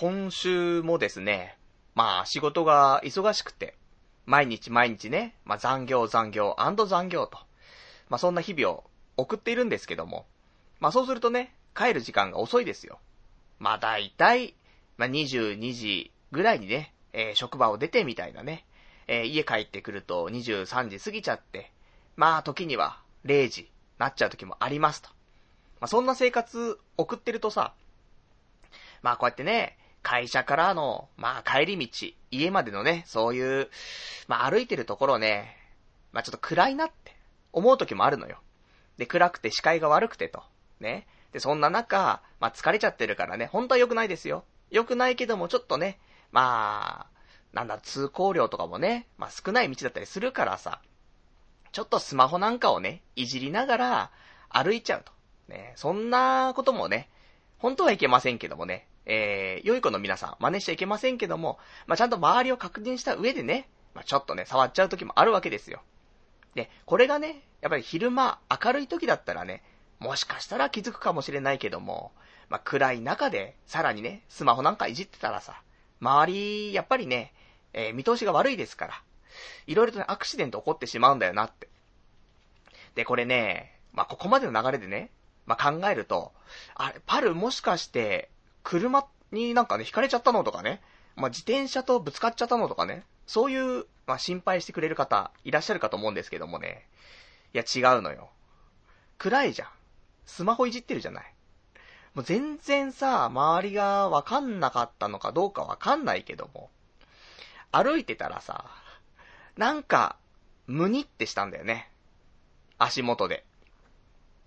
今週もですね、まあ仕事が忙しくて、毎日毎日ね、まあ残業残業残業と、まあそんな日々を送っているんですけども、まあそうするとね、帰る時間が遅いですよ。まあ大体、まあ22時ぐらいにね、えー、職場を出てみたいなね、えー、家帰ってくると23時過ぎちゃって、まあ時には0時なっちゃう時もありますと。まあそんな生活送ってるとさ、まあこうやってね、会社からの、まあ帰り道、家までのね、そういう、まあ歩いてるところね、まあちょっと暗いなって思う時もあるのよ。で、暗くて視界が悪くてと。ね。で、そんな中、まあ疲れちゃってるからね、本当は良くないですよ。良くないけども、ちょっとね、まあ、なんだ、通行量とかもね、まあ少ない道だったりするからさ、ちょっとスマホなんかをね、いじりながら歩いちゃうと。ね、そんなこともね、本当はいけませんけどもね、えー、良い子の皆さん、真似しちゃいけませんけども、まあ、ちゃんと周りを確認した上でね、まあ、ちょっとね、触っちゃう時もあるわけですよ。で、これがね、やっぱり昼間、明るい時だったらね、もしかしたら気づくかもしれないけども、まあ、暗い中で、さらにね、スマホなんかいじってたらさ、周り、やっぱりね、えー、見通しが悪いですから、いろいろとね、アクシデント起こってしまうんだよなって。で、これね、まあ、ここまでの流れでね、まあ、考えると、あれ、パルもしかして、車になんかね、引かれちゃったのとかね、まあ、自転車とぶつかっちゃったのとかね、そういう、まあ、心配してくれる方、いらっしゃるかと思うんですけどもね、いや、違うのよ。暗いじゃん。スマホいじってるじゃない。もう全然さ、周りがわかんなかったのかどうかわかんないけども、歩いてたらさ、なんか、むにってしたんだよね。足元で。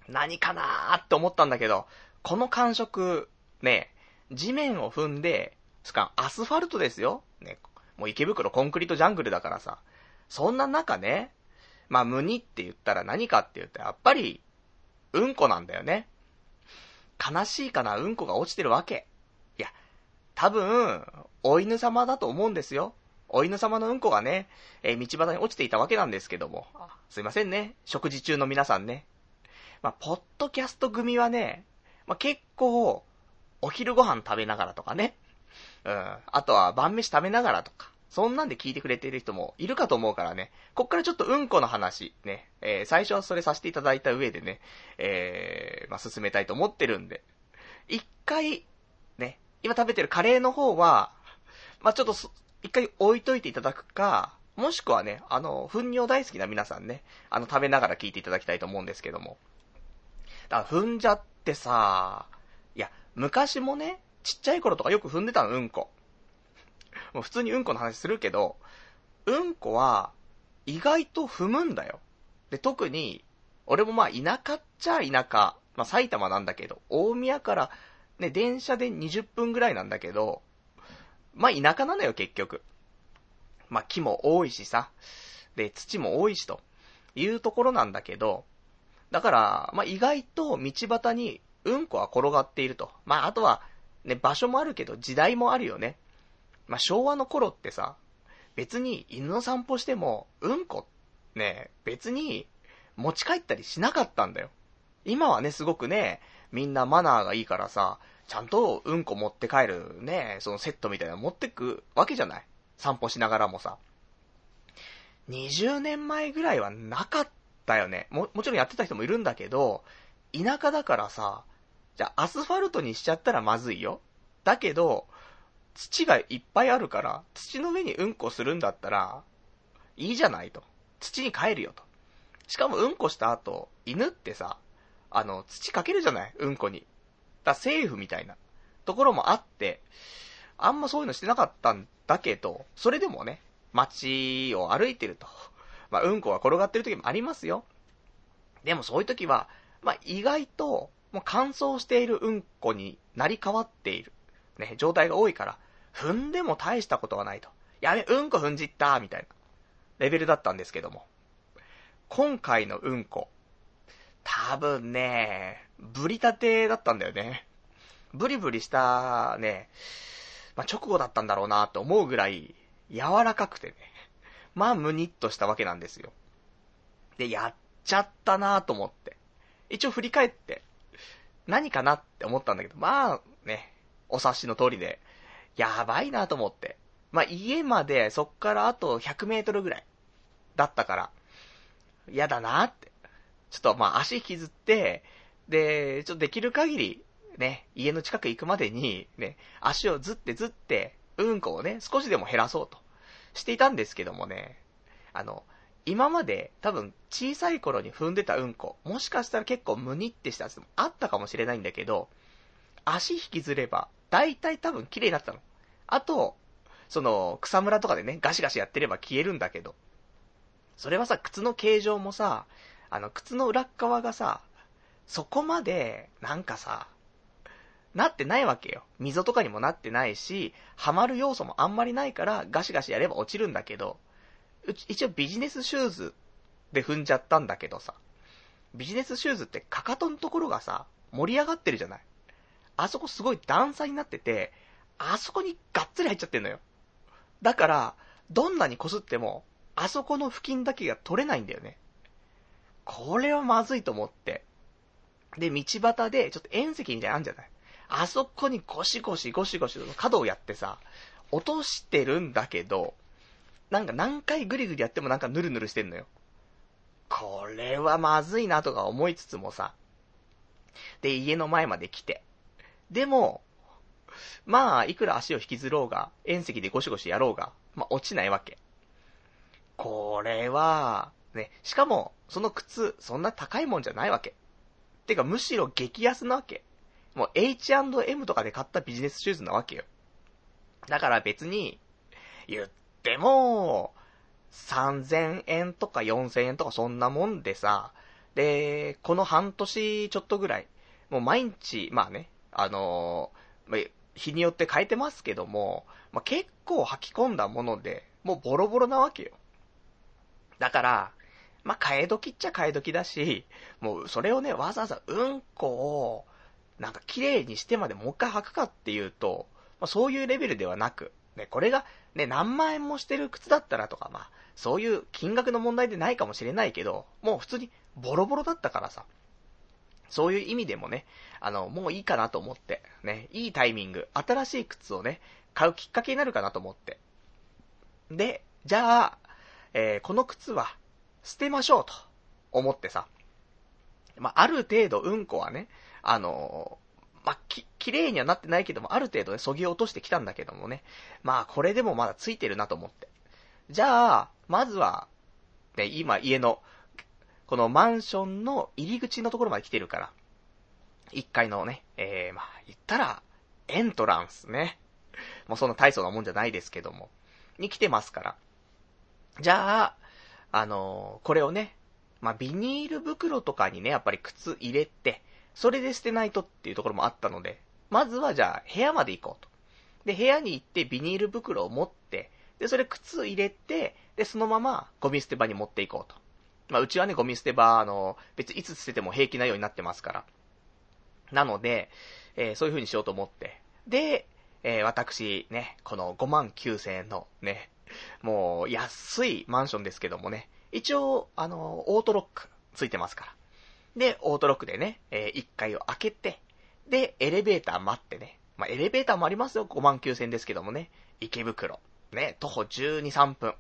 何かなーって思ったんだけど、この感触、ね、地面を踏んで、つか、アスファルトですよ。ね、もう池袋コンクリートジャングルだからさ。そんな中ね、まあ、無にって言ったら何かって言ったら、やっぱり、うんこなんだよね。悲しいかな、うんこが落ちてるわけ。いや、多分、お犬様だと思うんですよ。お犬様のうんこがね、えー、道端に落ちていたわけなんですけども。すいませんね。食事中の皆さんね。まあ、ポッドキャスト組はね、まあ、結構、お昼ご飯食べながらとかね。うん。あとは晩飯食べながらとか。そんなんで聞いてくれている人もいるかと思うからね。こっからちょっとうんこの話、ね。えー、最初はそれさせていただいた上でね、えー、まあ、進めたいと思ってるんで。一回、ね。今食べてるカレーの方は、まあ、ちょっと、一回置いといていただくか、もしくはね、あの、糞尿大好きな皆さんね、あの、食べながら聞いていただきたいと思うんですけども。だから、踏んじゃってさ、昔もね、ちっちゃい頃とかよく踏んでたの、うんこ。もう普通にうんこの話するけど、うんこは、意外と踏むんだよ。で、特に、俺もまあ田舎っちゃ田舎、まあ埼玉なんだけど、大宮からね、電車で20分ぐらいなんだけど、まあ田舎なのよ結局。まあ木も多いしさ、で、土も多いしというところなんだけど、だから、まあ意外と道端にうんこは転がっていると。まあ、あとは、ね、場所もあるけど、時代もあるよね。まあ、昭和の頃ってさ、別に犬の散歩しても、うんこ、ね、別に持ち帰ったりしなかったんだよ。今はね、すごくね、みんなマナーがいいからさ、ちゃんとうんこ持って帰るね、そのセットみたいなの持ってくわけじゃない。散歩しながらもさ。20年前ぐらいはなかったよね。も、もちろんやってた人もいるんだけど、田舎だからさ、じゃあアスファルトにしちゃったらまずいよ。だけど、土がいっぱいあるから、土の上にうんこするんだったら、いいじゃないと。土に帰るよと。しかもうんこした後、犬ってさ、あの、土かけるじゃない？うんこに。だセーフみたいなところもあって、あんまそういうのしてなかったんだけど、それでもね、街を歩いてると。まあ、うんこが転がってる時もありますよ。でもそういう時は、まあ、意外と、もう乾燥しているうんこになり変わっている。ね、状態が多いから、踏んでも大したことはないと。やべ、うんこ踏んじったみたいな、レベルだったんですけども。今回のうんこ、多分ね、ブリたてだったんだよね。ブリブリしたね、まあ、直後だったんだろうなと思うぐらい、柔らかくてね。まあ、むにっとしたわけなんですよ。で、やっちゃったなと思って。一応振り返って、何かなって思ったんだけど、まあ、ね、お察しの通りで、やばいなと思って。まあ、家までそっからあと100メートルぐらいだったから、嫌だなって。ちょっとまあ足引きずって、で、ちょっとできる限り、ね、家の近く行くまでに、ね、足をずってずって、うんこをね、少しでも減らそうとしていたんですけどもね、あの、今まで多分小さい頃に踏んでたうんこ、もしかしたら結構ムニってしたやつもあったかもしれないんだけど、足引きずれば、大体多分綺麗になったの。あと、その、草むらとかでね、ガシガシやってれば消えるんだけど、それはさ、靴の形状もさ、あの、靴の裏側がさ、そこまで、なんかさ、なってないわけよ。溝とかにもなってないし、はまる要素もあんまりないから、ガシガシやれば落ちるんだけど、うち、一応ビジネスシューズで踏んじゃったんだけどさ、ビジネスシューズってかかとのところがさ、盛り上がってるじゃない。あそこすごい段差になってて、あそこにがっつり入っちゃってんのよ。だから、どんなに擦っても、あそこの付近だけが取れないんだよね。これはまずいと思って。で、道端で、ちょっと縁石みたいなのあるんじゃないあそこにゴシゴシゴシゴシの角をやってさ、落としてるんだけど、なんか何回グリグリやってもなんかヌルヌルしてんのよ。これはまずいなとか思いつつもさ。で、家の前まで来て。でも、まあ、いくら足を引きずろうが、遠石でゴシゴシやろうが、まあ、落ちないわけ。これは、ね、しかも、その靴、そんな高いもんじゃないわけ。てか、むしろ激安なわけ。もう H&M とかで買ったビジネスシューズなわけよ。だから別に、言っても、3000円とか4000円とかそんなもんでさ、で、この半年ちょっとぐらい、もう毎日、まあね、あのー、日によって変えてますけども、まあ、結構履き込んだもので、もうボロボロなわけよ。だから、まあ、替え時っちゃ替え時だし、もうそれをね、わざわざうんこを、なんか綺麗にしてまでもう一回履くかっていうと、まあ、そういうレベルではなく、ね、これがね、何万円もしてる靴だったらとか、まあ、そういう金額の問題でないかもしれないけど、もう普通にボロボロだったからさ、そういう意味でもね、あの、もういいかなと思って、ね、いいタイミング、新しい靴をね、買うきっかけになるかなと思って。で、じゃあ、えー、この靴は捨てましょうと思ってさ、まあ、ある程度うんこはね、あの、まあ、き、綺麗にはなってないけども、ある程度ね、そぎ落としてきたんだけどもね、まあ、これでもまだついてるなと思って。じゃあ、まずは、ね、今家の、このマンションの入り口のところまで来てるから、1階のね、えー、まあ、言ったら、エントランスね。もうそんな大層なもんじゃないですけども、に来てますから。じゃあ、あのー、これをね、まあ、ビニール袋とかにね、やっぱり靴入れて、それで捨てないとっていうところもあったので、まずはじゃあ部屋まで行こうと。で、部屋に行ってビニール袋を持って、で、それ靴入れて、で、そのままゴミ捨て場に持っていこうと。まあ、うちはね、ゴミ捨て場、あの、別にいつ捨てても平気なようになってますから。なので、えー、そういう風にしようと思って。で、えー、私、ね、この5万9千円のね、もう安いマンションですけどもね、一応、あの、オートロックついてますから。で、オートロックでね、えー、1階を開けて、で、エレベーター待ってね、まあ、エレベーターもありますよ、5万9000ですけどもね、池袋。ね、徒歩12、3分。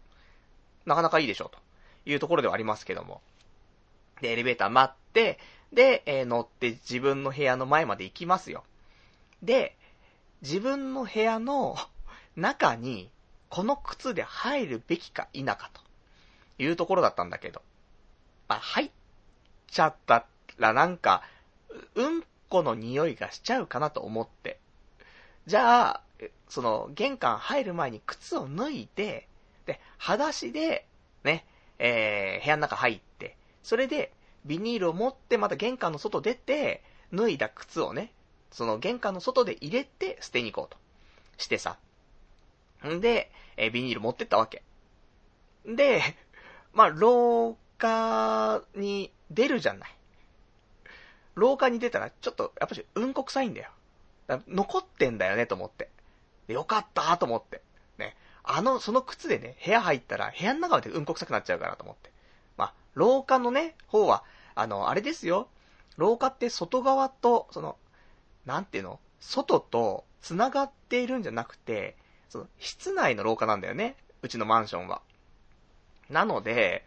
なかなかいいでしょう、というところではありますけども。で、エレベーター待って、で、えー、乗って自分の部屋の前まで行きますよ。で、自分の部屋の 中に、この靴で入るべきか否かというところだったんだけど、あ、入っちゃったらなんか、うんこの匂いがしちゃうかなと思って。じゃあ、その、玄関入る前に靴を脱いで、で、裸足で、ね、えー、部屋の中入って、それで、ビニールを持ってまた玄関の外出て、脱いだ靴をね、その玄関の外で入れて捨てに行こうと。してさ。んで、えー、ビニール持ってったわけ。で、まあ、廊下に出るじゃない。廊下に出たら、ちょっと、やっぱりうんこ臭いんだよ。だ残ってんだよね、と思って。よかったと思って。ね。あの、その靴でね、部屋入ったら、部屋の中までうんこ臭くなっちゃうからと思って。まあ、廊下のね、方は、あの、あれですよ。廊下って外側と、その、なんていうの？外と繋がっているんじゃなくて、その、室内の廊下なんだよね。うちのマンションは。なので、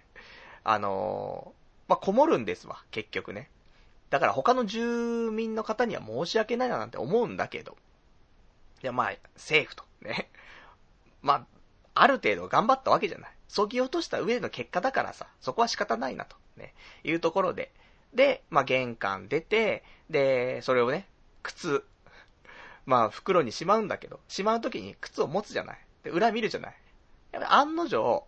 あのー、まあ、こもるんですわ、結局ね。だから他の住民の方には申し訳ないななんて思うんだけど。いや、まあ、セーフと。ね。まあ、ある程度頑張ったわけじゃない。そぎ落とした上での結果だからさ、そこは仕方ないなと。ね。いうところで。で、まあ、玄関出て、で、それをね、靴、まあ、袋にしまうんだけど、しまうときに靴を持つじゃない。で、裏見るじゃない。やっぱ案の定、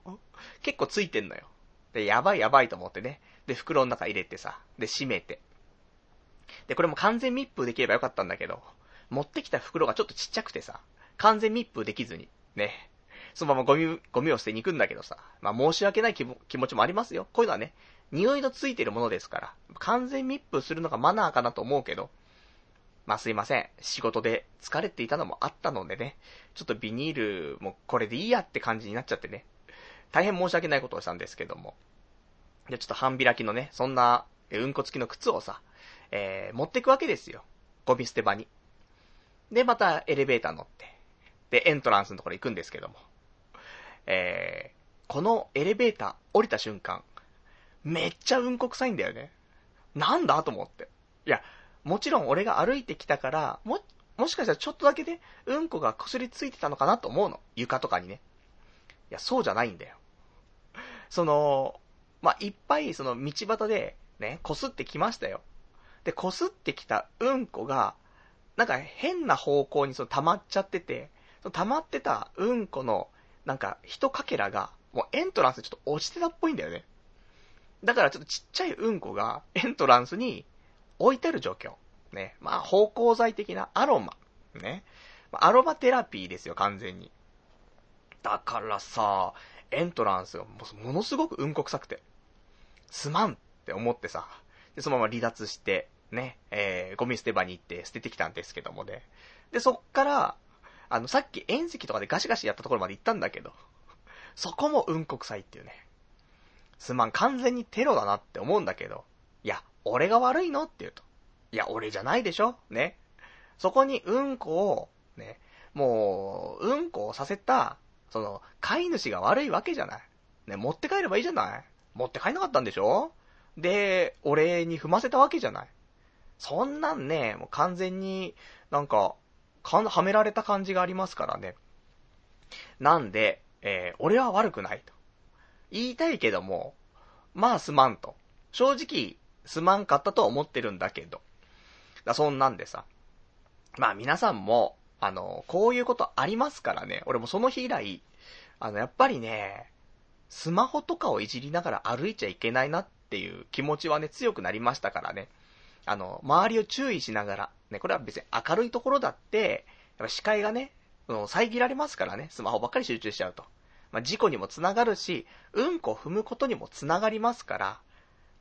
結構ついてんのよ。で、やばいやばいと思ってね。で、袋の中入れてさ、で、閉めて。で、これも完全密封できればよかったんだけど、持ってきた袋がちょっとちっちゃくてさ、完全密封できずに、ね。そのままゴミ、ゴミを捨てに行くんだけどさ、まあ申し訳ない気気持ちもありますよ。こういうのはね、匂いのついてるものですから、完全密封するのがマナーかなと思うけど、まあすいません。仕事で疲れていたのもあったのでね、ちょっとビニールもこれでいいやって感じになっちゃってね、大変申し訳ないことをしたんですけども。で、ちょっと半開きのね、そんな、うんこ付きの靴をさ、えー、持ってくわけですよ。ゴミ捨て場に。で、またエレベーター乗って、で、エントランスのところ行くんですけども。えー、このエレベーター降りた瞬間、めっちゃうんこ臭いんだよね。なんだと思って。いや、もちろん俺が歩いてきたから、も、もしかしたらちょっとだけね、うんこがこすりついてたのかなと思うの。床とかにね。いや、そうじゃないんだよ。その、まあ、いっぱいその道端で、ね、こすってきましたよ。で、こすってきたうんこが、なんか変な方向にその溜まっちゃってて、その溜まってたうんこの、なんか、一かけらが、もうエントランスでちょっと落ちてたっぽいんだよね。だからちょっとちっちゃいうんこがエントランスに置いてる状況。ね。まあ、芳香剤的なアロマ。ね。アロマテラピーですよ、完全に。だからさ、エントランスがものすごくうんこ臭くて、すまんって思ってさ、で、そのまま離脱して、ね、えー、ゴミ捨て場に行って捨ててきたんですけどもね。で、そっから、あの、さっき遠石とかでガシガシやったところまで行ったんだけど、そこもうんこ臭いっていうね。すまん、完全にテロだなって思うんだけど、いや、俺が悪いのって言うと、いや、俺じゃないでしょね。そこにうんこを、ね、もう、うんこをさせた、その、飼い主が悪いわけじゃない。ね、持って帰ればいいじゃない。持って帰んなかったんでしょ？で、俺に踏ませたわけじゃない。そんなんね、もう完全になんか、かはめられた感じがありますからね。なんで、えー、俺は悪くないと。言いたいけども、まあすまんと。正直、すまんかったと思ってるんだけど。だそんなんでさ。まあ皆さんも、あの、こういうことありますからね。俺もその日以来、あの、やっぱりね、スマホとかをいじりながら歩いちゃいけないなっていう気持ちはね、強くなりましたからね。あの、周りを注意しながら、ね、これは別に明るいところだって、やっぱ視界がね、遮られますからね、スマホばっかり集中しちゃうと。まあ、事故にもつながるし、うんこ踏むことにもつながりますから、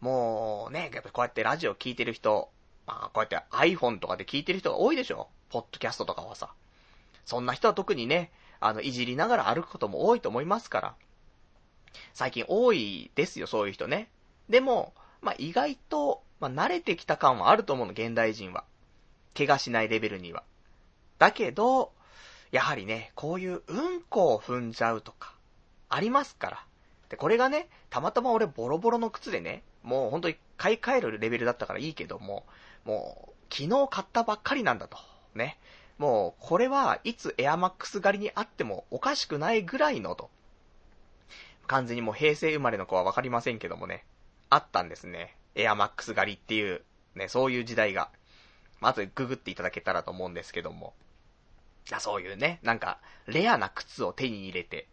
もうね、やっぱこうやってラジオ聞いてる人、まあこうやって iPhone とかで聞いてる人が多いでしょポッドキャストとかはさ。そんな人は特にね、あの、いじりながら歩くことも多いと思いますから。最近多いですよ、そういう人ね。でも、まあ、意外と、まあ、慣れてきた感はあると思うの、現代人は。怪我しないレベルには。だけど、やはりね、こういううんこを踏んじゃうとか、ありますから。で、これがね、たまたま俺ボロボロの靴でね、もう本当に買い替えるレベルだったからいいけども、もう、昨日買ったばっかりなんだと。ね。もう、これはいつエアマックス狩りにあってもおかしくないぐらいのと。完全にもう平成生まれの子はわかりませんけどもね。あったんですね。エアマックス狩りっていう、ね、そういう時代が。まずググっていただけたらと思うんですけども。そういうね、なんか、レアな靴を手に入れて、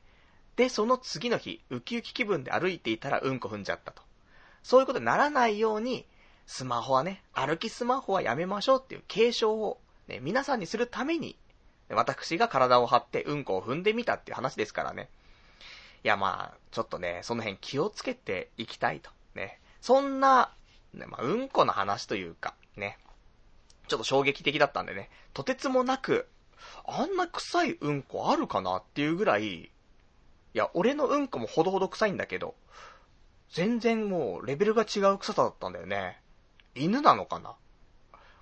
で、その次の日、ウキウキ気分で歩いていたらうんこ踏んじゃったと。そういうことにならないように、スマホはね、歩きスマホはやめましょうっていう継承を、ね、皆さんにするために、私が体を張ってうんこを踏んでみたっていう話ですからね。いやまあ、ちょっとね、その辺気をつけていきたいと。ね。そんな、ね、まあ、うんこの話というか、ね。ちょっと衝撃的だったんでね、とてつもなく、あんな臭いうんこあるかなっていうぐらい、いや、俺のうんこもほどほど臭いんだけど、全然もうレベルが違う臭さだったんだよね。犬なのかな？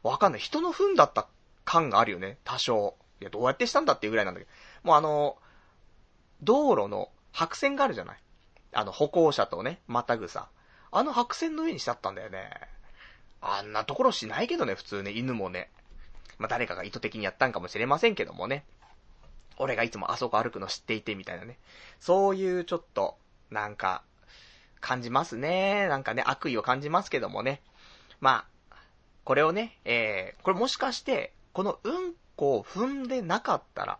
わかんない。人の糞だった感があるよね、多少。いや、どうやってしたんだっていうぐらいなんだけど。もうあの、道路の白線があるじゃないあの、歩行者とね、またぐさ。あの白線の上にしちゃったんだよね。あんなところしないけどね、普通ね、犬もね。まあ、誰かが意図的にやったんかもしれませんけどもね。俺がいつもあそこ歩くの知っていてみたいなね。そういうちょっと、なんか、感じますね。なんかね、悪意を感じますけどもね。まあ、これをね、えー、これもしかして、このうんこを踏んでなかったら、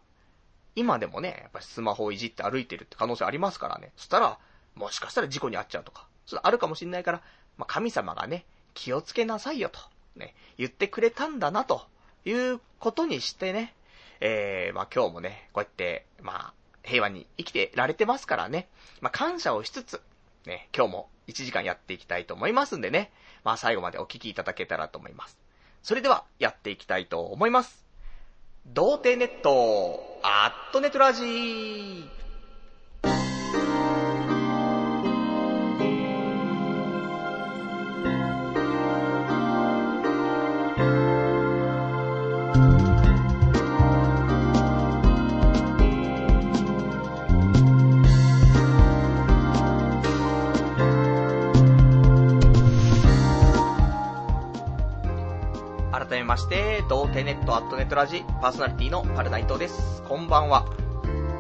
今でもね、やっぱりスマホをいじって歩いてるって可能性ありますからね。そしたら、もしかしたら事故に遭っちゃうとか、それあるかもしんないから、まあ、神様がね、気をつけなさいよと、ね、言ってくれたんだなということにしてね、えー、まあ、今日もね、こうやって、まあ、平和に生きてられてますからね、まあ、感謝をしつつ、ね、今日も1時間やっていきたいと思いますんでね、まあ、最後までお聞きいただけたらと思います。それでは、やっていきたいと思います。童貞ネット、アットネトラジーまして、童貞ネットアットネットラジパーソナリティのパルナイトです。こんばんは。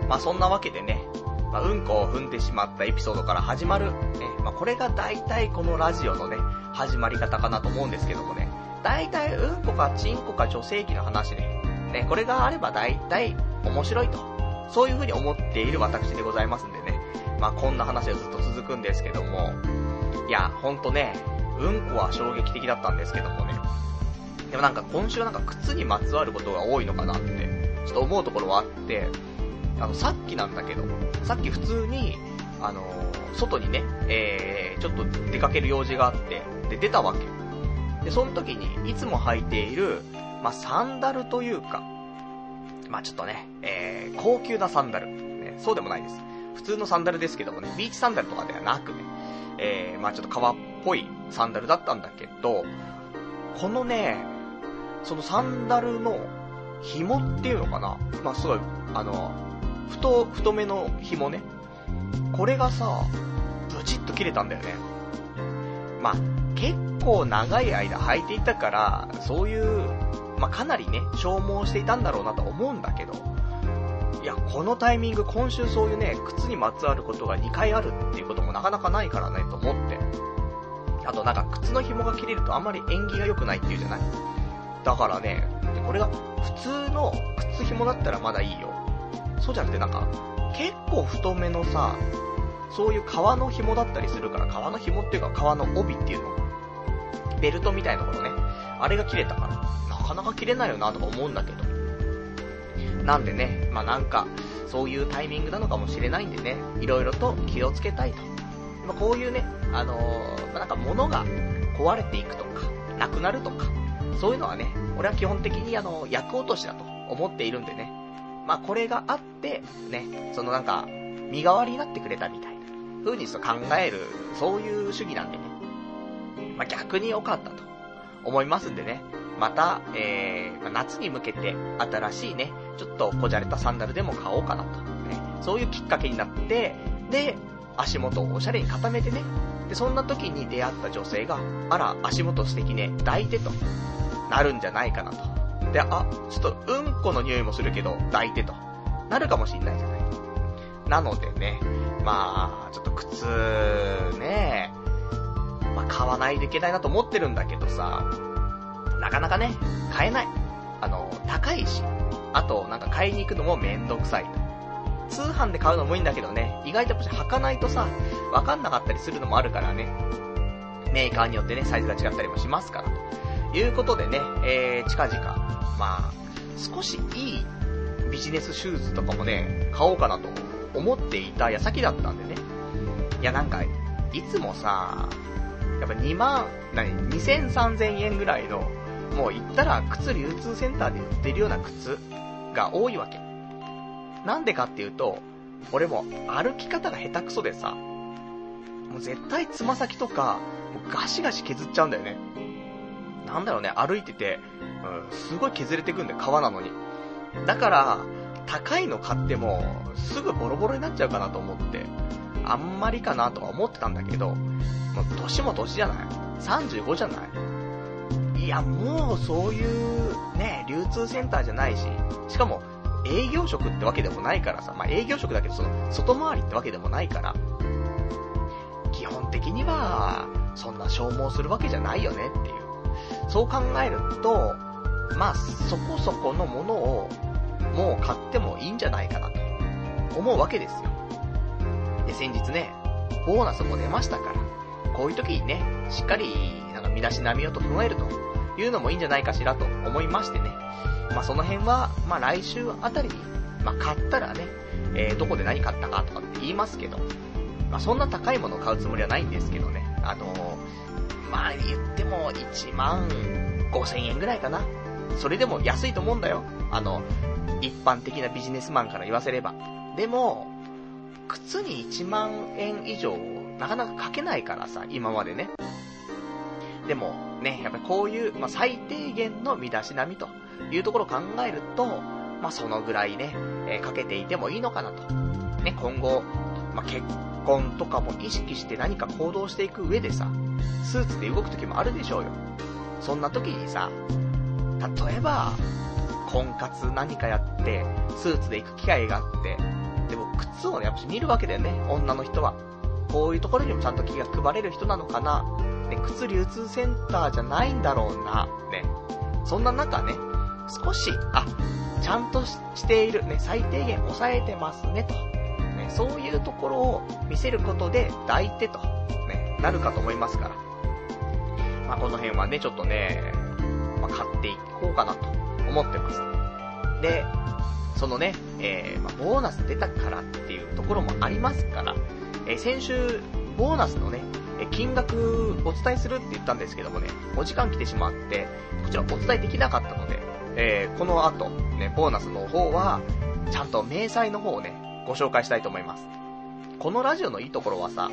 まあ、そんなわけでね、まあ、うんこを踏んでしまったエピソードから始まる、ね、まあ、これが大体このラジオのね、始まり方かなと思うんですけどもね、大体うんこかちんこか女性器の話ね、ね、これがあれば大体面白いと、そういう風に思っている私でございますんでね、まあ、こんな話はずっと続くんですけども、いや、ほんとね、うんこは衝撃的だったんですけどもね、でもなんか今週はなんか靴にまつわることが多いのかなって、ちょっと思うところはあって、あの、さっきなんだけど、さっき普通に、あのー、外にね、えー、ちょっと出かける用事があって、で、出たわけ。で、その時に、いつも履いている、まあ、サンダルというか、まあ、ちょっとね、えー、高級なサンダル。ね、そうでもないです。普通のサンダルですけどもね、ビーチサンダルとかではなくね、えー、まあ、ちょっと革っぽいサンダルだったんだけど、このね、そのサンダルの紐っていうのかな？まあ、すごい、あの、太、太めの紐ね。これがさ、ブチッと切れたんだよね。まあ、結構長い間履いていたから、そういう、まあ、かなりね、消耗していたんだろうなと思うんだけど、いや、このタイミング、今週そういうね、靴にまつわることが2回あるっていうこともなかなかないからね、と思って。あとなんか、靴の紐が切れるとあんまり縁起が良くないっていうじゃない？だからね、これが普通の靴紐だったらまだいいよ。そうじゃなくてなんか、結構太めのさ、そういう革の紐だったりするから、革の紐っていうか革の帯っていうの。ベルトみたいなものね。あれが切れたから、なかなか切れないよなとか思うんだけど。なんでね、まあなんか、そういうタイミングなのかもしれないんでね、いろいろと気をつけたいと。まあ、こういうね、あのー、なんか物が壊れていくとか、なくなるとか、そういうのはね、俺は基本的にあの、役落としだと思っているんでね。まあ、これがあって、ね、そのなんか、身代わりになってくれたみたいな風に考える、そういう主義なんでね。まあ、逆に良かったと思いますんでね。また、えー、夏に向けて新しいね、ちょっとこじゃれたサンダルでも買おうかなと。ね、そういうきっかけになって、で、足元をおしゃれに固めてね。で、そんな時に出会った女性が、あら、足元素敵ね、抱いてと。なるんじゃないかなと。で、あ、ちょっとうんこの匂いもするけど、抱いてと。なるかもしんないじゃない。なのでね、まあ、ちょっと靴、ね、まあ買わないといけないなと思ってるんだけどさ、なかなかね、買えない。あの、高いし、あと、なんか買いに行くのもめんどくさいと。通販で買うのもいいんだけどね、意外と履かないとさ、わかんなかったりするのもあるからね。メーカーによってね、サイズが違ったりもしますから。ということでね、えー、近々、まあ、少しいいビジネスシューズとかもね、買おうかなと思っていた矢先だったんでね。いや、なんか、いつもさ、やっぱ2万、何、2000、3000円ぐらいの、もう行ったら靴流通センターで売ってるような靴が多いわけ。なんでかっていうと、俺も歩き方が下手くそでさ、もう絶対つま先とか、もうガシガシ削っちゃうんだよね。なんだろうね、歩いてて、うん、すごい削れてくんだよ、皮なのに。だから、高いの買っても、すぐボロボロになっちゃうかなと思って、あんまりかなとは思ってたんだけど、もう年も年じゃない ?35 じゃないいや、もうそういう、ね、流通センターじゃないし、しかも、営業職ってわけでもないからさ、まあ、営業職だけど、その、外回りってわけでもないから、基本的には、そんな消耗するわけじゃないよねっていう。そう考えると、まあ、そこそこのものを、もう買ってもいいんじゃないかなと、思うわけですよ。で、先日ね、ボーナスも出ましたから、こういう時にね、しっかり、なんか身だしなみを整えるというのもいいんじゃないかしらと思いましてね。まあその辺は、まあ来週あたりに、まあ買ったらね、えー、どこで何買ったかとかって言いますけど、まあそんな高いものを買うつもりはないんですけどね。あのー、まあ言っても1万5千円ぐらいかな。それでも安いと思うんだよ。あの、一般的なビジネスマンから言わせれば。でも、靴に1万円以上、なかなかかけないからさ、今までね。でも、ね、やっぱりこういう、まあ、最低限の身だしなみというところを考えると、まあ、そのぐらいね、えー、かけていてもいいのかなと。ね、今後、まあ、結婚とかも意識して何か行動していく上でさ、スーツで動く時もあるでしょうよ。そんな時にさ、例えば、婚活何かやって、スーツで行く機会があって、でも靴をね、やっぱ見るわけだよね、女の人は。こういうところにもちゃんと気が配れる人なのかな。ね、靴流通センターじゃないんだろうな。ね。そんな中ね、少し、あ、ちゃんとしている、ね、最低限抑えてますね、と。ね、そういうところを見せることで抱いてと、ね、なるかと思いますから。まあ、この辺はね、ちょっとね、まあ、買っていこうかなと思ってます。で、そのね、えー、まあ、ボーナス出たからっていうところもありますから、えー、先週、ボーナスのね、え金額お伝えするって言ったんですけどもね、お時間来てしまって、こちらお伝えできなかったので、えー、この後、ね、ボーナスの方は、ちゃんと明細の方をね、ご紹介したいと思います。このラジオのいいところはさ、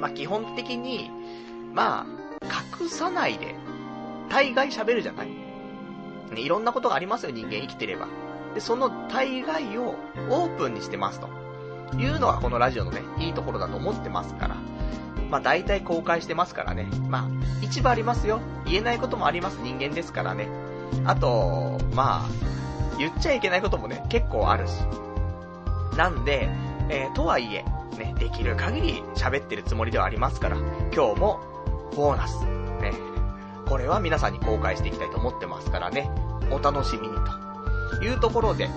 まあ、基本的に、まあ、隠さないで、大概喋るじゃないね、いろんなことがありますよ、人間生きてれば。で、その大概をオープンにしてますと。いうのがこのラジオのね、いいところだと思ってますから。まあ大体公開してますからね。まあ、一部ありますよ。言えないこともあります、人間ですからね。あと、まあ、言っちゃいけないこともね、結構あるし。なんで、えー、とはいえ、ね、できる限り喋ってるつもりではありますから、今日も、ボーナス、ね、これは皆さんに公開していきたいと思ってますからね、お楽しみにというところで、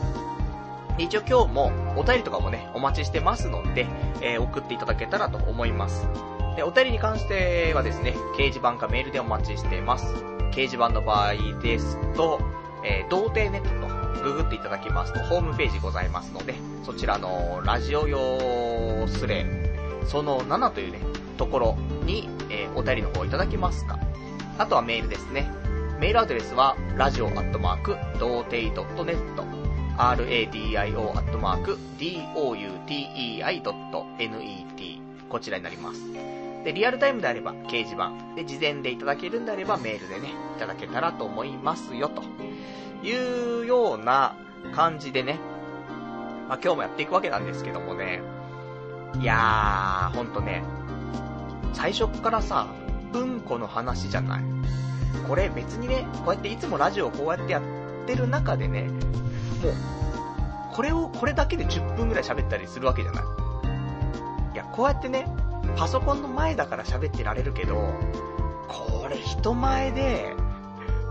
一応今日もお便りとかもね、お待ちしてますので、えー、送っていただけたらと思います。で、お便りに関してはですね、掲示板かメールでお待ちしてます。掲示板の場合ですと、えー、童貞ネットとググっていただきますと、ホームページございますので、そちらのラジオ用スレ、その7というね、ところに、えー、お便りの方いただきますか。あとはメールですね。メールアドレスは、ラジオアットマーク、童貞 .net、radio アットマーク、doutei.net、こちらになります。で、リアルタイムであれば掲示板、で、事前でいただけるんであればメールでね、いただけたらと思いますよ、というような感じでね、まあ今日もやっていくわけなんですけどもね、いやー、ほんとね、最初っからさ、うんこの話じゃない。これ別にね、こうやっていつもラジオをこうやってやってる中でね、もう、これを、これだけで10分ぐらい喋ったりするわけじゃない。いや、こうやってね、パソコンの前だから喋ってられるけど、これ人前で、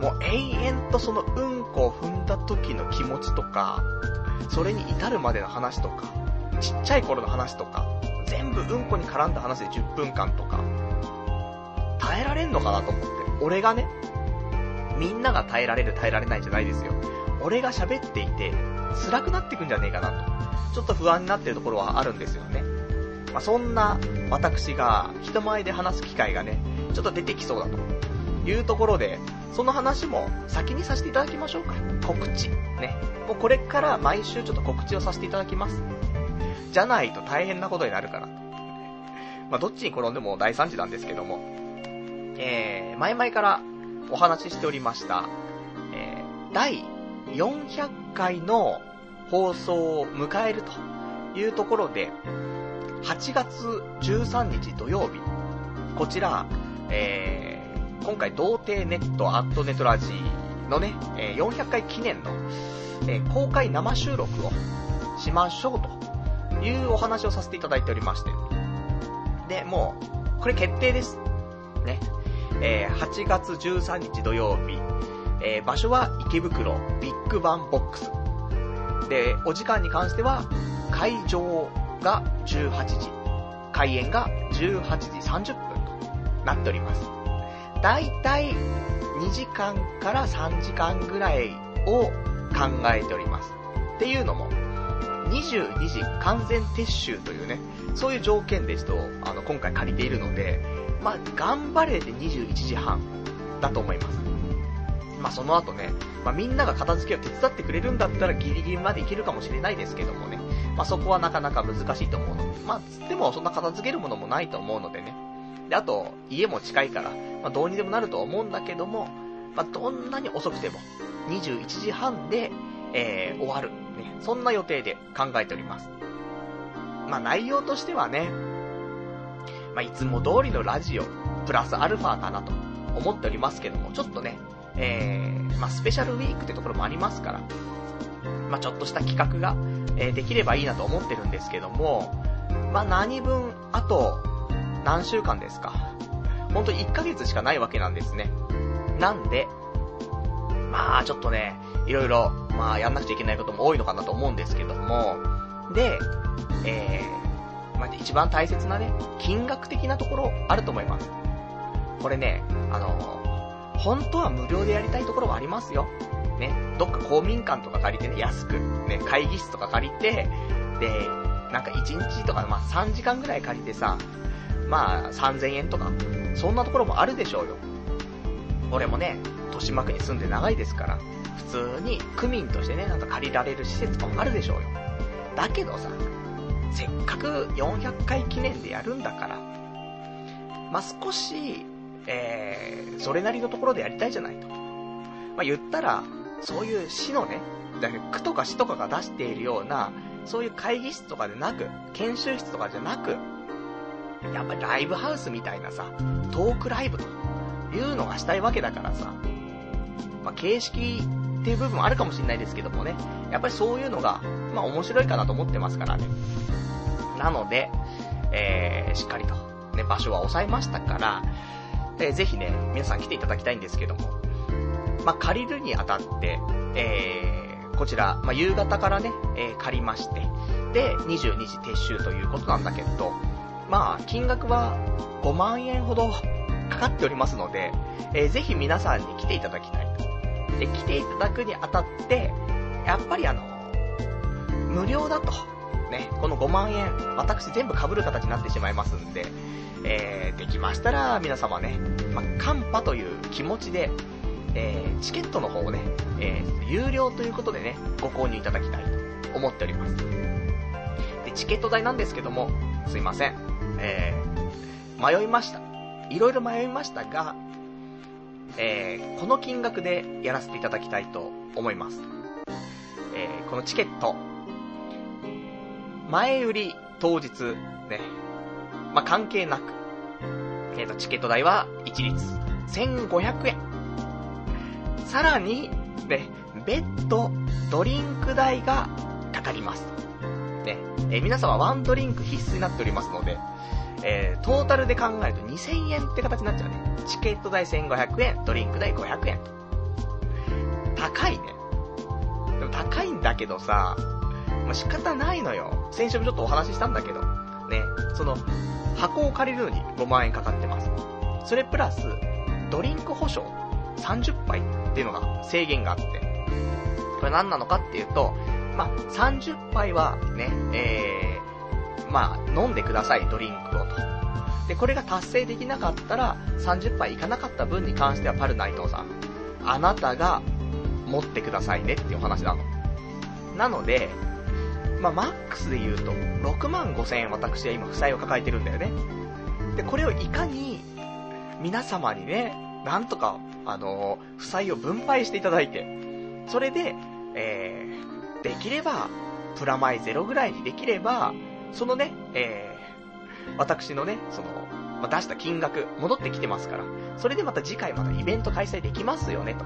もう永遠とそのうんこを踏んだ時の気持ちとか、それに至るまでの話とか、ちっちゃい頃の話とか、全部うんこに絡んだ話で10分間とか、耐えられんのかなと思って。俺がね、みんなが耐えられる耐えられないじゃないですよ。俺が喋っていて、辛くなってくんじゃねえかなと。ちょっと不安になってるところはあるんですよね。まあ、そんな私が人前で話す機会がね、ちょっと出てきそうだというところで、その話も先にさせていただきましょうか。告知。ね。もうこれから毎週ちょっと告知をさせていただきます。じゃないと大変なことになるから。まあ、どっちに転んでも大惨事なんですけども。えー、前々からお話ししておりましたえ、第400回の放送を迎えるというところで、8月13日土曜日、こちら、えー、今回、童貞ネットアットネトラジーのね、え、400回記念の、えー、公開生収録をしましょうというお話をさせていただいておりまして。で、もう、これ決定です。ね。えー、8月13日土曜日、えー、場所は池袋ビッグバンボックス。で、お時間に関しては、会場が18時、開演が18時30分となっております。だいたい2時間から3時間ぐらいを考えております。っていうのも、22時完全撤収というね、そういう条件ですと、あの、今回借りているので、まあ、頑張れて21時半だと思います。まあ、その後ね、まあ、みんなが片付けを手伝ってくれるんだったらギリギリまでいけるかもしれないですけどもね、まあ、そこはなかなか難しいと思うので、まあ、つってもそんな片付けるものもないと思うのでね。で、あと、家も近いから、まあ、どうにでもなると思うんだけども、まあ、どんなに遅くても、21時半で、えー、終わる。ね、そんな予定で考えております。まあ、内容としてはね、まあ、いつも通りのラジオ、プラスアルファかなと思っておりますけども、ちょっとね、えー、まあ、スペシャルウィークってところもありますから、まあ、ちょっとした企画が、えー、できればいいなと思ってるんですけども、まあ、何分、あと、何週間ですか。ほんと1ヶ月しかないわけなんですね。なんで、まあ、ちょっとね、いろいろ、まあ、やんなくちゃいけないことも多いのかなと思うんですけども、で、えー、まあ、一番大切なね、金額的なところあると思います。これね、あの本当は無料でやりたいところはありますよ。ね、どっか公民館とか借りてね、安く、ね、会議室とか借りて、で、なんか1日とか、まあ3時間ぐらい借りてさ、まあ3000円とか、そんなところもあるでしょうよ。俺もね、豊島区に住んで長いですから、普通に区民としてね、なんか借りられる施設とかもあるでしょうよ。だけどさ、せっかく400回記念でやるんだから、まあ、少し、えー、それなりのところでやりたいじゃないと。まあ、言ったら、そういう市のね、だ区とか市とかが出しているような、そういう会議室とかでなく、研修室とかじゃなく、やっぱりライブハウスみたいなさ、トークライブというのがしたいわけだからさ、まあ、形式っていう部分もあるかもしれないですけどもね、やっぱりそういうのが、まあ面白いかなと思ってますからね。なので、えー、しっかりと、ね、場所は抑えましたから、えー、ぜひね、皆さん来ていただきたいんですけども、まあ、借りるにあたって、えー、こちら、まあ、夕方からね、えー、借りまして、で、22時撤収ということなんだけど、まあ、金額は5万円ほどかかっておりますので、えー、ぜひ皆さんに来ていただきたいと。で、来ていただくにあたって、やっぱりあの、無料だと、ね、この5万円、私全部被る形になってしまいますんで、えー、できましたら皆様ね、まあ、カンパという気持ちで、えー、チケットの方をね、えー、有料ということでね、ご購入いただきたいと思っております。で、チケット代なんですけども、すいません。えー、迷いました。いろいろ迷いましたが、えー、この金額でやらせていただきたいと思います。えー、このチケット、前売り当日、ね、まあ、関係なく、えっ、ー、と、チケット代は一律1500円。さらに、ね、別途ドドリンク代がかかります。ね、え、皆様ワンドリンク必須になっておりますので、えー、トータルで考えると2000円って形になっちゃうね。チケット代1500円、ドリンク代500円と。高いね。でも高いんだけどさ、もう仕方ないのよ。先週もちょっとお話ししたんだけど、ね、その、箱を借りるのに5万円かかってます。それプラス、ドリンク保証30杯っていうのが制限があって、これ何なのかっていうと、まあ、30杯はね、えー、まあ、飲んでください、ドリンクをと。で、これが達成できなかったら、30杯いかなかった分に関してはパル内藤さん、あなたが持ってくださいねっていうお話なの。なので、まあ、マックスで言うと、6万5千円私は今負債を抱えてるんだよね。で、これをいかに、皆様にね、なんとか、あの、負債を分配していただいて、それで、えー、できれば、プラマイゼロぐらいにできれば、そのね、えー、私のね、その、ま、出した金額、戻ってきてますから、それでまた次回またイベント開催できますよね、と。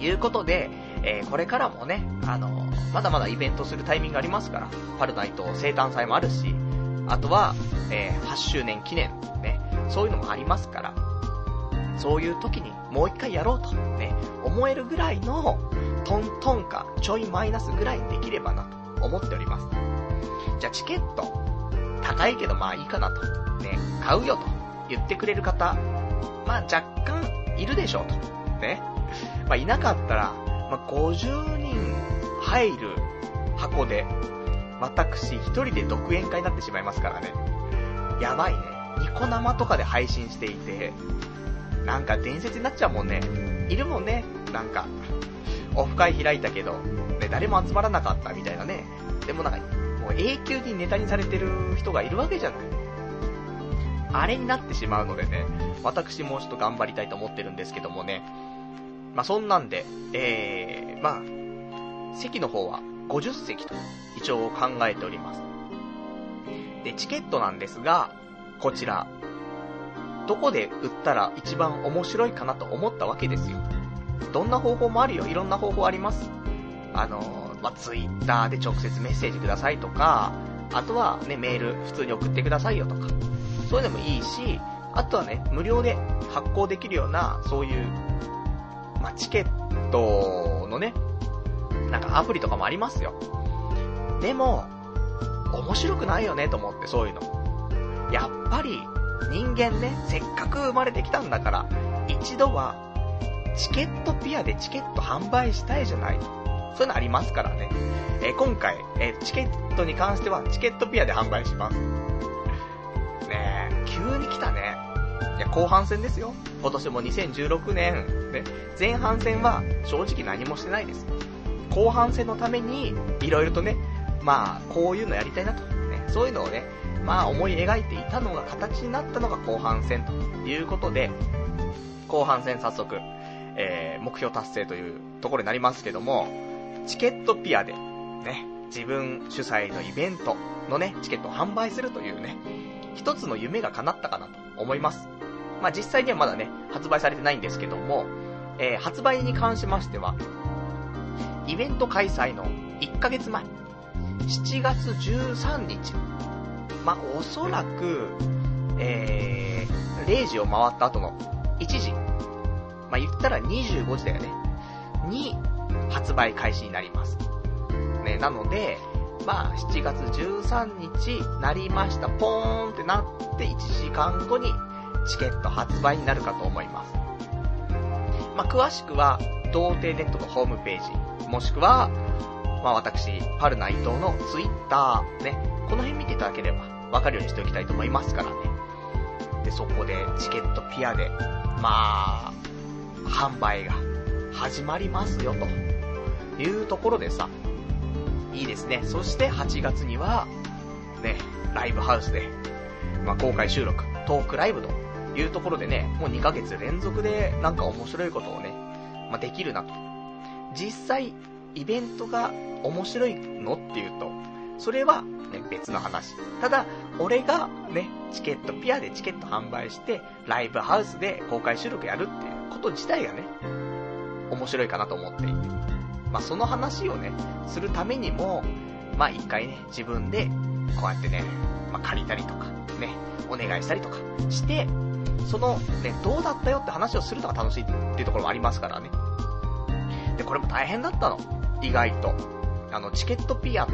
いうことで、えー、これからもね、あのまだまだイベントするタイミングありますから、パルナイト生誕祭もあるし、あとは、えー、8周年記念、ね、そういうのもありますから、そういう時にもう一回やろうと、ね、思えるぐらいの、トントンか、ちょいマイナスぐらいできればなと思っております。じゃあチケット、高いけどまあいいかなと、ね、買うよと言ってくれる方、まあ若干いるでしょうと、ね。まあいなかったら、まあ50人入る箱で、私一人で独演会になってしまいますからね。やばいね。ニコ生とかで配信していて、なんか伝説になっちゃうもんね。いるもんね。なんか、オフ会開いたけど、ね、誰も集まらなかったみたいなね。でもなんか、もう永久にネタにされてる人がいるわけじゃない。あれになってしまうのでね、私もちょっと頑張りたいと思ってるんですけどもね。まあ、そんなんで、えー、まあ、席の方は50席と一応考えております。で、チケットなんですが、こちら、どこで売ったら一番面白いかなと思ったわけですよ。どんな方法もあるよ。いろんな方法あります。あの、まあ、ツイッターで直接メッセージくださいとか、あとはね、メール普通に送ってくださいよとか、そういうのもいいし、あとはね、無料で発行できるような、そういう、まあ、チケットのね、なんかアプリとかもありますよ。でも、面白くないよねと思って、そういうの。やっぱり、人間ね、せっかく生まれてきたんだから、一度は、チケットピアでチケット販売したいじゃないそういうのありますからね。えー、今回、えー、チケットに関しては、チケットピアで販売します。ねえ、急に来たね。いや、後半戦ですよ。今年も2016年、ね、前半戦は正直何もしてないです。後半戦のために、いろいろとね、まあ、こういうのやりたいなと。ね、そういうのをね、まあ思い描いていたのが形になったのが後半戦ということで、後半戦早速、えー、目標達成というところになりますけども、チケットピアで、ね、自分主催のイベントのね、チケットを販売するというね、一つの夢が叶ったかなと思います。まあ実際にはまだね、発売されてないんですけども、えー、発売に関しましては、イベント開催の1ヶ月前、7月13日、まあ、おそらく、えー、0時を回った後の1時、まあ、言ったら25時だよね、に発売開始になります。ね、なので、まあ、7月13日なりました、ポーンってなって1時間後にチケット発売になるかと思います。まあ、詳しくは、童貞ネットのホームページ、もしくは、まあ、私、パルナ伊藤のツイッター、ね、この辺見ていただければ、わかるようにしておきたいと思いますからね。で、そこでチケットピアで、まあ、販売が始まりますよ、というところでさ、いいですね。そして8月には、ね、ライブハウスで、まあ、公開収録、トークライブというところでね、もう2ヶ月連続でなんか面白いことをね、まあ、できるなと。実際、イベントが面白いのっていうと、それはね、別の話。ただ、俺がね、チケット、ピアでチケット販売して、ライブハウスで公開収録やるっていうこと自体がね、面白いかなと思っていて。まあ、その話をね、するためにも、まあ、一回ね、自分で、こうやってね、まあ、借りたりとか、ね、お願いしたりとかして、その、ね、どうだったよって話をするのが楽しいっていうところもありますからね。で、これも大変だったの。意外と。あの、チケットピア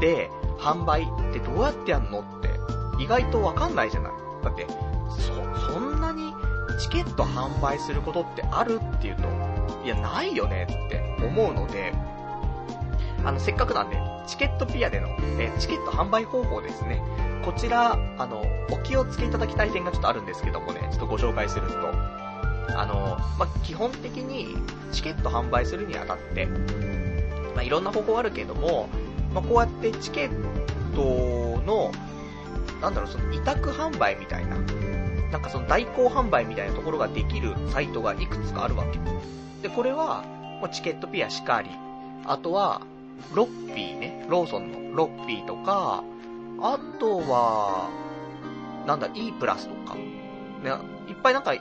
で、販売ってどうやってやんのって、意外とわかんないじゃない。だって、そ、そんなにチケット販売することってあるっていうと、いや、ないよねって思うので、あの、せっかくなんで、チケットピアでの、えチケット販売方法ですね。こちら、あの、お気をつけいただきたい点がちょっとあるんですけどもね、ちょっとご紹介すると、あの、まあ、基本的に、チケット販売するにあたって、まあ、いろんな方法あるけども、まあ、こうやってチケットの、なんだろう、その委託販売みたいな、なんかその代行販売みたいなところができるサイトがいくつかあるわけ。で、これは、もうチケットピアしかり、あとは、ロッピーね、ローソンのロッピーとか、あとは、なんだ、E プラスとか、ね、いっぱいなんか、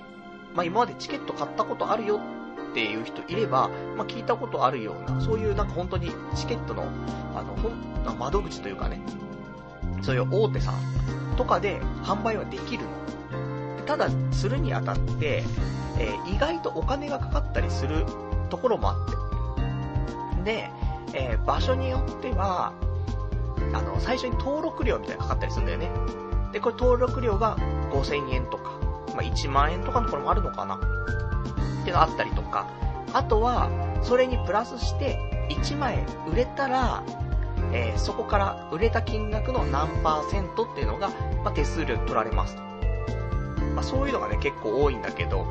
まあ、今までチケット買ったことあるよっていう人いれば、まあ、聞いたことあるような、そういうなんか本当にチケットの、あの、ほん、窓口というかね、そういう大手さんとかで販売はできるの。ただ、するにあたって、えー、意外とお金がかかったりするところもあって。で、えー、場所によっては、あの、最初に登録料みたいなかかったりするんだよね。で、これ登録料が5000円とか、まあ、1万円とかのところもあるのかなっていうのがあったりとか、あとは、それにプラスして、1枚売れたら、えー、そこから売れた金額の何パーセントっていうのが、まあ、手数料取られますと。まあ、そういうのがね、結構多いんだけど、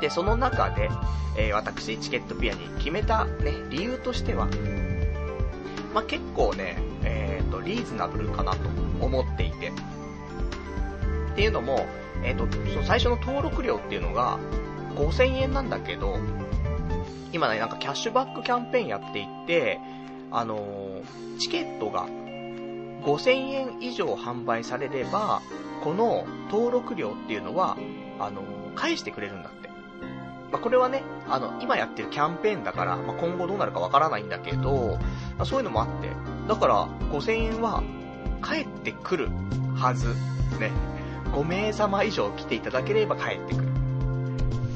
で、その中で、えー、私、チケットピアに決めたね、理由としては、まあ、結構ね、えっ、ー、と、リーズナブルかなと思っていて。っていうのも、えっ、ー、と、その最初の登録料っていうのが、5000円なんだけど、今ね、なんかキャッシュバックキャンペーンやっていて、あのー、チケットが5000円以上販売されれば、この登録料っていうのは、あのー、返してくれるんだって。まあ、これはね、あの、今やってるキャンペーンだから、まあ、今後どうなるかわからないんだけど、まあ、そういうのもあって、だから5000円は返ってくるはず。ね。5名様以上来ていただければ返ってくる。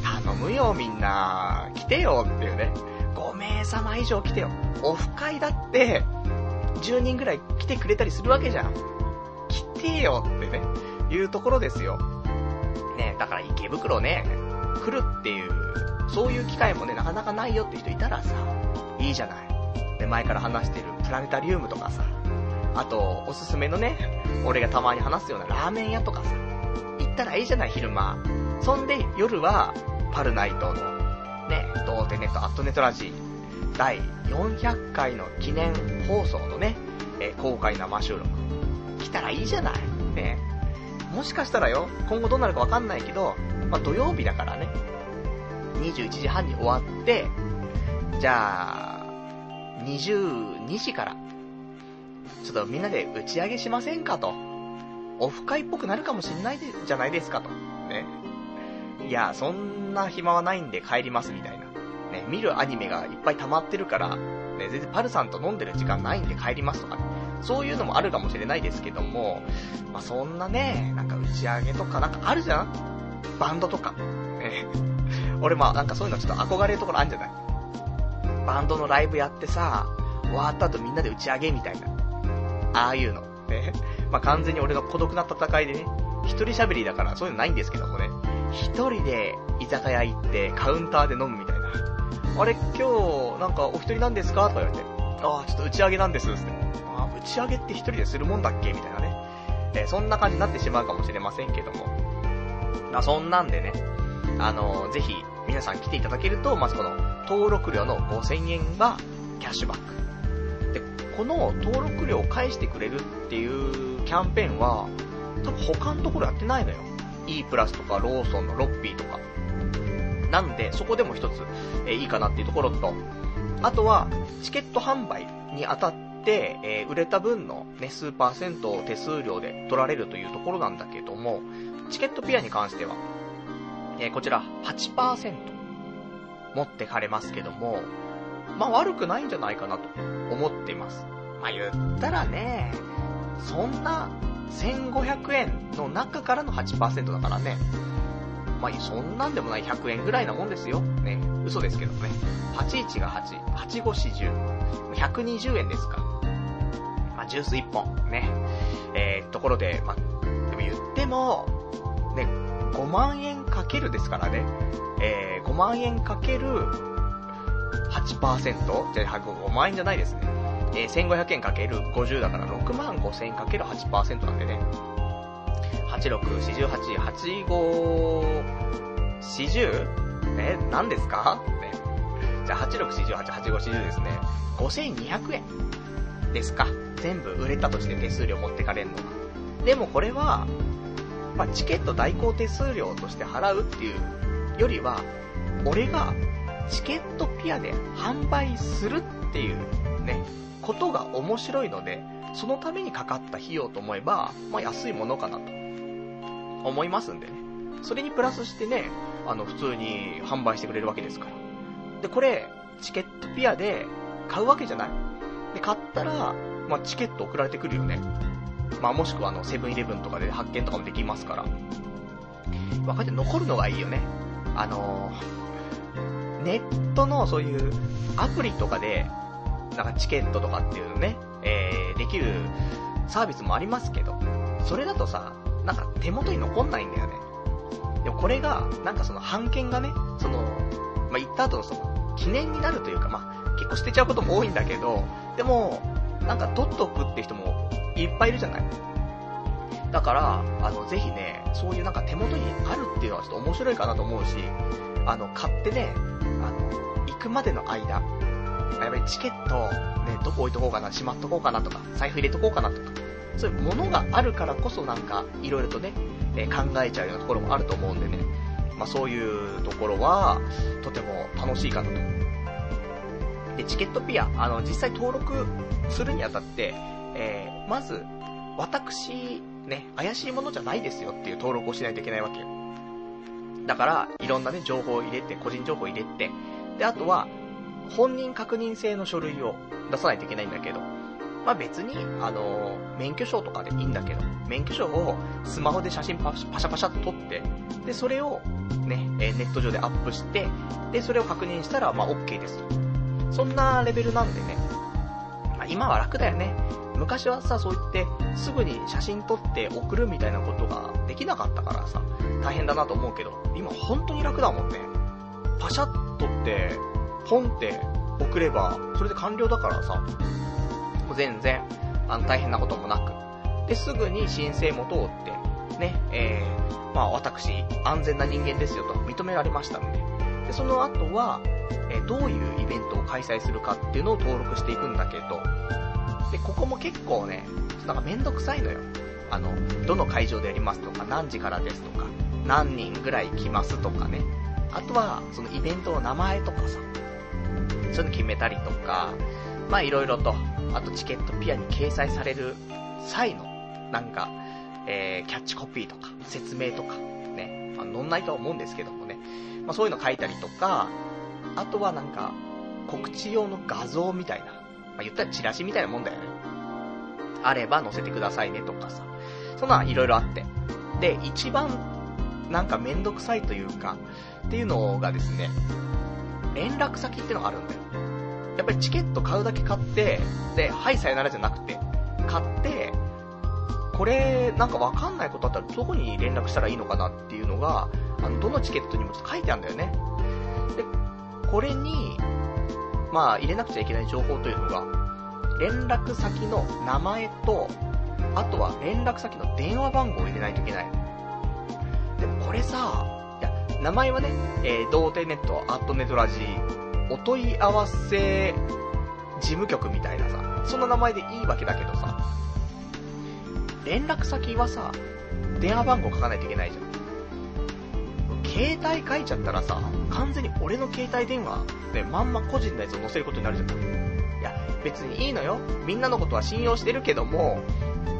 頼むよみんな、来てよっていうね。5名様以上来てよ。オフ会だって、10人ぐらい来てくれたりするわけじゃん。来てよってね、いうところですよ。ね、だから池袋ね、来るっていう、そういう機会もね、なかなかないよって人いたらさ、いいじゃない。で、前から話してるプラネタリウムとかさ、あと、おすすめのね、俺がたまに話すようなラーメン屋とかさ、ったらいいじゃない、昼間。そんで、夜は、パルナイトの、ね、童貞ネットアットネットラジー、第400回の記念放送のね、え公開生収録。来たらいいじゃない。ね。もしかしたらよ、今後どうなるかわかんないけど、まあ、土曜日だからね、21時半に終わって、じゃあ、22時から、ちょっとみんなで打ち上げしませんかと。オフ会っぽくなるかもしんないじゃないですかと。ね。いや、そんな暇はないんで帰りますみたいな。ね、見るアニメがいっぱい溜まってるから、ね、全然パルさんと飲んでる時間ないんで帰りますとかね。そういうのもあるかもしれないですけども、まあ、そんなね、なんか打ち上げとかなんかあるじゃん？バンドとか。ね、俺まあなんかそういうのちょっと憧れるところあるんじゃない？バンドのライブやってさ、終わった後みんなで打ち上げみたいな。ああいうの。ね。まあ完全に俺の孤独な戦いでね、一人喋りだからそういうのないんですけどもね。一人で居酒屋行ってカウンターで飲むみたいな。あれ今日なんかお一人なんですかとか言われて。ああ、ちょっと打ち上げなんですって。あ、打ち上げって一人でするもんだっけみたいなね。えー、そんな感じになってしまうかもしれませんけども。まあ、そんなんでね、あのー、ぜひ、皆さん来ていただけると、まずこの、登録料の5000円が、キャッシュバック。この登録料を返してくれるっていうキャンペーンは、多分他のところやってないのよ。E プラスとか、ローソンのロッピーとか。なんで、そこでも一つ、え、いいかなっていうところと、あとは、チケット販売にあたって、えー、売れた分のね、数パーセントを手数料で取られるというところなんだけども、チケットピアに関しては、えー、こちら8%持ってかれますけども、まあ悪くないんじゃないかなと思っています。まあ言ったらね、そんな1500円の中からの8%だからね。まあそんなんでもない100円ぐらいなもんですよ。ね。嘘ですけどね。81が8、8540。120円ですか。まあジュース1本。ね。えー、ところで、まあ、でも言っても、ね、5万円かけるですからね。えー、5万円かける 8%? じゃあ、5万円じゃないですね。えー、1500円かける50だから6万5千円かける8%なんでね。86、48、85、40? え、何ですか？ね。じゃあ、86、48、85、40ですね。5200円ですか。全部売れたとして手数料持ってかれるのが。でもこれは、まあ、チケット代行手数料として払うっていうよりは、俺がチケットピアで販売するっていうね、ことが面白いので、そのためにかかった費用と思えば、まあ安いものかなと思いますんでね。それにプラスしてね、あの普通に販売してくれるわけですから。で、これ、チケットピアで買うわけじゃない。で、買ったら、まあチケット送られてくるよね。まあもしくはあの、セブンイレブンとかで発見とかもできますから。分かって残るのがいいよね。あのー、ネットのそういうアプリとかで、なんかチケットとかっていうのね、えー、できるサービスもありますけど、それだとさ、なんか手元に残んないんだよね。でもこれが、なんかその版権がね、その、まあ、行った後のその、記念になるというか、まあ、結構捨てちゃうことも多いんだけど、でも、なんか取っとくって人もいっぱいいるじゃないだから、あの、ぜひね、そういうなんか手元にあるっていうのはちょっと面白いかなと思うし、あの、買ってね、あの、行くまでの間、やっぱりチケット、ね、どこ置いとこうかな、しまっとこうかなとか、財布入れとこうかなとか、そういうものがあるからこそなんか、いろいろとね、え考えちゃうようなところもあると思うんでね、まあそういうところは、とても楽しいかなと。で、チケットピア、あの、実際登録するにあたって、えー、まず、私、ね、怪しいものじゃないですよっていう登録をしないといけないわけよ。だから、いろんなね、情報を入れて、個人情報を入れて、で、あとは、本人確認制の書類を出さないといけないんだけど、まあ別に、あのー、免許証とかでいいんだけど、免許証をスマホで写真パシャパシャっと撮って、で、それをね、えネット上でアップして、で、それを確認したら、まあ OK ですと。そんなレベルなんでね、まあ今は楽だよね。昔はさ、そう言って、すぐに写真撮って送るみたいなことができなかったからさ、大変だなと思うけど、今本当に楽だもんね。パシャッとって、ポンって送れば、それで完了だからさ、全然、あの、大変なこともなく。で、すぐに申請も通って、ね、えー、まあ私、安全な人間ですよと認められましたので。で、その後は、えー、どういうイベントを開催するかっていうのを登録していくんだけど、で、ここも結構ね、なんかめんどくさいのよ。あの、どの会場でやりますとか、何時からですとか、何人ぐらい来ますとかね。あとは、そのイベントの名前とかさ、そういうの決めたりとか、まあいろいろと、あとチケットピアに掲載される際の、なんか、えー、キャッチコピーとか、説明とか、ね、まあ、載んないとは思うんですけどもね、まあそういうの書いたりとか、あとはなんか、告知用の画像みたいな、まあ言ったらチラシみたいなもんだよね。あれば載せてくださいねとかさ、そんなのいろいろあって。で、一番、なんかめんどくさいというか、っていうのがですね、連絡先ってのがあるんだよ。やっぱりチケット買うだけ買って、で、はい、さよならじゃなくて、買って、これ、なんかわかんないことあったらどこに連絡したらいいのかなっていうのが、あの、どのチケットにも書いてあるんだよね。で、これに、まあ、入れなくちゃいけない情報というのが、連絡先の名前と、あとは連絡先の電話番号を入れないといけない。でもこれさ、いや、名前はね、えー、童貞ネット、アットネトラジお問い合わせ事務局みたいなさ、そんな名前でいいわけだけどさ、連絡先はさ、電話番号書かないといけないじゃん。携帯書いちゃったらさ、完全に俺の携帯電話でまんま個人のやつを載せることになるじゃん。いや、別にいいのよ。みんなのことは信用してるけども、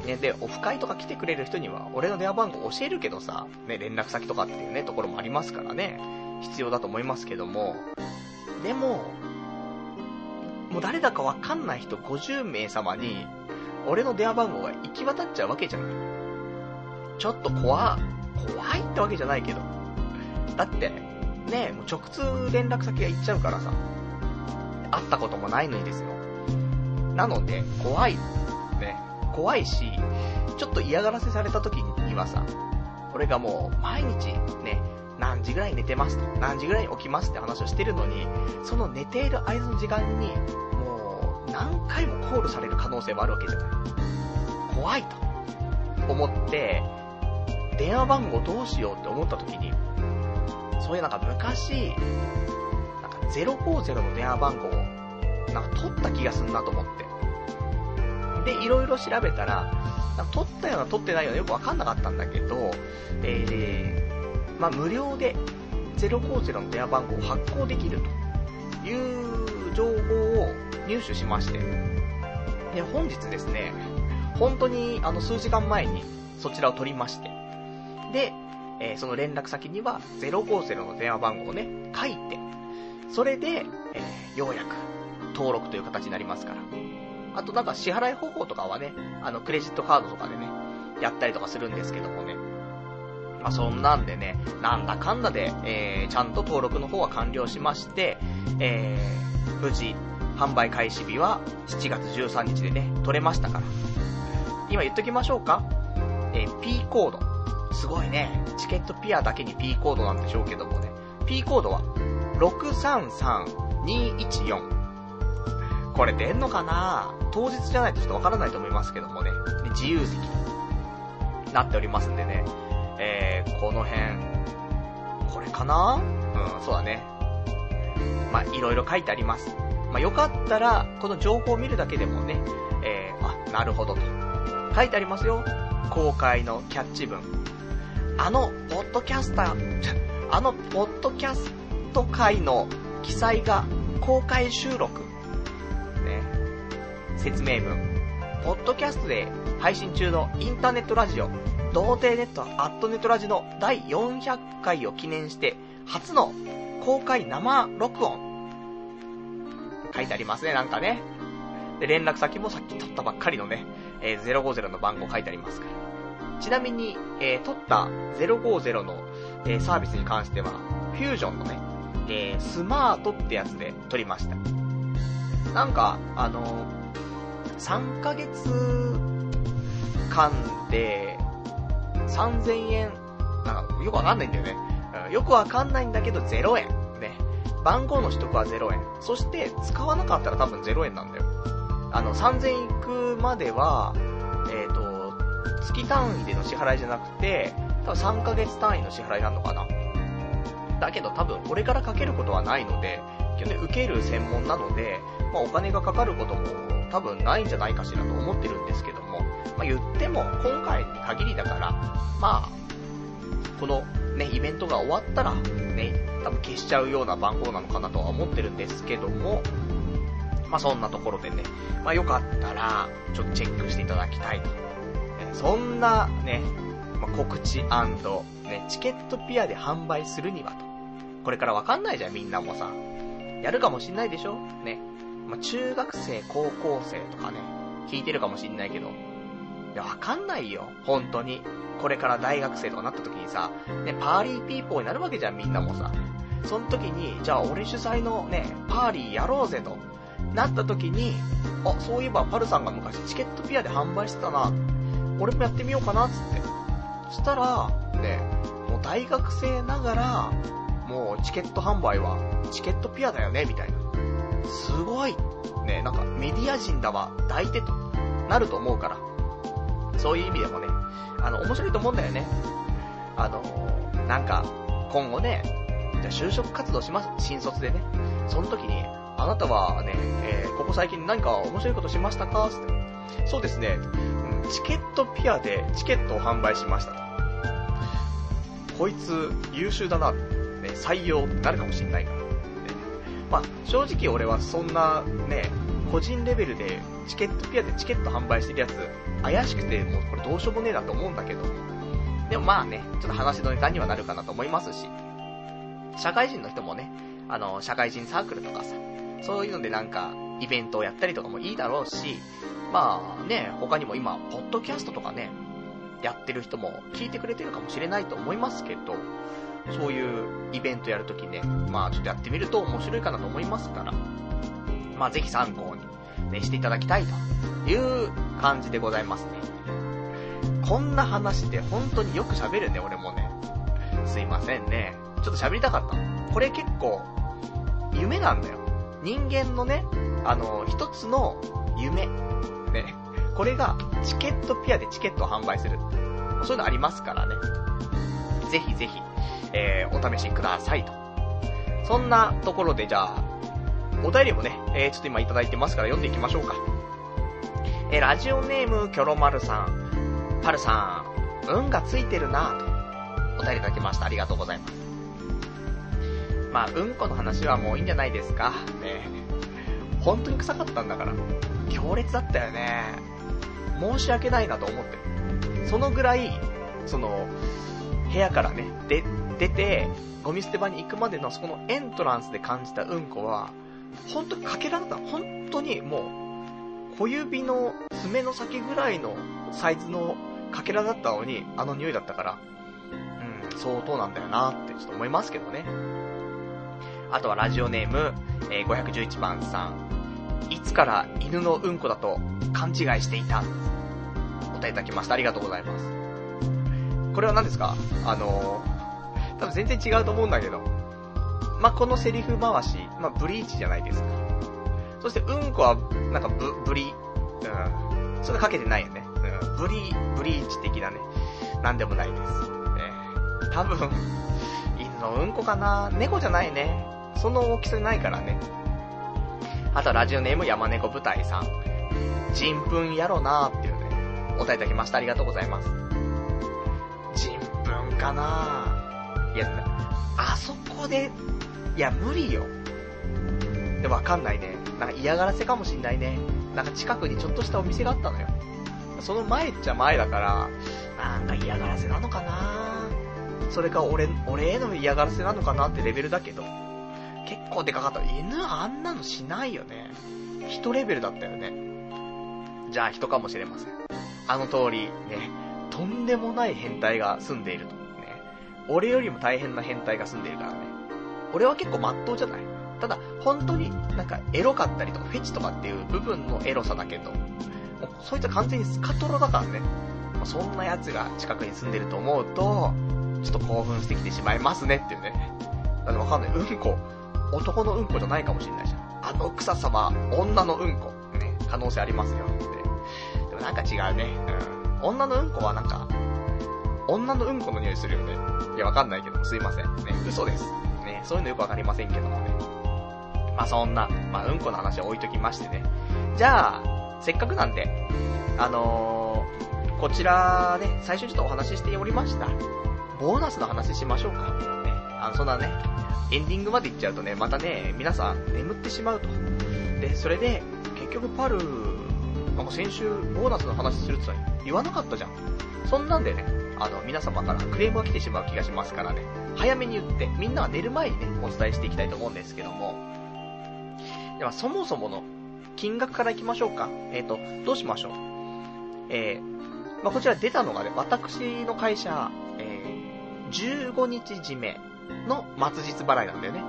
ね、で、オフ会とか来てくれる人には、俺の電話番号教えるけどさ、ね、連絡先とかっていうね、ところもありますからね、必要だと思いますけども、でも、もう誰だかわかんない人50名様に、俺の電話番号が行き渡っちゃうわけじゃない。ちょっと怖、怖いってわけじゃないけど。だって、ねもう直通連絡先が行っちゃうからさ。会ったこともないのにですよ。なので、怖い。怖いし、ちょっと嫌がらせされた時にはさ、俺がもう毎日ね、何時ぐらい寝てますと、何時ぐらいに起きますって話をしてるのに、その寝ている間の時間に、もう、何回もコールされる可能性もあるわけじゃない。怖いと、思って、電話番号どうしようって思った時に、そういうなんか昔、なんか050の電話番号を、なんか取った気がすんなと思って。で、いろいろ調べたら、取ったような取ってないようなよくわかんなかったんだけど、えー、まあ、無料で050の電話番号を発行できると。いう情報を入手しまして、で、本日ですね、本当にあの数時間前にそちらを取りまして、で、えー、その連絡先には050の電話番号をね、書いて、それで、えー、ようやく登録という形になりますから。あとなんか支払い方法とかはね、あのクレジットカードとかでね、やったりとかするんですけどもね。まあ、そんなんでね、なんだかんだで、えー、ちゃんと登録の方は完了しまして、えー、無事、販売開始日は7月13日でね、取れましたから。今言っときましょうか。えー、P コード。すごいね。チケットピアだけに P コードなんでしょうけどもね。P コードは、633214。これ出んのかな？当日じゃないとちょっとわからないと思いますけどもね。自由席になっておりますんでね。えー、この辺、これかな？うん、そうだね。まあ、いろいろ書いてあります。まあ、よかったら、この情報を見るだけでもね、えー、あ、なるほどと。書いてありますよ。公開のキャッチ文。あの、ポッドキャスター、あの、ポッドキャスト会の記載が公開収録。説明文。ポッドキャストで配信中のインターネットラジオ、童貞ネットアットネットラジの第400回を記念して、初の公開生録音。書いてありますね、なんかね。で、連絡先もさっき取ったばっかりのね、えー、050の番号書いてありますから。ちなみに、えー、取った050の、えー、サービスに関しては、フュージョンのね、えー、スマートってやつで取りました。なんか、あの3ヶ月間で、3000円、なんか、よくわかんないんだよね。よくわかんないんだけど、0円。ね。番号の取得は0円。そして、使わなかったら多分0円なんだよ。あの、3000円行くまでは、えっ、ー、と、月単位での支払いじゃなくて、多分3ヶ月単位の支払いなのかな。だけど多分これからかけることはないので、基本受ける専門なので、まあお金がかかることも多分ないんじゃないかしらと思ってるんですけども、まあ言っても今回に限りだから、まあ、このね、イベントが終わったら、ね、多分消しちゃうような番号なのかなとは思ってるんですけども、まあそんなところでね、まあよかったら、ちょっとチェックしていただきたいと。そんなね、まあ、告知ね、チケットピアで販売するにはと。これからわかんないじゃん、みんなもさ。やるかもしんないでしょ？ね。まあ、中学生、高校生とかね、聞いてるかもしんないけど、いや、わかんないよ。本当に。これから大学生とかなった時にさ、ね、パーリーピーポーになるわけじゃん、みんなもさ。その時に、じゃあ俺主催のね、パーリーやろうぜと、なった時に、あ、そういえばパルさんが昔チケットピアで販売してたな。俺もやってみようかな、つって。そしたら、ね、もう大学生ながら、もうチケット販売はチケットピアだよね、みたいな。すごい。ね、なんかメディア人だわ、抱いてと、なると思うから。そういう意味でもね、あの、面白いと思うんだよね。あの、なんか、今後ね、じゃ就職活動します、新卒でね。その時に、あなたはね、えー、ここ最近何か面白いことしましたか？って。そうですね、うん、チケットピアでチケットを販売しましたと。こいつ優秀だな、ね、採用なるかもしんないから。まあ、正直俺はそんなね、個人レベルでチケットピアでチケット販売してるやつ、怪しくてもうこれどうしようもねえなと思うんだけど。でもまあね、ちょっと話のネタにはなるかなと思いますし、社会人の人もね、あの、社会人サークルとかさ、そういうのでなんか、イベントをやったりとかもいいだろうし、まあね、他にも今、ポッドキャストとかね、やってる人も聞いてくれてるかもしれないと思いますけど、そういうイベントやるときね、まあちょっとやってみると面白いかなと思いますから、まあぜひ参考に、ね、していただきたいという感じでございますね。こんな話で本当によく喋るね、俺もね。すいませんね。ちょっと喋りたかった。これ結構、夢なんだよ。人間のね、あの、一つの夢。ね。これが、チケットピアでチケットを販売する。そういうのありますからね。ぜひぜひ、えー、お試しくださいと。そんなところで、じゃあ、お便りもね、えー、ちょっと今いただいてますから読んでいきましょうか。えー、ラジオネーム、キョロマルさん。パルさん、運がついてるなぁと、お便りいただきました。ありがとうございます。まあ、うんこの話はもういいんじゃないですか。ね本当に臭かったんだから。強烈だったよね。申し訳ないなと思って。そのぐらい、その、部屋からね、で、出て、ゴミ捨て場に行くまでのそこのエントランスで感じたうんこは、本当にかけられた。本当にもう、小指の爪の先ぐらいのサイズのかけらだったのに、あの匂いだったから、うん、相当なんだよなってちょっと思いますけどね。あとはラジオネーム、えー、511番さん。いつから犬のうんこだと勘違いしていた。お答えいただきました。ありがとうございます。これは何ですか？あのー、多分全然違うと思うんだけど。まあ、このセリフ回し、まあ、ブリーチじゃないですか。そして、うんこは、なんかブ、ブリ、うん。それかけてないよね。うん。ブリ、ブリーチ的なね。なんでもないです。えー、多分、犬のうんこかな猫じゃないね。その大きさないからね。あとラジオネーム山猫舞台さん。人糞やろなーっていうね、お答えいただきました。ありがとうございます。人糞かないや、あそこで、いや、無理よ。で、わかんないね。なんか嫌がらせかもしんないね。なんか近くにちょっとしたお店があったのよ。その前っちゃ前だから、なんか嫌がらせなのかなそれか俺、俺への嫌がらせなのかなってレベルだけど。結構でかかった。犬あんなのしないよね。人レベルだったよね。じゃあ人かもしれません。あの通り、ね、とんでもない変態が住んでいると。俺よりも大変な変態が住んでるからね。俺は結構真っ当じゃない？ただ、本当になんかエロかったりとかフェチとかっていう部分のエロさだけど、もうそいつは完全にスカトロだからね。そんな奴が近くに住んでると思うと、ちょっと興奮してきてしまいますねっていうね。だってわかんない。うんこ、男のうんこじゃないかもしれないじゃん。あの臭さは女のうんこ。ね、可能性ありますよって。でもなんか違うね。うん。女のうんこはなんか、女のうんこの匂いするよね。いや、わかんないけども、すいません。ね、嘘です。ね、そういうのよくわかりませんけどもね。まあそんな、まあうんこの話は置いときましてね。じゃあ、せっかくなんで、あのー、こちらね、最初ちょっとお話ししておりました。ボーナスの話しましょうか。ね、あの、そんなね、エンディングまで行っちゃうとね、またね、皆さん眠ってしまうと。で、それで、結局パル、なんか先週、ボーナスの話するって言わなかったじゃん。そんなんでね、あの、皆様からクレームが来てしまう気がしますからね、早めに言って、みんなは寝る前にね、お伝えしていきたいと思うんですけども。では、そもそもの金額からいきましょうか。えっ、ー、と、どうしましょう。えー、まあ、こちら出たのがね、私の会社、えー、15日締めの末日払いなんだよね。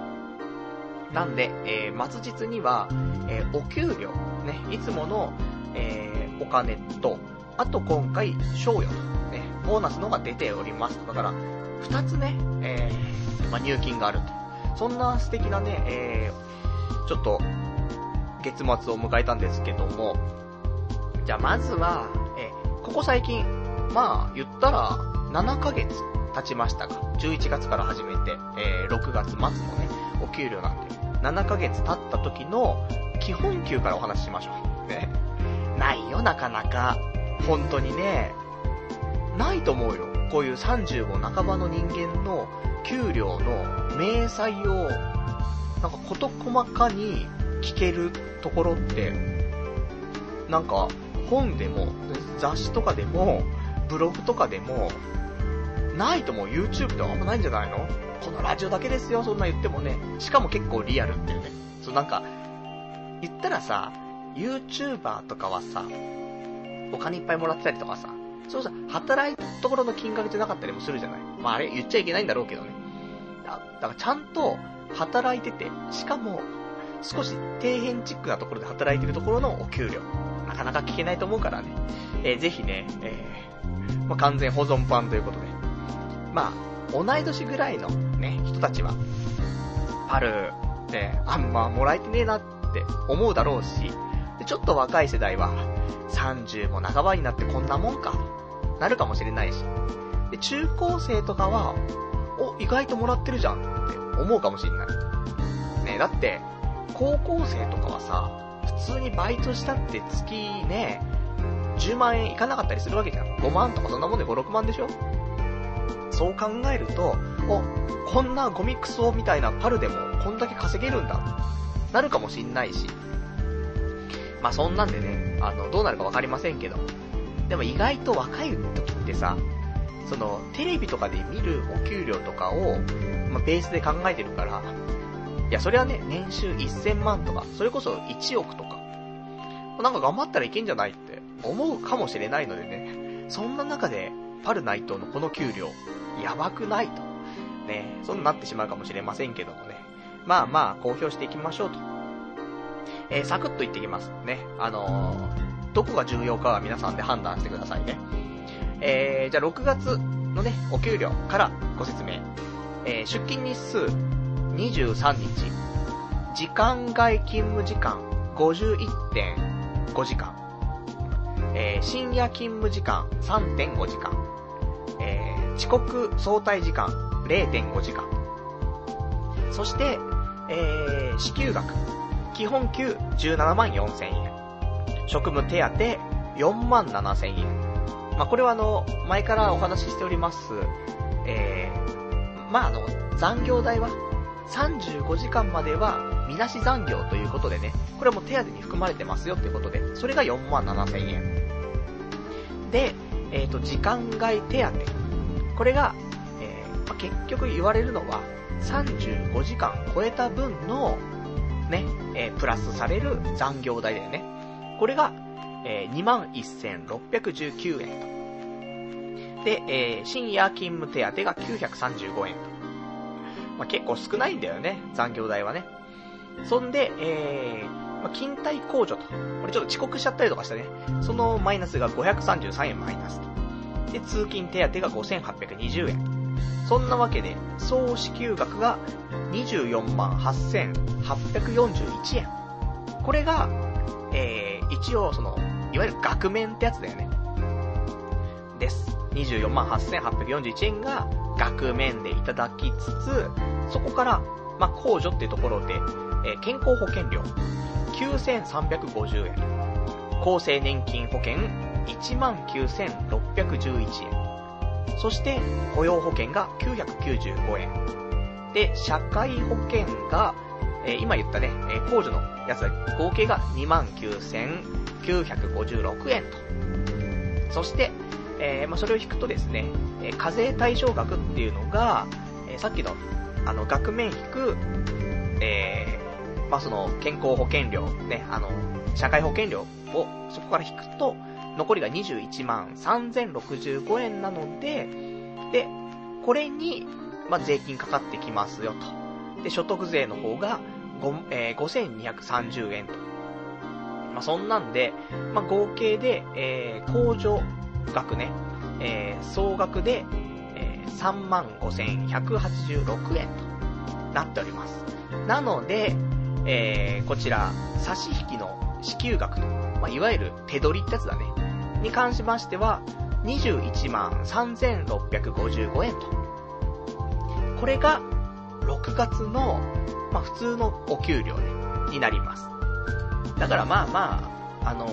なんで、えー、末日には、えー、お給料、ね、いつもの、えー、お金と、あと今回、賞与と、ボーナスのが出ております。だから、二つね、えー、まあ、入金があると。そんな素敵なね、えー、ちょっと、月末を迎えたんですけども、じゃあまずは、えー、ここ最近、まあ、言ったら、7ヶ月経ちましたが、11月から始めて、えー、6月末のね、お給料なんで、7ヶ月経った時の基本給からお話ししましょう。ね。ないよ、なかなか。本当にね。ないと思うよ。こういう35半ばの人間の給料の明細を、なんか事細かに聞けるところって、なんか本でも、雑誌とかでも、ブログとかでも、ないと思う。YouTube ではあんまないんじゃないの？このラジオだけですよ、そんな言ってもね。しかも結構リアルっていうね。そう、なんか、言ったらさ、YouTuber とかはさ、お金いっぱいもらってたりとかさ、そうさ、働いたところの金額じゃなかったりもするじゃない。まああれ言っちゃいけないんだろうけどね。だだからちゃんと働いてて、しかも少し底辺チックなところで働いてるところのお給料。なかなか聞けないと思うからね。えー、ぜひね、えー、まあ、完全保存版ということで。まあ、同い年ぐらいのね、人たちは、パル、ね、あんまもらえてねえなって思うだろうし、でちょっと若い世代は、30も半ばになってこんなもんか、なるかもしれないし、で、中高生とかは、お、意外ともらってるじゃんって思うかもしれない。ね、だって、高校生とかはさ、普通にバイトしたって月ね、10万円いかなかったりするわけじゃん。5万とかそんなもんで5、6万でしょそう考えると、お、こんなゴミクソみたいなパルでもこんだけ稼げるんだ、なるかもしんないし。まあそんなんでね、あの、どうなるかわかりませんけど。でも意外と若い時ってさ、その、テレビとかで見るお給料とかを、まあ、ベースで考えてるから、いや、それはね、年収1000万とか、それこそ1億とか、なんか頑張ったらいけんじゃないって思うかもしれないのでね、そんな中で、パルナイトのこの給料、やばくないと。ね、そうなってしまうかもしれませんけどもね。まあまあ、公表していきましょうと。えー、サクッと言ってきます。ね。あのー、どこが重要かは皆さんで判断してくださいね。えー、じゃあ6月のね、お給料からご説明。えー、出勤日数23日。時間外勤務時間51.5時間。えー、深夜勤務時間3.5時間。えー、遅刻相対時間0.5時間。そして、えー、支給額。基本給17万4千円。職務手当4万7千円。まあ、これはあの、前からお話ししております、えー、まあ、あの、残業代は、35時間までは、みなし残業ということでね、これはもう手当に含まれてますよってことで、それが4万7千円。で、えっ、ー、と、時間外手当。これが、えー、まあ、結局言われるのは、35時間超えた分の、ね、えー、プラスされる残業代だよね。これが、えー、21,619円と。で、えー、深夜勤務手当が935円と。まあ、結構少ないんだよね、残業代はね。そんで、えー、まあ、勤怠控除と。これちょっと遅刻しちゃったりとかしたね。そのマイナスが533円マイナスと。で、通勤手当が5820円。そんなわけで、総支給額が24万8841円。これが、えー、一応その、いわゆる額面ってやつだよね。です。24万8841円が額面でいただきつつ、そこから、まあ、控除っていうところで、えー、健康保険料9350円。厚生年金保険19611円。そして、雇用保険が995円。で、社会保険が、えー、今言ったね、えー、控除のやつ合計が29,956円と。そして、えー、まあ、それを引くとですね、え課税対象額っていうのが、えさっきの、あの、額面引く、えまあ、その、健康保険料、ね、あの、社会保険料をそこから引くと、残りが21万3065円なので、で、これに、まあ、税金かかってきますよと。で、所得税の方が5、えー、5230円と。まあ、そんなんで、まあ、合計で、えー、控除額ね、えー、総額で、えー、35,186円となっております。なので、えー、こちら、差し引きの支給額と、まあ、いわゆる手取りってやつだね。に関しましては、21万3655円と。これが、6月の、まあ、普通のお給料、ね、になります。だからまあまあ、あの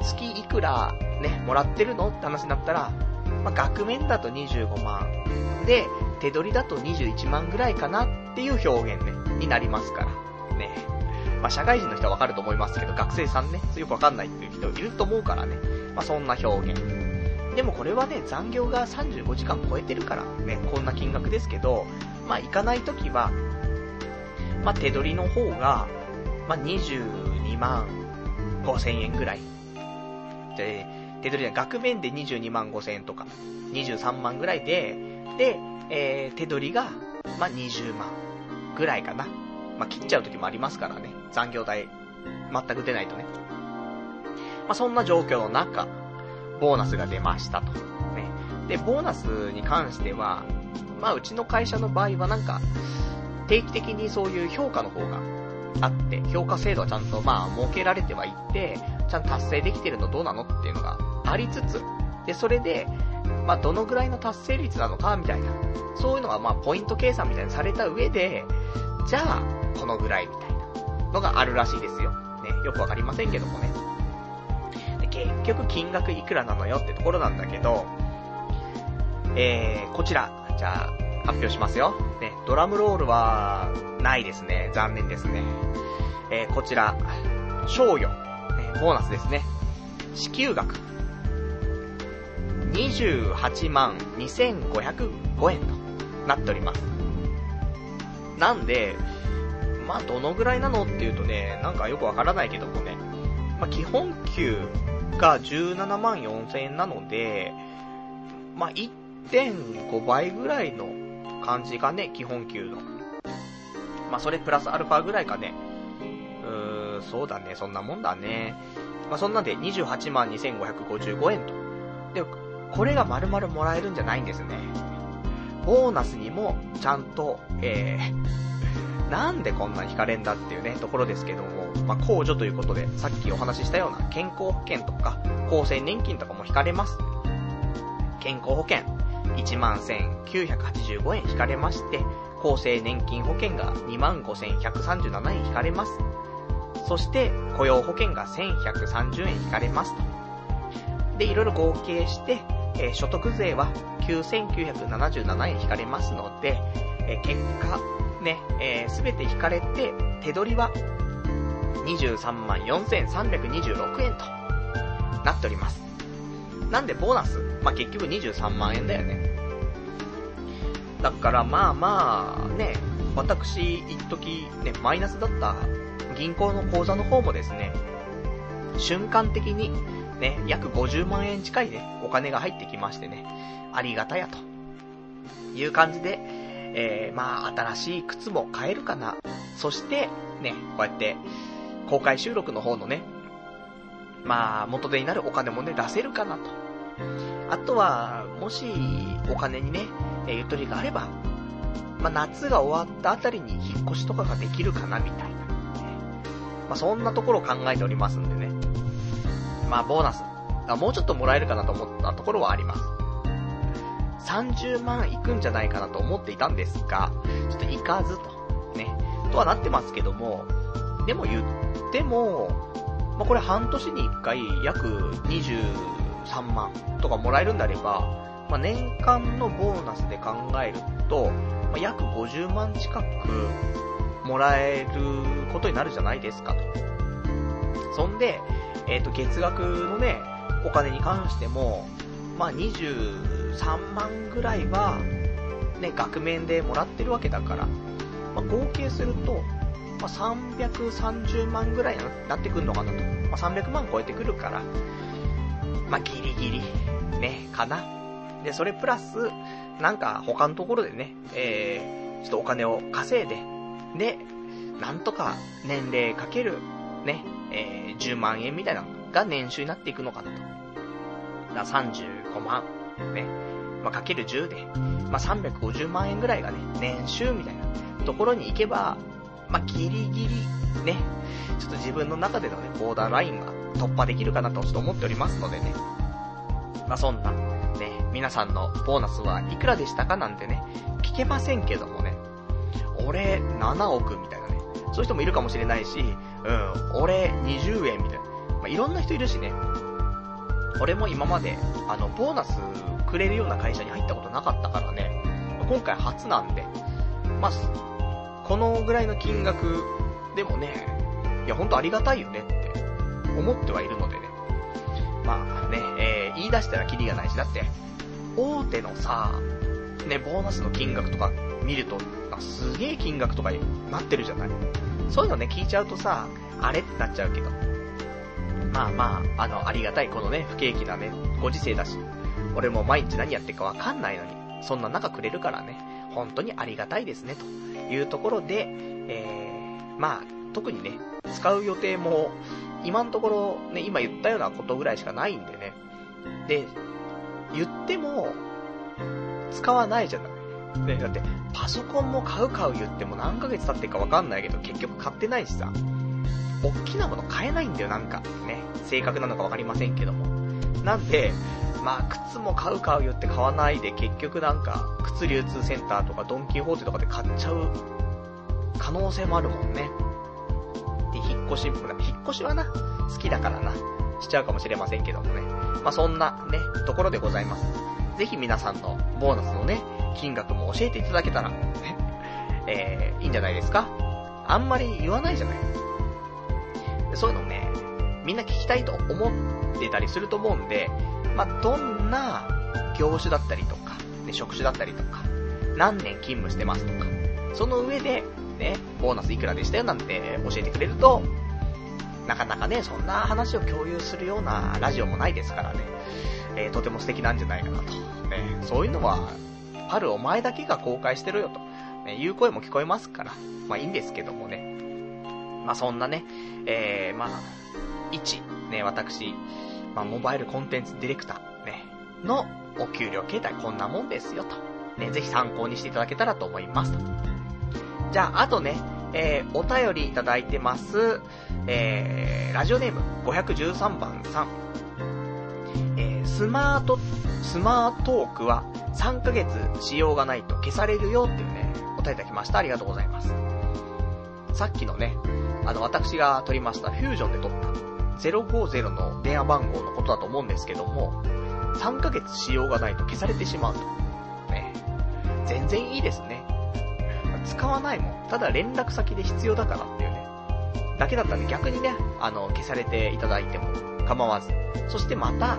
ー、月いくらね、もらってるのって話になったら、まあ、額面だと25万。で、手取りだと21万ぐらいかなっていう表現ね、になりますから。ね。まあ、社会人の人はわかると思いますけど、学生さんね、よくわかんないっていう人いると思うからね。まあ、そんな表現。でもこれはね、残業が35時間超えてるからね、こんな金額ですけど、まあ、行かないときは、まあ、手取りの方が、まあ、22万5千円ぐらい。で、手取りは額面で22万5千円とか、23万ぐらいで、で、えー、手取りが、まあ、20万ぐらいかな。まあ、切っちゃう時もありますからね。残業代、全く出ないとね。まあ、そんな状況の中、ボーナスが出ましたと。ね。で、ボーナスに関しては、まあ、うちの会社の場合はなんか、定期的にそういう評価の方があって、評価制度はちゃんとまあ、設けられてはいって、ちゃんと達成できてるのどうなのっていうのがありつつ、で、それで、まあ、どのぐらいの達成率なのか、みたいな。そういうのが、まあ、ポイント計算みたいにされた上で、じゃあ、このぐらいみたいなのがあるらしいですよ。ね、よくわかりませんけどもね。で結局金額いくらなのよってところなんだけど、えー、こちら、じゃあ、発表しますよ。ね、ドラムロールは、ないですね。残念ですね。えー、こちら、賞与、ね、ボーナスですね。支給額、28万2505円となっております。なんで、まあ、どのぐらいなのっていうとね、なんかよくわからないけどもね、まあ、基本給が17万4000円なので、まあ、1.5倍ぐらいの感じがね、基本給の。まあ、それプラスアルファぐらいかね。うーん、そうだね、そんなもんだね。まあ、そんなんで28万2555円と。で、これが丸々もらえるんじゃないんですね。ボーナスにも、ちゃんと、えー、なんでこんなに引かれんだっていうね、ところですけども、まあ、控除ということで、さっきお話ししたような健康保険とか、厚生年金とかも引かれます。健康保険、11,985円引かれまして、厚生年金保険が25,137円引かれます。そして、雇用保険が1,130円引かれますと。で、いろいろ合計して、えー、所得税は9,977円引かれますので、えー、結果、ね、えー、べて引かれて、手取りは23万4326円となっております。なんでボーナス、まあ、結局23万円だよね。だからまあまあ、ね、私、一時ね、マイナスだった銀行の口座の方もですね、瞬間的にね、約50万円近いね、お金が入ってきましてね、ありがたやと。いう感じで、えー、まあ、新しい靴も買えるかな。そして、ね、こうやって、公開収録の方のね、まあ、元手になるお金もね、出せるかなと。あとは、もし、お金にね、えゆとりがあれば、まあ、夏が終わったあたりに引っ越しとかができるかな、みたいな。まあ、そんなところを考えておりますんでね。まあ、ボーナス。あもうちょっともらえるかなと思ったところはあります。30万いくんじゃないかなと思っていたんですが、ちょっと行かずと、ね、とはなってますけども、でも言っても、まあ、これ半年に1回約23万とかもらえるんであれば、まあ、年間のボーナスで考えると、まあ、約50万近くもらえることになるじゃないですかと。そんで、えっ、ー、と、月額のね、お金に関しても、まあ、23万ぐらいは、ね、額面でもらってるわけだから、まあ、合計すると、まあ、330万ぐらいになってくるのかなと。まあ、300万超えてくるから、まあ、ギリギリ、ね、かな。で、それプラス、なんか他のところでね、えー、ちょっとお金を稼いで、で、なんとか年齢かける、ね、えー、10万円みたいなのが年収になっていくのかなと。だ35万、ね、まあ、かける10で、まあ、350万円ぐらいがね、年収みたいなところに行けば、まあ、ギリギリ、ね、ちょっと自分の中でのね、ボーダーラインが突破できるかなとちょっと思っておりますのでね。まあ、そんな、ね、皆さんのボーナスはいくらでしたかなんてね、聞けませんけどもね、俺7億みたいなね、そういう人もいるかもしれないし、うん、俺20円みたいな。まあ、いろんな人いるしね。俺も今まで、あの、ボーナスくれるような会社に入ったことなかったからね、今回初なんで、まあ、このぐらいの金額でもね、いや、ほんとありがたいよねって思ってはいるのでね。まあね、えー、言い出したらキリがないし、だって、大手のさ、ね、ボーナスの金額とか見ると、あすげえ金額とかになってるじゃない。そういうのね、聞いちゃうとさ、あれってなっちゃうけど。まあまあ、あの、ありがたい、このね、不景気なね、ご時世だし、俺も毎日何やってるかわかんないのに、そんな中くれるからね、本当にありがたいですね、というところで、えー、まあ、特にね、使う予定も、今のところ、ね、今言ったようなことぐらいしかないんでね。で、言っても、使わないじゃない。ね、だって、パソコンも買う買う言っても何ヶ月経ってるかわかんないけど、結局買ってないしさ。おっきなもの買えないんだよ、なんか。ね。正確なのかわかりませんけども。なんで、まあ、靴も買う買う言って買わないで、結局なんか、靴流通センターとかドンキーホーテとかで買っちゃう可能性もあるもんね。で、引っ越しも、引っ越しはな、好きだからな、しちゃうかもしれませんけどもね。まあ、そんなね、ところでございます。ぜひ皆さんのボーナスのね、金額も教えていただけたら、ね、えー、いいんじゃないですかあんまり言わないじゃない。そういうのね、みんな聞きたいと思ってたりすると思うんで、まあ、どんな業種だったりとか、ね、職種だったりとか、何年勤務してますとか、その上で、ね、ボーナスいくらでしたよなんて教えてくれると、なかなかね、そんな話を共有するようなラジオもないですからね、えー、とても素敵なんじゃないかなと。ね、そういうのは、パルお前だけが公開してるよと、ね、いう声も聞こえますから、まあいいんですけどもね。まあそんなね、えー、まあ、一、ね、私、まあモバイルコンテンツディレクター、ね、のお給料形態こんなもんですよと。ね、ぜひ参考にしていただけたらと思いますと。じゃあ、あとね、えー、お便りいただいてます、えー、ラジオネーム513番さん。えー、スマート、スマートークは3ヶ月使用がないと消されるよっていうね、お便りいただきました。ありがとうございます。さっきのね、あの、私が取りましたフュージョンで取った050の電話番号のことだと思うんですけども、3ヶ月使用がないと消されてしまうと。ね。全然いいですね。使わないもん。ただ連絡先で必要だからっていうね。だけだったら逆にね、あの、消されていただいても構わず。そしてまた、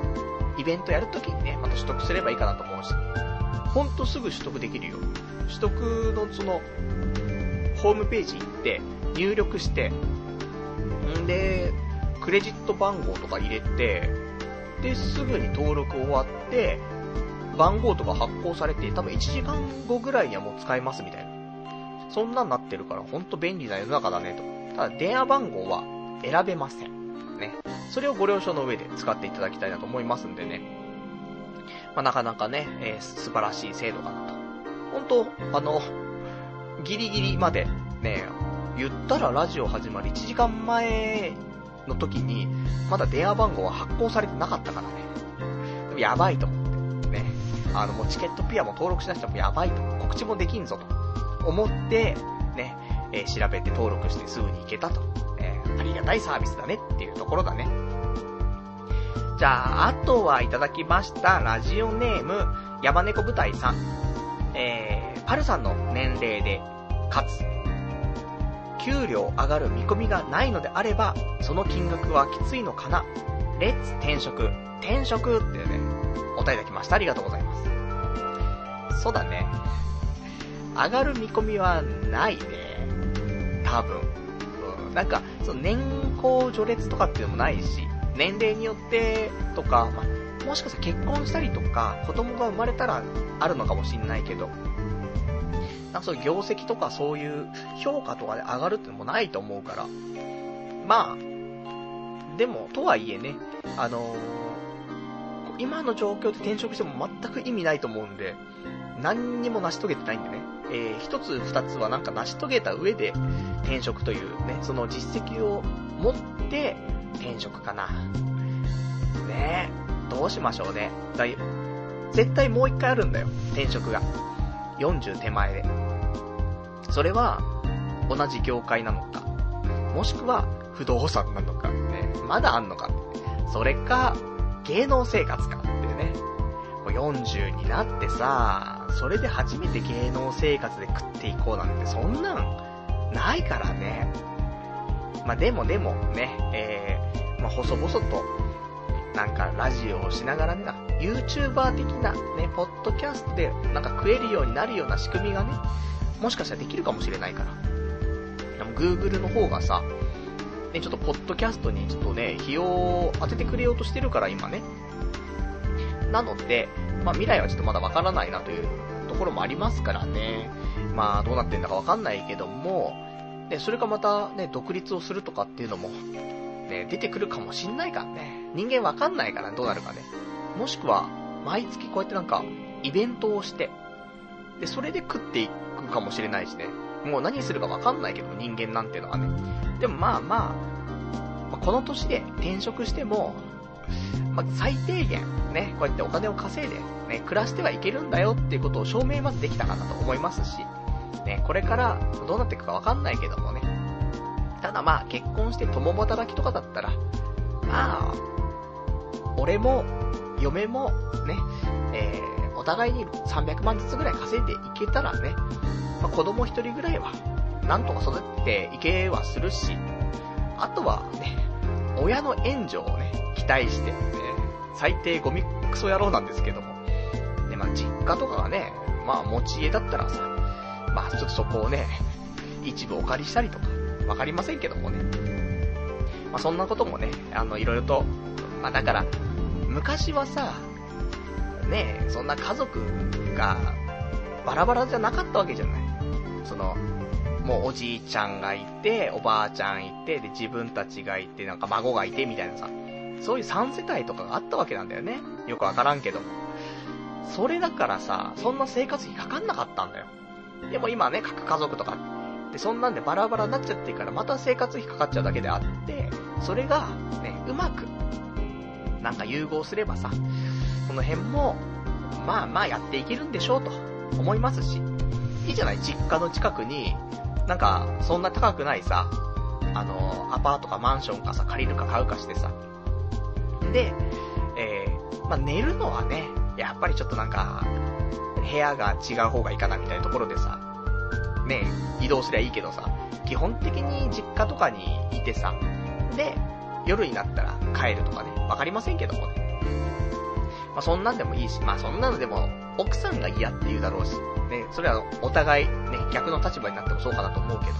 イベントやるときにね、また取得すればいいかなと思うし。ほんとすぐ取得できるよ。取得のその、ホームページ行って、入力して、んで、クレジット番号とか入れて、で、すぐに登録終わって、番号とか発行されて、多分1時間後ぐらいにはもう使えますみたいな。そんなんなってるから、ほんと便利な世の中だねと。ただ、電話番号は選べません。ね。それをご了承の上で使っていただきたいなと思いますんでね。まあ、なかなかね、えー、素晴らしい制度かなと。本当あの、ギリギリまで、ね、言ったらラジオ始まり1時間前の時に、まだ電話番号は発行されてなかったからね。でもやばいと思って。ね。あの、もうチケットピアも登録しなくてもやばいと。告知もできんぞと。思って、ね、えー、調べて登録してすぐに行けたと。えー、ありがたいサービスだねっていうところだね。じゃあ、あとはいただきました、ラジオネーム、山猫部隊さん。えー、パルさんの年齢で、かつ、給料上がる見込みがないのであれば、その金額はきついのかな。レッツ転職。転職ってね、お答えいただきました。ありがとうございます。そうだね。上がる見込みはないね。多分。うん、なんか、その年功序列とかっていうのもないし、年齢によってとか、ま、もしかしたら結婚したりとか、子供が生まれたらあるのかもしんないけど、なんかそういう業績とかそういう評価とかで上がるってのもないと思うから。まあ、でも、とはいえね、あのー、今の状況で転職しても全く意味ないと思うんで、何にも成し遂げてないんでね、えー、一つ二つはなんか成し遂げた上で転職というね、その実績を持って転職かな。ねえ、どうしましょうね。だ絶対もう一回あるんだよ、転職が。40手前で。それは、同じ業界なのか、もしくは不動産なのか、ね、まだあんのか、それか、芸能生活かっていうね。もう40になってさ、それで初めて芸能生活で食っていこうなんて、そんなん、ないからね。まあ、でもでもね、えー、まあ、細々と、なんかラジオをしながらね、YouTuber 的なね、ポッドキャストでなんか食えるようになるような仕組みがね、もしかしたらできるかもしれないから。でも Google の方がさ、ね、ちょっとポッドキャストにちょっとね、費用を当ててくれようとしてるから今ね。なので、まあ未来はちょっとまだわからないなというところもありますからね。まあどうなってんだかわかんないけども、ね、それかまたね、独立をするとかっていうのも、ね、出てくるかもしんないからね。人間わかんないからどうなるかね。もしくは、毎月こうやってなんか、イベントをして、で、それで食っていくかもしれないしね。もう何するかわかんないけど、人間なんていうのはね。でもまあまあ、この年で転職しても、まあ、最低限、ね、こうやってお金を稼いで、ね、暮らしてはいけるんだよっていうことを証明まずできたかなと思いますし、ね、これからどうなっていくかわかんないけどもね。ただまあ、結婚して共働きとかだったら、まあ、俺も、嫁も、ね、えー、お互いに300万ずつぐらい稼いでいけたらね、まあ、子供一人ぐらいは、なんとか育てていけはするし、あとはね、親の援助をね、期待して、ね、最低ゴミクソ野郎なんですけども、ね、まあ、実家とかがね、まあ、持ち家だったらさ、まあ、ちょっとそこをね、一部お借りしたりとか、わかりませんけどもね。まあ、そんなこともね、あの、いろいろと、まあ、だから、昔はさ、ねそんな家族がバラバラじゃなかったわけじゃない。その、もうおじいちゃんがいて、おばあちゃんいて、で、自分たちがいて、なんか孫がいて、みたいなさ、そういう3世帯とかがあったわけなんだよね。よくわからんけど。それだからさ、そんな生活費かかんなかったんだよ。でも今ね、各家族とか、で、そんなんでバラバラになっちゃってるから、また生活費かかっちゃうだけであって、それが、ね、うまく、なんか融合すればさ、この辺も、まあまあやっていけるんでしょうと思いますし、いいじゃない実家の近くに、なんか、そんな高くないさ、あの、アパートかマンションかさ、借りるか買うかしてさ。で、えー、まあ寝るのはね、やっぱりちょっとなんか、部屋が違う方がいいかなみたいなところでさ、ね、移動すりゃいいけどさ、基本的に実家とかにいてさ、で、夜になったら帰るとかね、わかりませんけどもね。まあ、そんなんでもいいし、まあそんなのでも、奥さんが嫌って言うだろうし、ね、それはお互い、ね、逆の立場になってもそうかなと思うけど。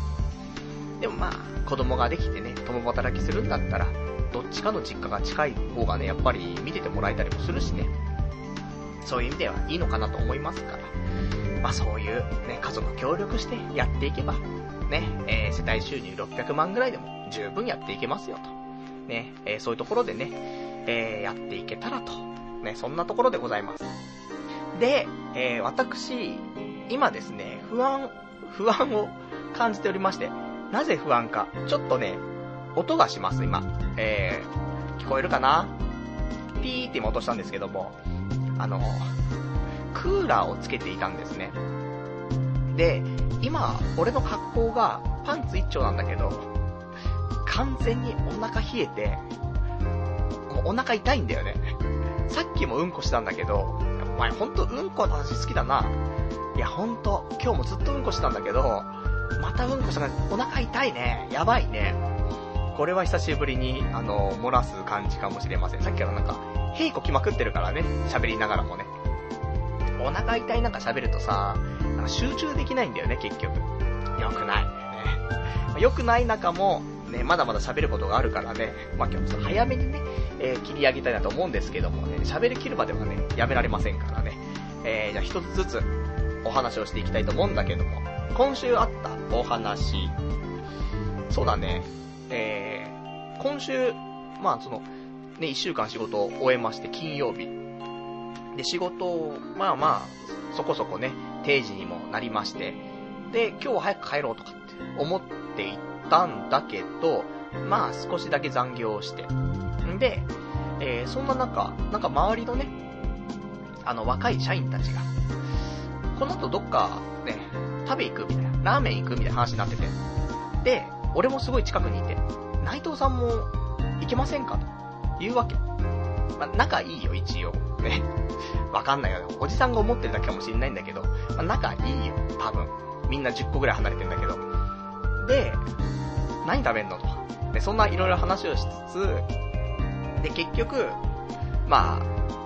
でもまあ、子供ができてね、共働きするんだったら、どっちかの実家が近い方がね、やっぱり見ててもらえたりもするしね。そういう意味ではいいのかなと思いますから。まあそういうね、家族協力してやっていけば、ね、えー、世帯収入600万ぐらいでも十分やっていけますよと。ね、えー、そういうところでね、えー、やっていけたらと。ね、そんなところでございます。で、えー、私、今ですね、不安、不安を感じておりまして、なぜ不安か。ちょっとね、音がします、今。えー、聞こえるかな？ピーって今落としたんですけども、あの、クーラーをつけていたんですね。で、今、俺の格好がパンツ一丁なんだけど、完全にお腹冷えて、もうお腹痛いんだよね。さっきもうんこしたんだけど、お前ほんとうんこの話好きだな。いやほんと、今日もずっとうんこしたんだけど、またうんこしたからお腹痛いね。やばいね。これは久しぶりに、あの、漏らす感じかもしれません。さっきからなんか、へいこきまくってるからね。喋りながらもね。お腹痛いなんか喋るとさ、なんか集中できないんだよね、結局。よくない。ね。よくない中も、ね、まだまだ喋ることがあるからね、まあ、今日早めにね、えー、切り上げたいなと思うんですけどもね、喋り切るまではね、やめられませんからね。えー、じゃあ一つずつお話をしていきたいと思うんだけども、今週あったお話、そうだね、えー、今週、まあその、ね、一週間仕事を終えまして、金曜日。で、仕事を、まあまあ、そこそこね、定時にもなりまして、で、今日は早く帰ろうとかって思っていてたんだけど、まあ少しだけ残業をして。んで、えー、そんな中、なんか周りのね、あの若い社員たちが、この後どっかね、食べ行くみたいな、ラーメン行くみたいな話になってて。で、俺もすごい近くにいて、内藤さんも行けませんかと言うわけ。まあ、仲いいよ、一応。ね。わかんないよ。おじさんが思ってるだけかもしれないんだけど、まあ、仲いいよ、多分。みんな10個ぐらい離れてんだけど。で、何食べんのと。で、そんないろいろ話をしつつ、で、結局、ま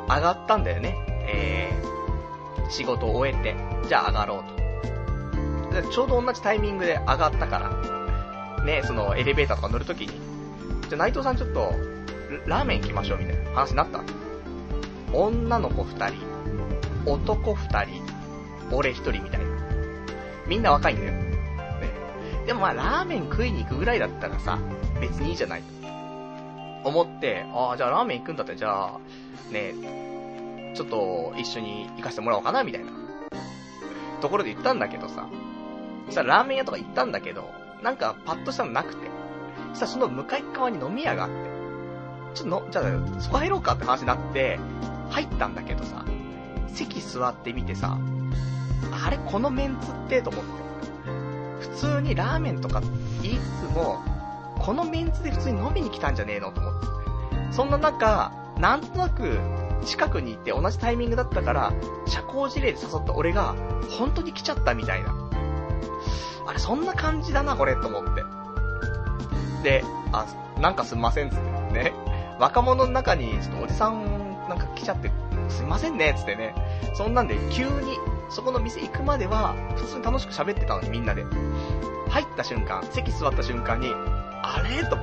あ、上がったんだよね。えー、仕事を終えて、じゃあ上がろうと。で、ちょうど同じタイミングで上がったから、ね、そのエレベーターとか乗るときに、じゃあ内藤さんちょっと、ラーメン行きましょうみたいな話になった女の子二人、男二人、俺一人みたいな。みんな若いんだよ。でもまあ、ラーメン食いに行くぐらいだったらさ、別にいいじゃないと。思って、ああ、じゃあラーメン行くんだったら、じゃあ、ね、ちょっと一緒に行かせてもらおうかな、みたいな。ところで言ったんだけどさ。そしたらラーメン屋とか行ったんだけど、なんかパッとしたのなくて。そしたらその向かい側に飲み屋があって。ちょっとの、じゃあ、そこ入ろうかって話になって、入ったんだけどさ、席座ってみてさ、あれこのメンツって？と思って。普通にラーメンとか言いつつも、このメンツで普通に飲みに来たんじゃねえのと思って。そんな中、なんとなく、近くにいて同じタイミングだったから、社交辞令で誘った俺が、本当に来ちゃったみたいな。あれ、そんな感じだな、これ、と思って。で、あ、なんかすんません、つってね。若者の中に、ちょっとおじさんなんか来ちゃって、すいませんね、つってね。そんなんで、急に、そこの店行くまでは、普通に楽しく喋ってたのに、みんなで。入った瞬間、席座った瞬間に、あれ？と。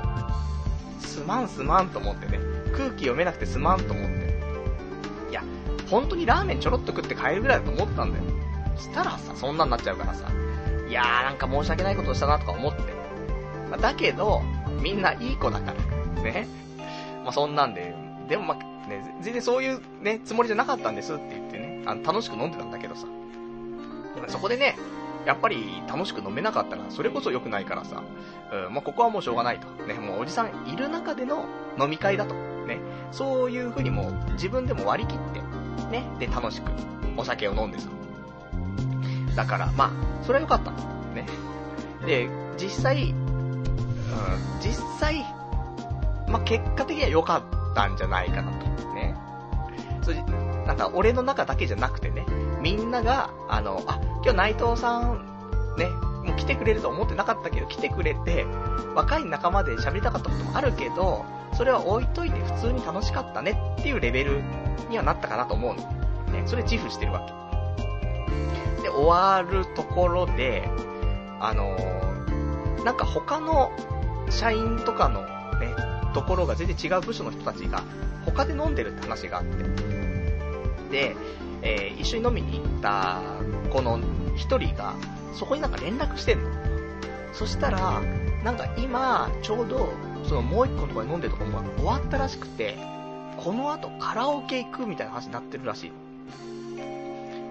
すまんすまんと思ってね。空気読めなくてすまんと思って。いや、本当にラーメンちょろっと食って帰るぐらいだと思ったんだよ。したらさ、そんなんなっちゃうからさ。いやーなんか申し訳ないことをしたなとか思って。まあ、だけど、みんないい子だから。ね。まあ、そんなんで、でもまあ、ね、全然そういうね、つもりじゃなかったんですって言ってね、あの、楽しく飲んでたんだけどさ。そこでね、やっぱり楽しく飲めなかったら、それこそ良くないからさ、うん、まあ、ここはもうしょうがないと。ね、もうおじさんいる中での飲み会だと。ね、そういう風にもう自分でも割り切って、ね、で楽しくお酒を飲んでさ。だから、まあ、それは良かった。ね。で、実際、うん、実際、まあ、結果的には良かったんじゃないかなと。ね。それ、なんか俺の中だけじゃなくてね、みんなが、あの、あ、今日内藤さん、ね、もう来てくれると思ってなかったけど、来てくれて、若い仲間で喋りたかったこともあるけど、それは置いといて普通に楽しかったねっていうレベルにはなったかなと思うの。ね、それ自負してるわけ。で、終わるところで、あのー、なんか他の社員とかのね、ところが全然違う部署の人たちが他で飲んでるって話があって。で、えー、一緒に飲みに行ったこの一人が、そこになんか連絡してんの。そしたら、なんか今、ちょうど、そのもう一個のところで飲んでるとこも終わったらしくて、この後カラオケ行くみたいな話になってるらしい。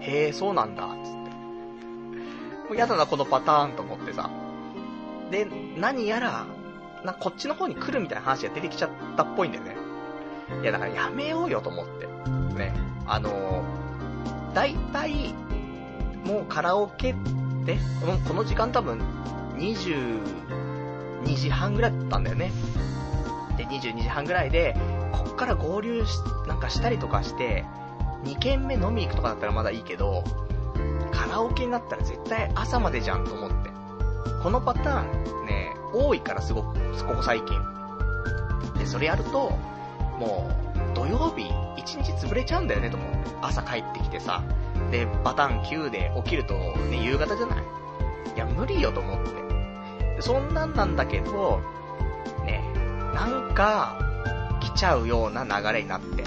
へえ、そうなんだ、つって。もうやだな、このパターンと思ってさ。で、何やら、な、こっちの方に来るみたいな話が出てきちゃったっぽいんだよね。いや、だからやめようよと思って。ね。あのー、大体、もうカラオケって、この時間多分、22時半ぐらいだったんだよね。で、22時半ぐらいで、こっから合流し、なんかしたりとかして、2軒目飲み行くとかだったらまだいいけど、カラオケになったら絶対朝までじゃんと思って。このパターンね、多いからすごく、ここ最近。で、それやると、もう、土曜日、1日潰れちゃうんだよねと思って。朝帰ってきてさ、で、パタン9で起きると、ね、夕方じゃない？いや、無理よと思って。そんなんなんだけど、ね、なんか、来ちゃうような流れになって。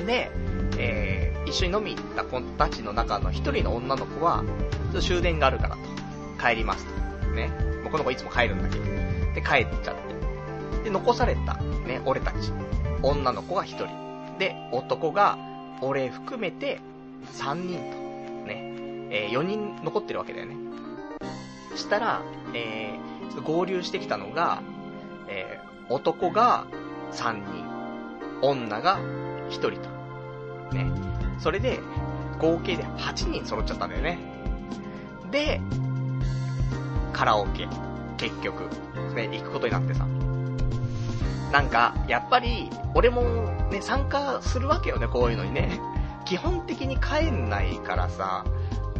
んで、えー、一緒に飲み行った子たちの中の一人の女の子は、ちょっと終電があるからと。帰りますと。ね。もうこの子いつも帰るんだけど。で、帰っちゃって。で、残された、ね、俺たち。女の子が一人。で、男が、俺含めて、3人と、ね、えー、4人残ってるわけだよね。したら、えー、合流してきたのが、えー、男が3人、女が1人と。ね。それで、合計で8人揃っちゃったんだよね。で、カラオケ、結局、ね、行くことになってさ。なんか、やっぱり、俺もね、参加するわけよね、こういうのにね。基本的に帰んないからさ、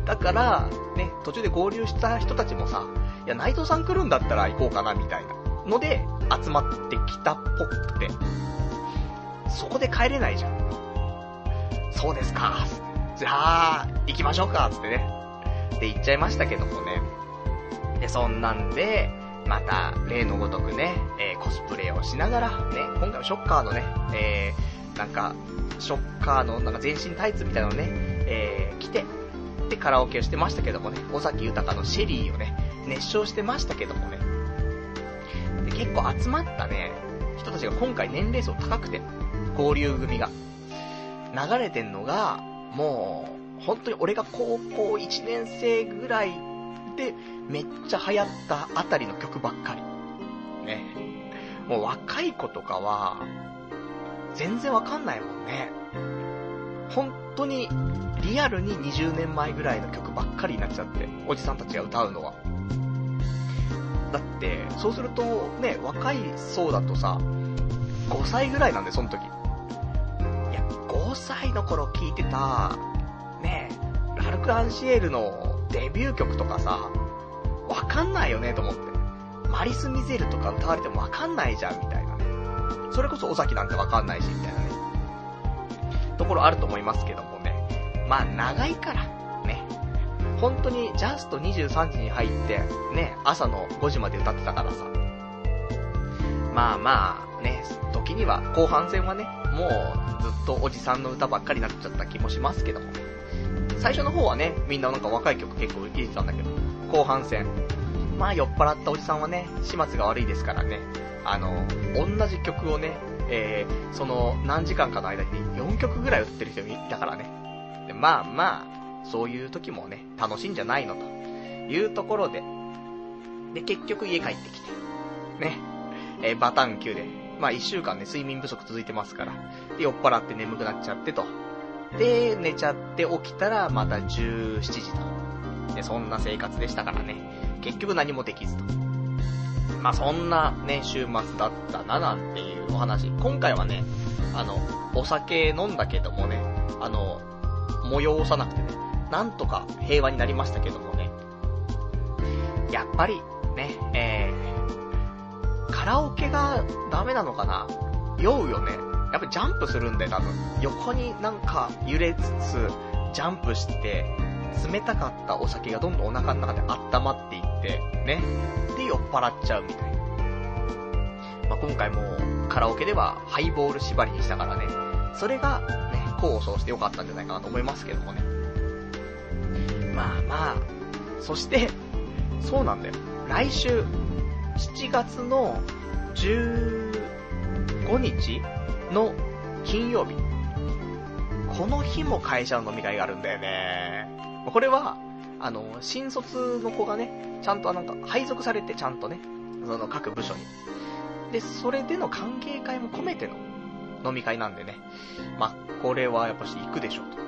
だから、ね、途中で合流した人たちもさ、いや、内藤さん来るんだったら行こうかな、みたいなので、集まってきたっぽくて、そこで帰れないじゃん。そうですか。じゃあ、行きましょうか、つってね。で、行っちゃいましたけどもね。で、そんなんで、また、例のごとくね、えー、コスプレをしながら、ね、今回はショッカーのね、えー、なんか、ショッカーのなんか全身タイツみたいなのね、えー、着て、で、カラオケをしてましたけどもね、尾崎豊のシェリーをね、熱唱してましたけどもね。で、結構集まったね、人たちが今回年齢層高くて、合流組が。流れてんのが、もう、本当に俺が高校1年生ぐらいで、めっちゃ流行ったあたりの曲ばっかり。ね。もう若い子とかは、全然わかんないもんね。本当に、リアルに20年前ぐらいの曲ばっかりになっちゃって、おじさんたちが歌うのは。だって、そうすると、ね、若い層だとさ、5歳ぐらいなんで、その時。いや、5歳の頃聴いてた、ねえ、ラルク・アンシエルのデビュー曲とかさ、わかんないよねと思って。マリス・ミゼルとか歌われてもわかんないじゃん、みたいなね。それこそ尾崎なんてわかんないし、みたいなね。ところあると思いますけどもね。まあ、長いから、ね。本当にジャスト23時に入って、ね、朝の5時まで歌ってたからさ。まあまあ、ね、時には、後半戦はね、もうずっとおじさんの歌ばっかりになっちゃった気もしますけどもね。最初の方はね、みんななんか若い曲結構入れてたんだけど、後半戦。まあ酔っ払ったおじさんはね、始末が悪いですからね。あの、同じ曲をね、えー、その何時間かの間に4曲ぐらい歌ってる人いたからね。でまあまあ、そういう時もね、楽しいんじゃないのというところで、で、結局家帰ってきて、ね、えー、バタン級で、まあ一週間ね、睡眠不足続いてますから、で、酔っ払って眠くなっちゃってと。で、寝ちゃって起きたらまた17時と。で、そんな生活でしたからね、結局何もできずと。まあそんなね、週末だったななんていうお話。今回はね、あの、お酒飲んだけどもね、あの、催さなくてね、なんとか平和になりましたけどもね。やっぱり、ね、えー、カラオケがダメなのかな？酔うよね。やっぱジャンプするんだよ、多分。横になんか揺れつつ、ジャンプして、冷たかったお酒がどんどんお腹の中で温まっていって、ね。で、酔っ払っちゃうみたいな。まあ、今回も、カラオケではハイボール縛りにしたからね。それが、ね、功を奏してよかったんじゃないかなと思いますけどもね。まあまあ、そして、そうなんだよ。来週、7月の15日の金曜日。この日も会社の飲み会があるんだよね。これは、あの、新卒の子がね、ちゃんとなんか配属されてちゃんとね、その各部署に。で、それでの歓迎会も込めての飲み会なんでね。まあ、これはやっぱし行くでしょうと。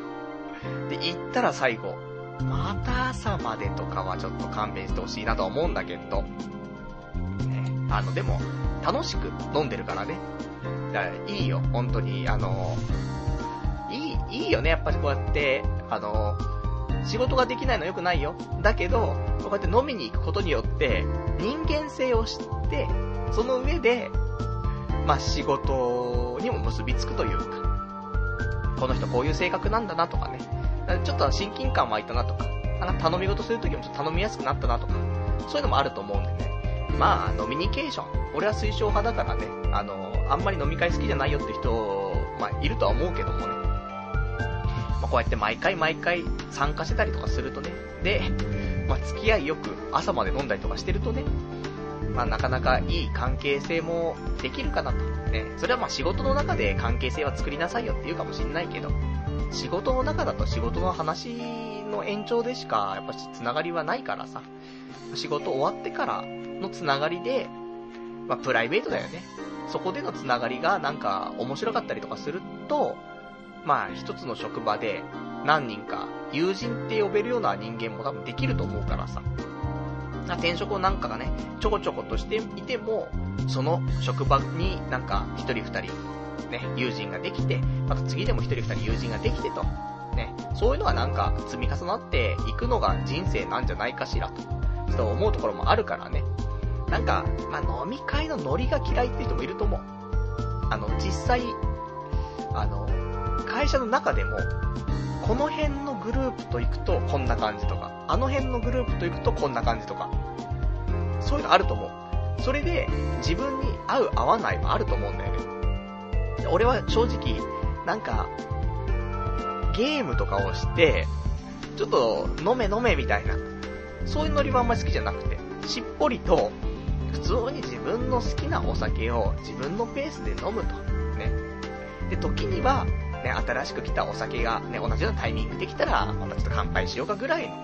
で、行ったら最後、また朝までとかはちょっと勘弁してほしいなとは思うんだけど、ね、あの、でも、楽しく飲んでるからね。だからいいよ、本当に、あの、いい、いいよね、やっぱりこうやって、あの、仕事ができないの良くないよ。だけど、こうやって飲みに行くことによって、人間性を知って、その上で、まあ、仕事にも結びつくというか、この人こういう性格なんだなとかね、ちょっと親近感湧いたなとか、なんか頼み事するときもちょっと頼みやすくなったなとか、そういうのもあると思うんでね。まあ、ノミニケーション。俺は推奨派だからね、あの、あんまり飲み会好きじゃないよって人、まあ、いるとは思うけどもね。まあ、こうやって毎回毎回参加してたりとかするとね。で、まあ、付き合いよく朝まで飲んだりとかしてるとね、まあ、なかなかいい関係性もできるかなと。ね、それはまあ仕事の中で関係性は作りなさいよって言うかもしんないけど、仕事の中だと仕事の話の延長でしか、やっぱしつながりはないからさ、仕事終わってからのつながりで、まあ、プライベートだよね。そこでのつながりがなんか面白かったりとかすると、まあ一つの職場で何人か友人って呼べるような人間も多分できると思うからさ。転職をなんかがね、ちょこちょことしていても、その職場になんか一人二人、ね、友人ができて、また次でも一人二人友人ができてと、ね、そういうのがなんか積み重なっていくのが人生なんじゃないかしらと、ちょっと思うところもあるからね。なんか、まあ、飲み会のノリが嫌いっていう人もいると思う。あの、実際、あの、会社の中でも、この辺のグループと行くとこんな感じとか、あの辺のグループと行くとこんな感じとか、そういうのあると思う。それで、自分に合う合わないはあると思うんだよね。俺は正直、なんか、ゲームとかをして、ちょっと飲め飲めみたいな、そういうノリはあんまり好きじゃなくて、しっぽりと、普通に自分の好きなお酒を自分のペースで飲むと。ね。で、時には、ね、新しく来たお酒がね、同じようなタイミングできたら、またちょっと乾杯しようかぐらいの。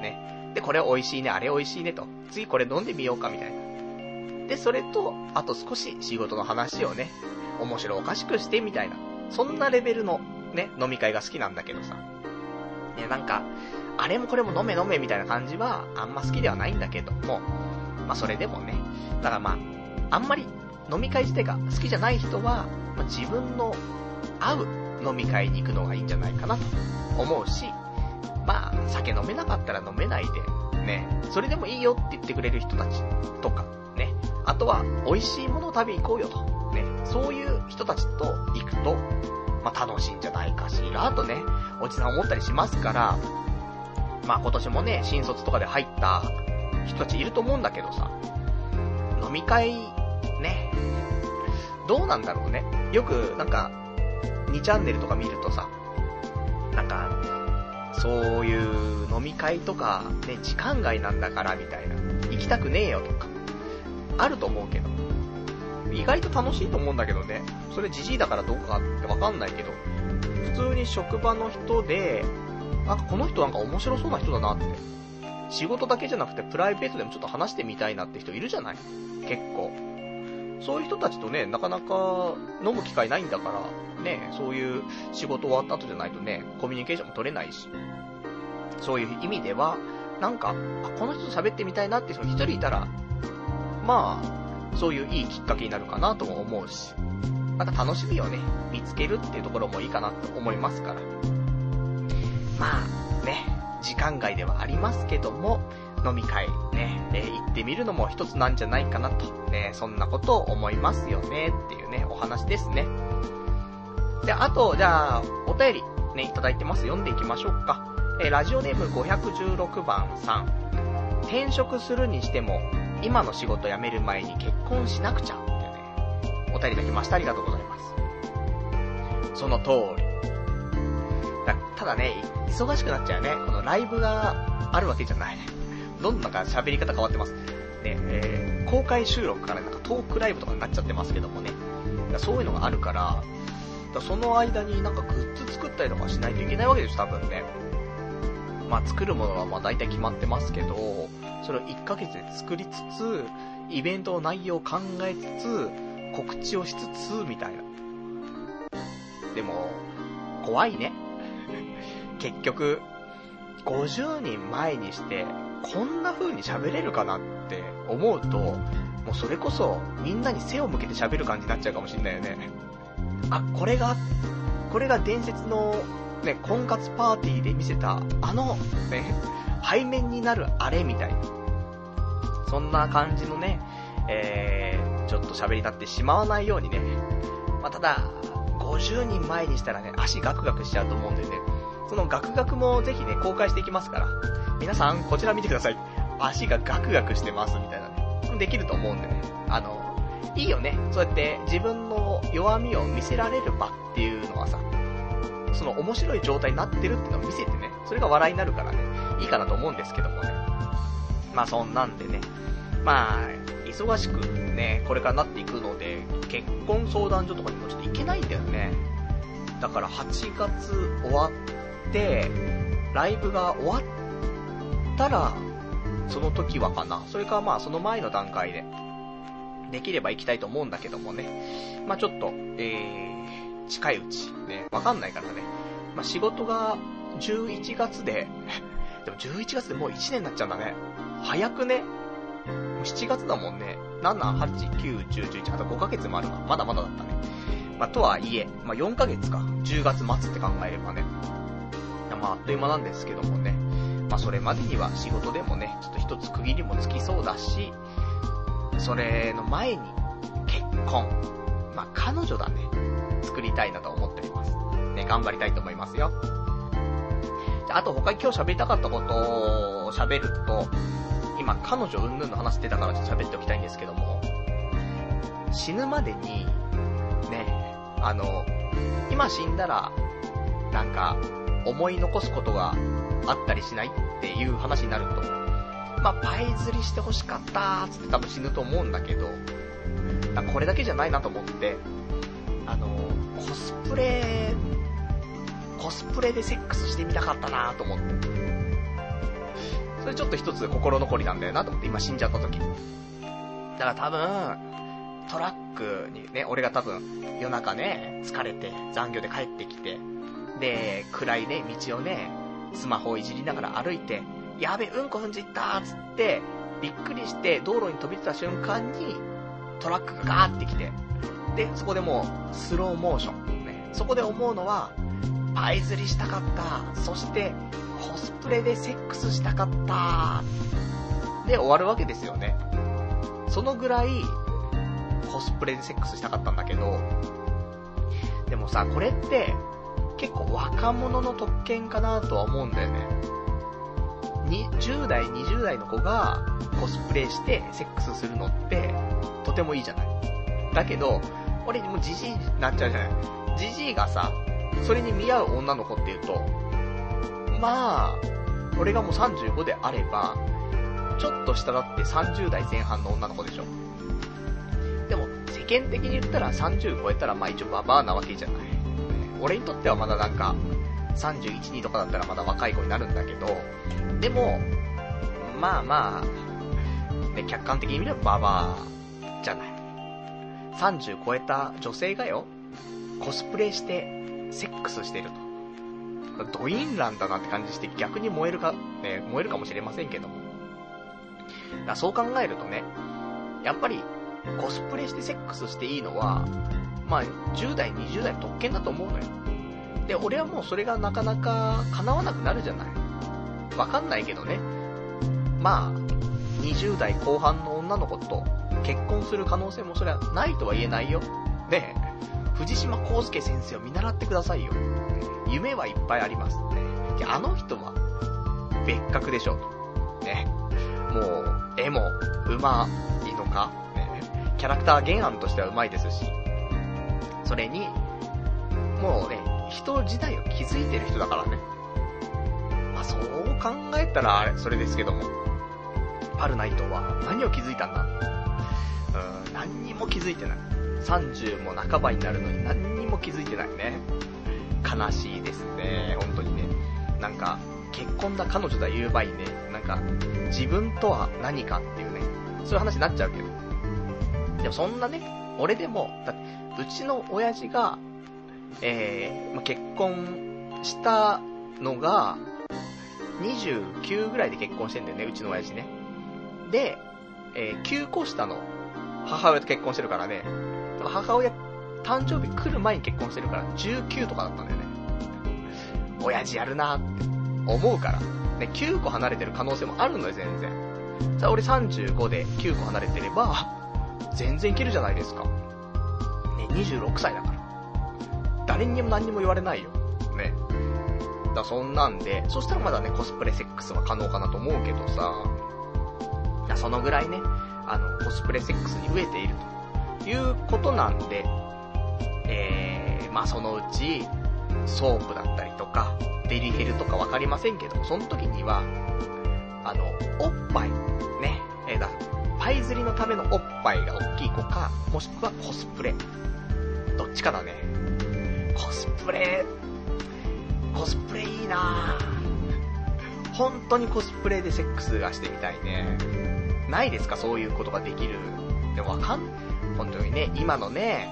ね。で、これ美味しいね、あれ美味しいねと。次これ飲んでみようかみたいな。で、それと、あと少し仕事の話をね、面白おかしくしてみたいな。そんなレベルのね、飲み会が好きなんだけどさ。ね、なんか、あれもこれも飲め飲めみたいな感じは、あんま好きではないんだけども、まあそれでもね、だからまあ、あんまり飲み会自体が好きじゃない人は、まあ、自分の合う飲み会に行くのがいいんじゃないかなと思うし、まあ、酒飲めなかったら飲めないで、ね、それでもいいよって言ってくれる人たちとか、ね、あとは、美味しいものを食べに行こうよと、ね、そういう人たちと行くと、まあ楽しいんじゃないかしらとね、おじさん思ったりしますから、まあ今年もね、新卒とかで入った人たちいると思うんだけどさ、飲み会、ね、どうなんだろうね。よく、なんか、2チャンネルとか見るとさ、なんか、そういう飲み会とか、ね、時間外なんだからみたいな、行きたくねえよとか、あると思うけど、意外と楽しいと思うんだけどね、それじじいだからどうかってわかんないけど、普通に職場の人で、なんかこの人なんか面白そうな人だなって。仕事だけじゃなくてプライベートでもちょっと話してみたいなって人いるじゃない？結構。そういう人たちとね、なかなか飲む機会ないんだから、ね、そういう仕事終わった後じゃないとね、コミュニケーションも取れないし。そういう意味では、なんか、あ、この人と喋ってみたいなって人一人いたら、まあ、そういういいきっかけになるかなとも思うし、また楽しみをね、見つけるっていうところもいいかなと思いますから。まあ、ね、時間外ではありますけども、飲み会ね、え、行ってみるのも一つなんじゃないかなと、ね、そんなことを思いますよね、っていうね、お話ですね。で、あと、じゃあ、お便り、ね、いただいてます。読んでいきましょうか。え、ラジオネーム516番さん。転職するにしても、今の仕事辞める前に結婚しなくちゃ、ってね、お便りいただきました。ありがとうございます。その通り。ただね、忙しくなっちゃうね。このライブがあるわけじゃない。ど んどんなんか喋り方変わってます。ね、えー、公開収録からなんかトークライブとかになっちゃってますけどもね。そういうのがあるから、だその間になんかグッズ作ったりとかしないといけないわけでしょ、多分ね。まあ作るものはまあ大体決まってますけど、それを1ヶ月で作りつつ、イベントの内容を考えつつ、告知をしつつ、みたいな。でも、怖いね。結局、50人前にして、こんな風に喋れるかなって思うと、もうそれこそみんなに背を向けて喋る感じになっちゃうかもしんないよね。あ、これが、これが伝説のね、婚活パーティーで見せた、あの、ね、背面になるあれみたいな。そんな感じのね、えー、ちょっと喋りになってしまわないようにね。まあ、ただ、50人前にしたらね、足ガクガクしちゃうと思うんでね、そのガクガクもぜひね、公開していきますから、皆さん、こちら見てください。足がガクガクしてます、みたいなね。できると思うんでね。あの、いいよね。そうやって自分の弱みを見せられる場っていうのはさ、その面白い状態になってるっていうのを見せてね、それが笑いになるからね、いいかなと思うんですけどもね。まあそんなんでね、まあ、忙しくね、これからなっていくので、結婚相談所とかにもちょっと行けないんだよね。だから8月終わって、ライブが終わったら、その時はかな。それかまあその前の段階で、できれば行きたいと思うんだけどもね。まあちょっと、えー、近いうち、ね、わかんないからね。まあ仕事が11月で、でも11月でもう1年になっちゃうんだね。早くね。7月だもんね。7、8、9、10、11、あと5ヶ月もあるわ。まだまだだったね。まあとはいえ、まあ4ヶ月か。10月末って考えればね。まああっという間なんですけどもね。まあそれまでには仕事でもね、ちょっと一つ区切りもつきそうだし、それの前に結婚。まあ彼女だね。作りたいなと思っております。ね、頑張りたいと思いますよ。あ、と他に今日喋りたかったことを喋ると、今彼女うんぬんの話出たからちょっと喋っておきたいんですけども、死ぬまでに、ね、あの、今死んだら、なんか、思い残すことがあったりしないっていう話になると、まあ、パイ釣りして欲しかったーつって多分死ぬと思うんだけど、これだけじゃないなと思って、あの、コスプレ、コスプレでセックスしてみたかったなと思って。それちょっと一つ心残りなんだよなと思って、今死んじゃった時。だから多分、トラックにね、俺が多分夜中ね、疲れて残業で帰ってきて、で、暗いね、道をね、スマホをいじりながら歩いて、やべ、うんこ踏んじったつって、びっくりして道路に飛び出た瞬間に、トラックがガーって来て、で、そこでもう、スローモーション、ね、そこで思うのは、パイ釣りしたかった。そして、コスプレでセックスしたかった。で終わるわけですよね。そのぐらい、コスプレでセックスしたかったんだけど、でもさ、これって、結構若者の特権かなとは思うんだよね。10代、20代の子がコスプレしてセックスするのって、とてもいいじゃない。だけど、俺もうじじいになっちゃうじゃない。じじいがさ、それに見合う女の子っていうと、まあ、俺がもう35であれば、ちょっと下だって30代前半の女の子でしょ。でも、世間的に言ったら30超えたらまあ一応ババアなわけじゃない。俺にとってはまだなんか、31、2とかだったらまだ若い子になるんだけど、でも、まあまあ、ね、客観的に見ればババアじゃない。30超えた女性がよ、コスプレしてセックスしてると。ドインランだなって感じして逆に燃えるか、ね、燃えるかもしれませんけども。だそう考えるとね、やっぱりコスプレしてセックスしていいのは、まあ、10代、20代特権だと思うのよ。で、俺はもうそれがなかなか叶わなくなるじゃない。わかんないけどね。まあ、20代後半の女の子と結婚する可能性もそれはないとは言えないよ。ね藤島康介先生を見習ってくださいよ。夢はいっぱいあります。あの人は別格でしょ。ね。もう、絵も上手いのか、ね、キャラクター原案としては上手いですし、それに、もうね、人自体を気づいてる人だからね。まあそう考えたらあれ、それですけども、パルナイトは何を気づいたんだ？うん、何にも気づいてない。30も半ばになるのに何にも気づいてないね。悲しいですね、本当にね。なんか、結婚だ彼女だ言う場合ね、なんか、自分とは何かっていうね、そういう話になっちゃうけど。でもそんなね、俺でも、だって、うちの親父が、えー、ま結婚したのが、29ぐらいで結婚してんだよね、うちの親父ね。で、えー、9個下の母親と結婚してるからね、母親、誕生日来る前に結婚してるから、19とかだったんだよね。親父やるなって思うから。ね、9個離れてる可能性もあるのよ、全然。じゃあ俺35で9個離れてれば、全然いけるじゃないですか。26歳だから。誰にも何にも言われないよ。ね。だそんなんで、そしたらまだね、コスプレセックスは可能かなと思うけどさ、そのぐらいね、あの、コスプレセックスに飢えているということなんで、えー、まあそのうち、ソープだったりとか、デリヘルとかわかりませんけど、その時には、あの、おっぱい、ね、えー、だ、パイズリのためのおっぱいが大きい子か、もしくはコスプレ。どっちかだね。コスプレ、コスプレいいな本当にコスプレでセックスがしてみたいね。ないですか？そういうことができる。でもわかん、本当にね、今のね、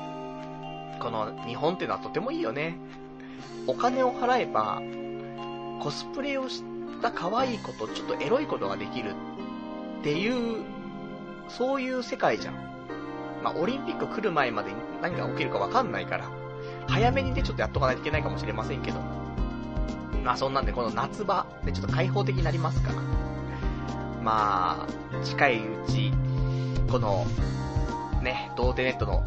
この日本ってのはとてもいいよね。お金を払えば、コスプレをした可愛いこと、ちょっとエロいことができるっていう、そういう世界じゃん。まあ、オリンピック来る前までに何が起きるかわかんないから、早めにね、ちょっとやっとかないといけないかもしれませんけど。まあそんなんで、この夏場でちょっと開放的になりますから。まあ、近いうち、この、ね、童貞ネットの、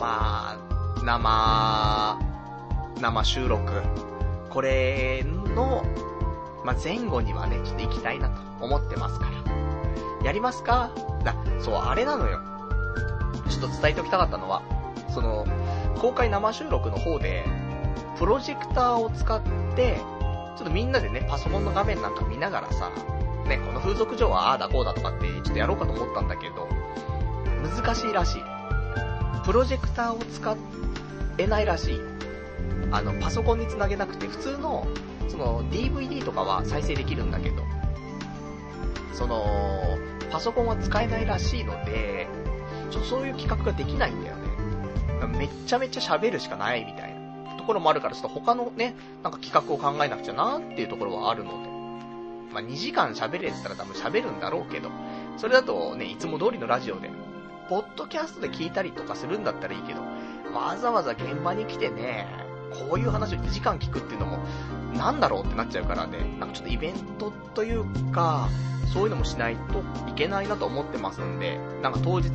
まあ、生、生収録、これの、まあ、前後にはね、ちょっと行きたいなと思ってますから。やりますか？だ、そう、あれなのよ。ちょっと伝えておきたかったのは、その、公開生収録の方で、プロジェクターを使って、ちょっとみんなでね、パソコンの画面なんか見ながらさ、ね、この風俗上はああだこうだとかってちょっとやろうかと思ったんだけど、難しいらしい。プロジェクターを使えないらしい。あの、パソコンにつなげなくて、普通の、その、DVD とかは再生できるんだけど、その、パソコンは使えないらしいので、ちょっとそういう企画ができないんだよね。めっちゃめちゃ喋るしかないみたいなところもあるから、ちょっと他のね、なんか企画を考えなくちゃなっていうところはあるので、まあ、2時間喋れてたら多分喋るんだろうけど、それだとね、いつも通りのラジオで、ポッドキャストで聞いたりとかするんだったらいいけど、わざわざ現場に来てね、こういう話を1時間聞くっていうのも、なんだろうってなっちゃうからね、なんかちょっとイベントというか、そういうのもしないといけないなと思ってますんで、なんか当日、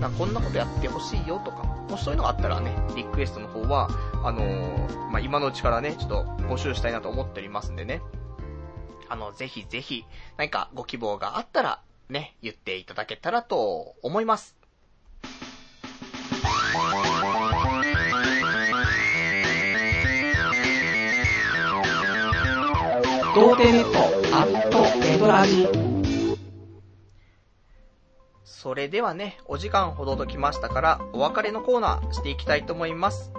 なんかこんなことやってほしいよとか、もしそういうのがあったらね、リクエストの方は、あのー、まあ、今のうちからね、ちょっと募集したいなと思っておりますんでね。あの、ぜひぜひ、何かご希望があったら、ね、言っていただけたらと思います。童貞ネットアットエドラジそれではね、お時間ほどときましたから、お別れのコーナーしていきたいと思います。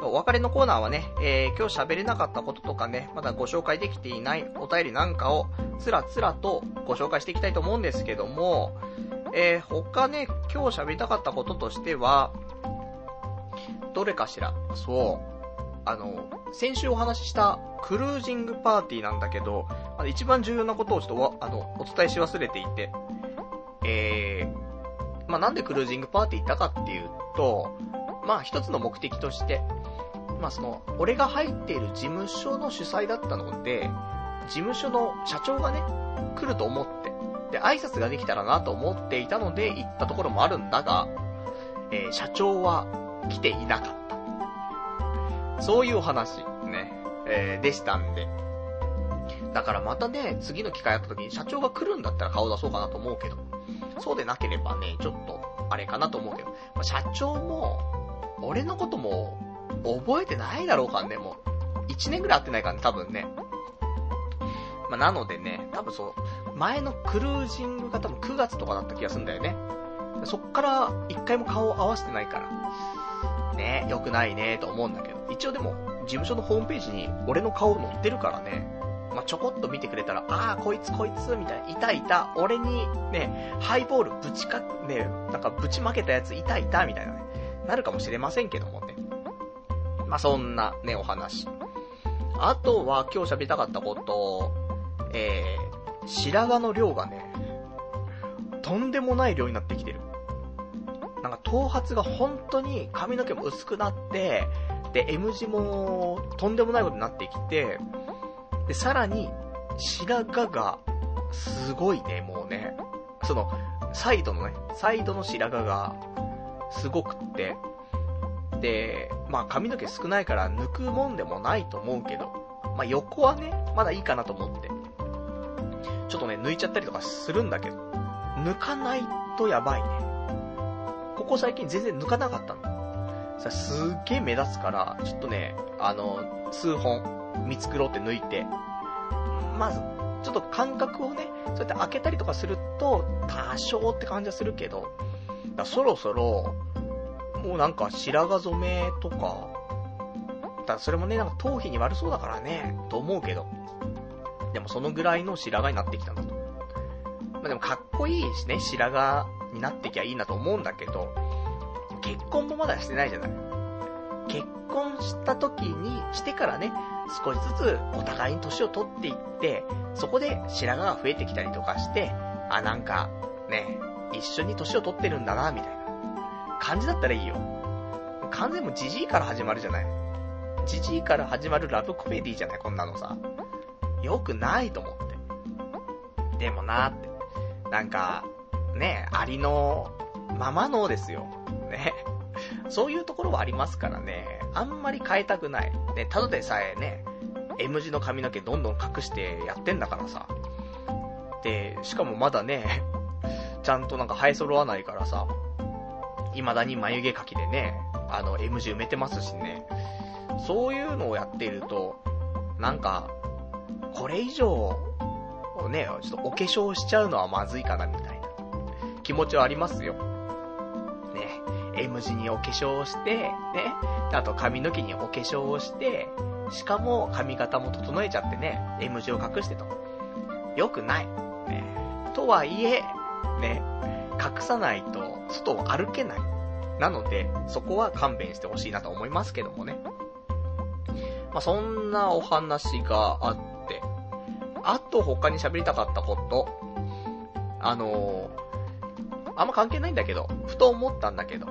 お別れのコーナーはね、えー、今日喋れなかったこととかね、まだご紹介できていないお便りなんかを、つらつらとご紹介していきたいと思うんですけども、えー、他ね、今日喋りたかったこととしては、どれかしら、そう、あの、先週お話ししたクルージングパーティーなんだけど、あの一番重要なことをちょっとあの、お伝えし忘れていて、えー、まあ、なんでクルージングパーティー行ったかっていうと、まあ、一つの目的として、まあ、その、俺が入っている事務所の主催だったので、事務所の社長がね、来ると思って、で、挨拶ができたらなと思っていたので行ったところもあるんだが、えー、社長は来ていなかった。そういうお話、ね、えー、でしたんで。だからまたね、次の機会あった時に社長が来るんだったら顔出そうかなと思うけど、そうでなければね、ちょっと、あれかなと思うけど、まあ、社長も、俺のことも、覚えてないだろうかね、もう。1年ぐらい会ってないからね、多分ね。まあ、なのでね、多分そう、前のクルージングが多分9月とかだった気がするんだよね。そっから一回も顔を合わせてないから。ね、良くないね、と思うんだけど。一応でも、事務所のホームページに俺の顔載ってるからね。まあ、ちょこっと見てくれたら、ああ、こいつこいつ、みたいな、いたいた、俺にね、ハイボールぶちか、ね、なんかぶちまけたやついたいた、みたいなね、なるかもしれませんけどもね。まあ、そんなね、お話。あとは今日喋りたかったこと、えー、白髪の量がね、とんでもない量になってきてる。なんか頭髪が本当に髪の毛も薄くなって、で、M 字もとんでもないことになってきて、で、さらに、白髪が、すごいね、もうね、その、サイドのね、サイドの白髪が、すごくって、で、まあ髪の毛少ないから抜くもんでもないと思うけど、まあ横はね、まだいいかなと思って、ちょっとね、抜いちゃったりとかするんだけど、抜かないとやばいね。ここ最近全然抜かなかったの。さ、すっげえ目立つから、ちょっとね、あの、数本見繕って抜いて、まず、ちょっと感覚をね、そうやって開けたりとかすると、多少って感じはするけど、そろそろ、もうなんか白髪染めとか、だそれもね、なんか頭皮に悪そうだからね、と思うけど。でもそのぐらいの白髪になってきたんだと。まあでもかっこいいしね、白髪になってきゃいいなと思うんだけど、結婚もまだしてないじゃない。結婚した時に、してからね、少しずつお互いに年を取っていって、そこで白髪が増えてきたりとかして、あ、なんか、ね、一緒に年を取ってるんだな、みたいな。感じだったらいいよ。完全もジジイから始まるじゃない。ジジイから始まるラブコメディじゃない、こんなのさ。よくないと思って。でもなって。なんか、ね、ありのままのですよ。ね。そういうところはありますからね。あんまり変えたくない。ね、ただでさえね、M 字の髪の毛どんどん隠してやってんだからさ。で、しかもまだね、ちゃんとなんか生え揃わないからさ、未だに眉毛描きでね、あの、M 字埋めてますしね。そういうのをやっていると、なんか、これ以上、ね、ちょっとお化粧しちゃうのはまずいかなみたいな気持ちはありますよ。M 字にお化粧をして、ね、あと髪の毛にお化粧をして、しかも髪型も整えちゃってね、M 字を隠してと。よくない。ね、とはいえ、ね、隠さないと外を歩けない。なので、そこは勘弁してほしいなと思いますけどもね。まあ、そんなお話があって、あと他に喋りたかったこと、あのー、あんま関係ないんだけど、ふと思ったんだけど、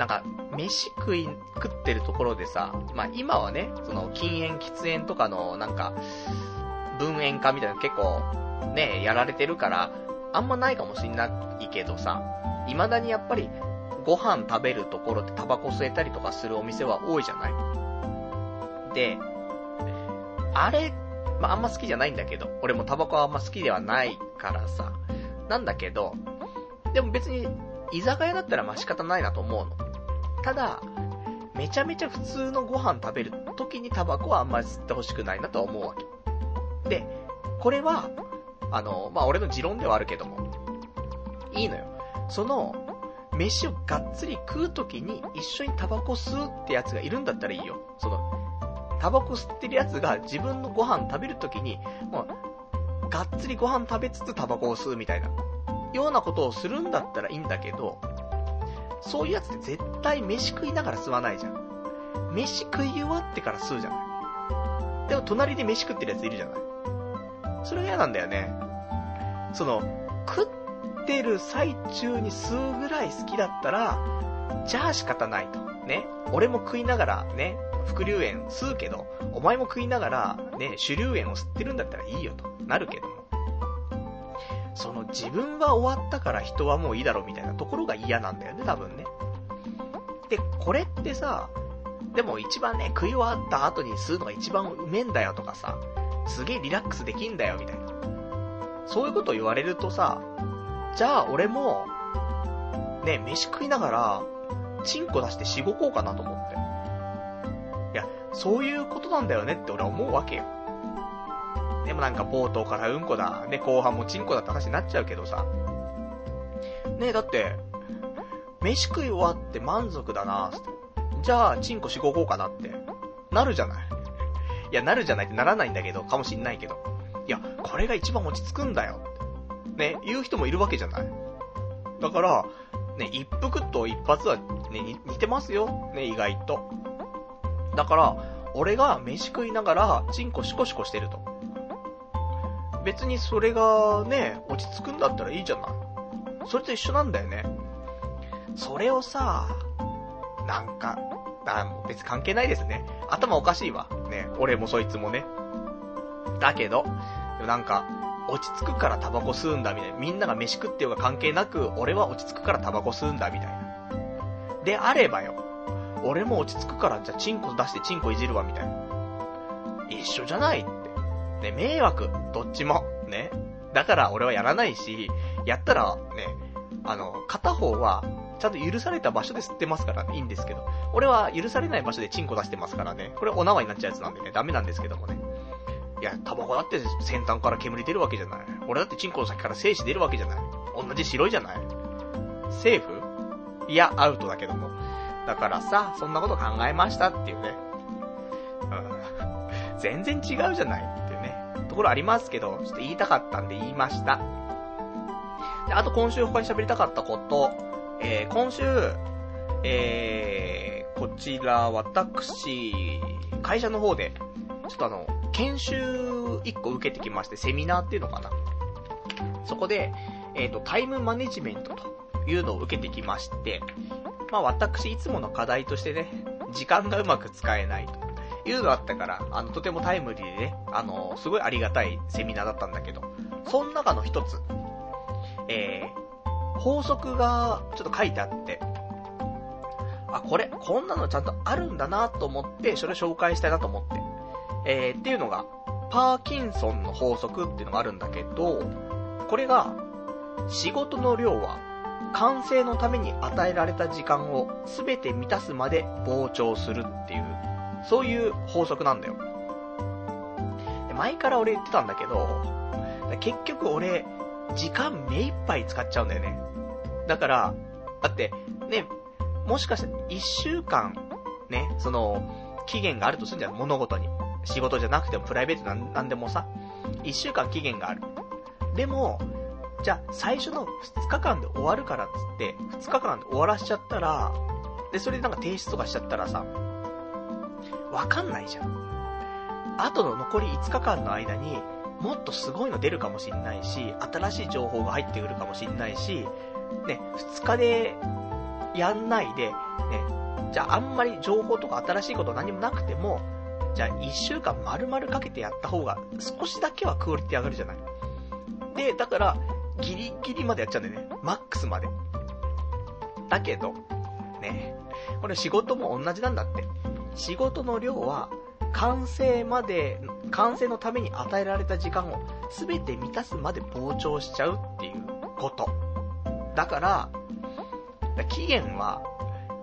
なんか、飯食い、食ってるところでさ、まあ今はね、その禁煙、喫煙とかのなんか、分煙化みたいな結構ね、やられてるから、あんまないかもしんないけどさ、未だにやっぱりご飯食べるところでタバコ吸えたりとかするお店は多いじゃない？で、あれ、まあ、あんま好きじゃないんだけど、俺もタバコはあんま好きではないからさ、なんだけど、でも別に、居酒屋だったらまあ仕方ないなと思うの。ただ、めちゃめちゃ普通のご飯食べる時にタバコはあんまり吸ってほしくないなと思うわけ。で、これは、あの、まあ、俺の持論ではあるけども、いいのよ。その、飯をがっつり食う時に一緒にタバコ吸うってやつがいるんだったらいいよ。その、タバコ吸ってるやつが自分のご飯食べる時に、もう、がっつりご飯食べつつタバコを吸うみたいな、ようなことをするんだったらいいんだけど、そういうやつって絶対飯食いながら吸わないじゃん。飯食い終わってから吸うじゃない。でも隣で飯食ってるやついるじゃない。それが嫌なんだよね。その、食ってる最中に吸うぐらい好きだったら、じゃあ仕方ないと。ね。俺も食いながらね、副流煙吸うけど、お前も食いながらね、主流煙を吸ってるんだったらいいよとなるけども。その自分は終わったから人はもういいだろうみたいなところが嫌なんだよね、多分ね。で、これってさ、でも一番ね、食い終わった後に吸うのが一番うめえんだよとかさ、すげえリラックスできんだよみたいな。そういうこと言われるとさ、じゃあ俺も、ね、飯食いながら、チンコ出してしごこうかなと思って。いや、そういうことなんだよねって俺は思うわけよ。でもなんか冒頭からうんこだ、ね、後半もチンコだって話になっちゃうけどさ。ねえ、だって、飯食い終わって満足だなじゃあ、チンコしごこうかなって、なるじゃない。いや、なるじゃないってならないんだけど、かもしんないけど。いや、これが一番落ち着くんだよ。ね、言う人もいるわけじゃない。だから、ね、一服と一発はね、似てますよ。ね、意外と。だから、俺が飯食いながら、チンコシコシコしてると。別にそれがね、落ち着くんだったらいいじゃない。それと一緒なんだよね。それをさ、なんか、あ、別に関係ないですね。頭おかしいわ。ね、俺もそいつもね。だけど、でもなんか、落ち着くからタバコ吸うんだみたいな。みんなが飯食ってようが関係なく、俺は落ち着くからタバコ吸うんだみたいな。であればよ。俺も落ち着くからじゃあチンコ出してチンコいじるわみたいな。一緒じゃない。ね、迷惑。どっちも。ね。だから俺はやらないし、やったらね、あの、片方は、ちゃんと許された場所で吸ってますからね、いいんですけど。俺は許されない場所でチンコ出してますからね。これお縄になっちゃうやつなんでね、ダメなんですけどもね。いや、タバコだって先端から煙出るわけじゃない。俺だってチンコの先から精子出るわけじゃない。同じ白いじゃない。セーフ？いや、アウトだけども。だからさ、そんなこと考えましたっていうね。うん。全然違うじゃない。ところありますけど、ちょっと言いたかったんで言いました。で、あと今週他に喋りたかったこと、えー、今週、えー、こちら、私、会社の方で、ちょっとあの、研修1個受けてきまして、セミナーっていうのかな。そこで、えっ、ー、と、タイムマネジメントというのを受けてきまして、まあ私いつもの課題としてね、時間がうまく使えないというのあったから、あの、とてもタイムリーでね、あの、すごいありがたいセミナーだったんだけど、その中の一つ、えー、法則がちょっと書いてあって、あ、これ、こんなのちゃんとあるんだなと思って、それ紹介したいなと思って。えー、っていうのが、パーキンソンの法則っていうのがあるんだけど、これが、仕事の量は完成のために与えられた時間を全て満たすまで膨張するっていう、そういう法則なんだよ。前から俺言ってたんだけど、結局俺、時間目いっぱい使っちゃうんだよね。だから、だって、ね、もしかして一週間、ね、その、期限があるとするんじゃん、物事に。仕事じゃなくてもプライベートなんなんでもさ、一週間期限がある。でも、じゃあ、最初の2日間で終わるからっつって、2日間で終わらしちゃったら、で、それでなんか提出とかしちゃったらさ、わかんないじゃん。あとの残り5日間の間に、もっとすごいの出るかもしんないし、新しい情報が入ってくるかもしんないし、ね、2日で、やんないで、ね、じゃああんまり情報とか新しいこと何もなくても、じゃあ1週間丸々かけてやった方が少しだけはクオリティ上がるじゃない。で、だから、ギリギリまでやっちゃうんだよね。マックスまで。だけど、ね、これ仕事も同じなんだって。仕事の量は、完成まで、完成のために与えられた時間を全て満たすまで膨張しちゃうっていうこと。だから、期限は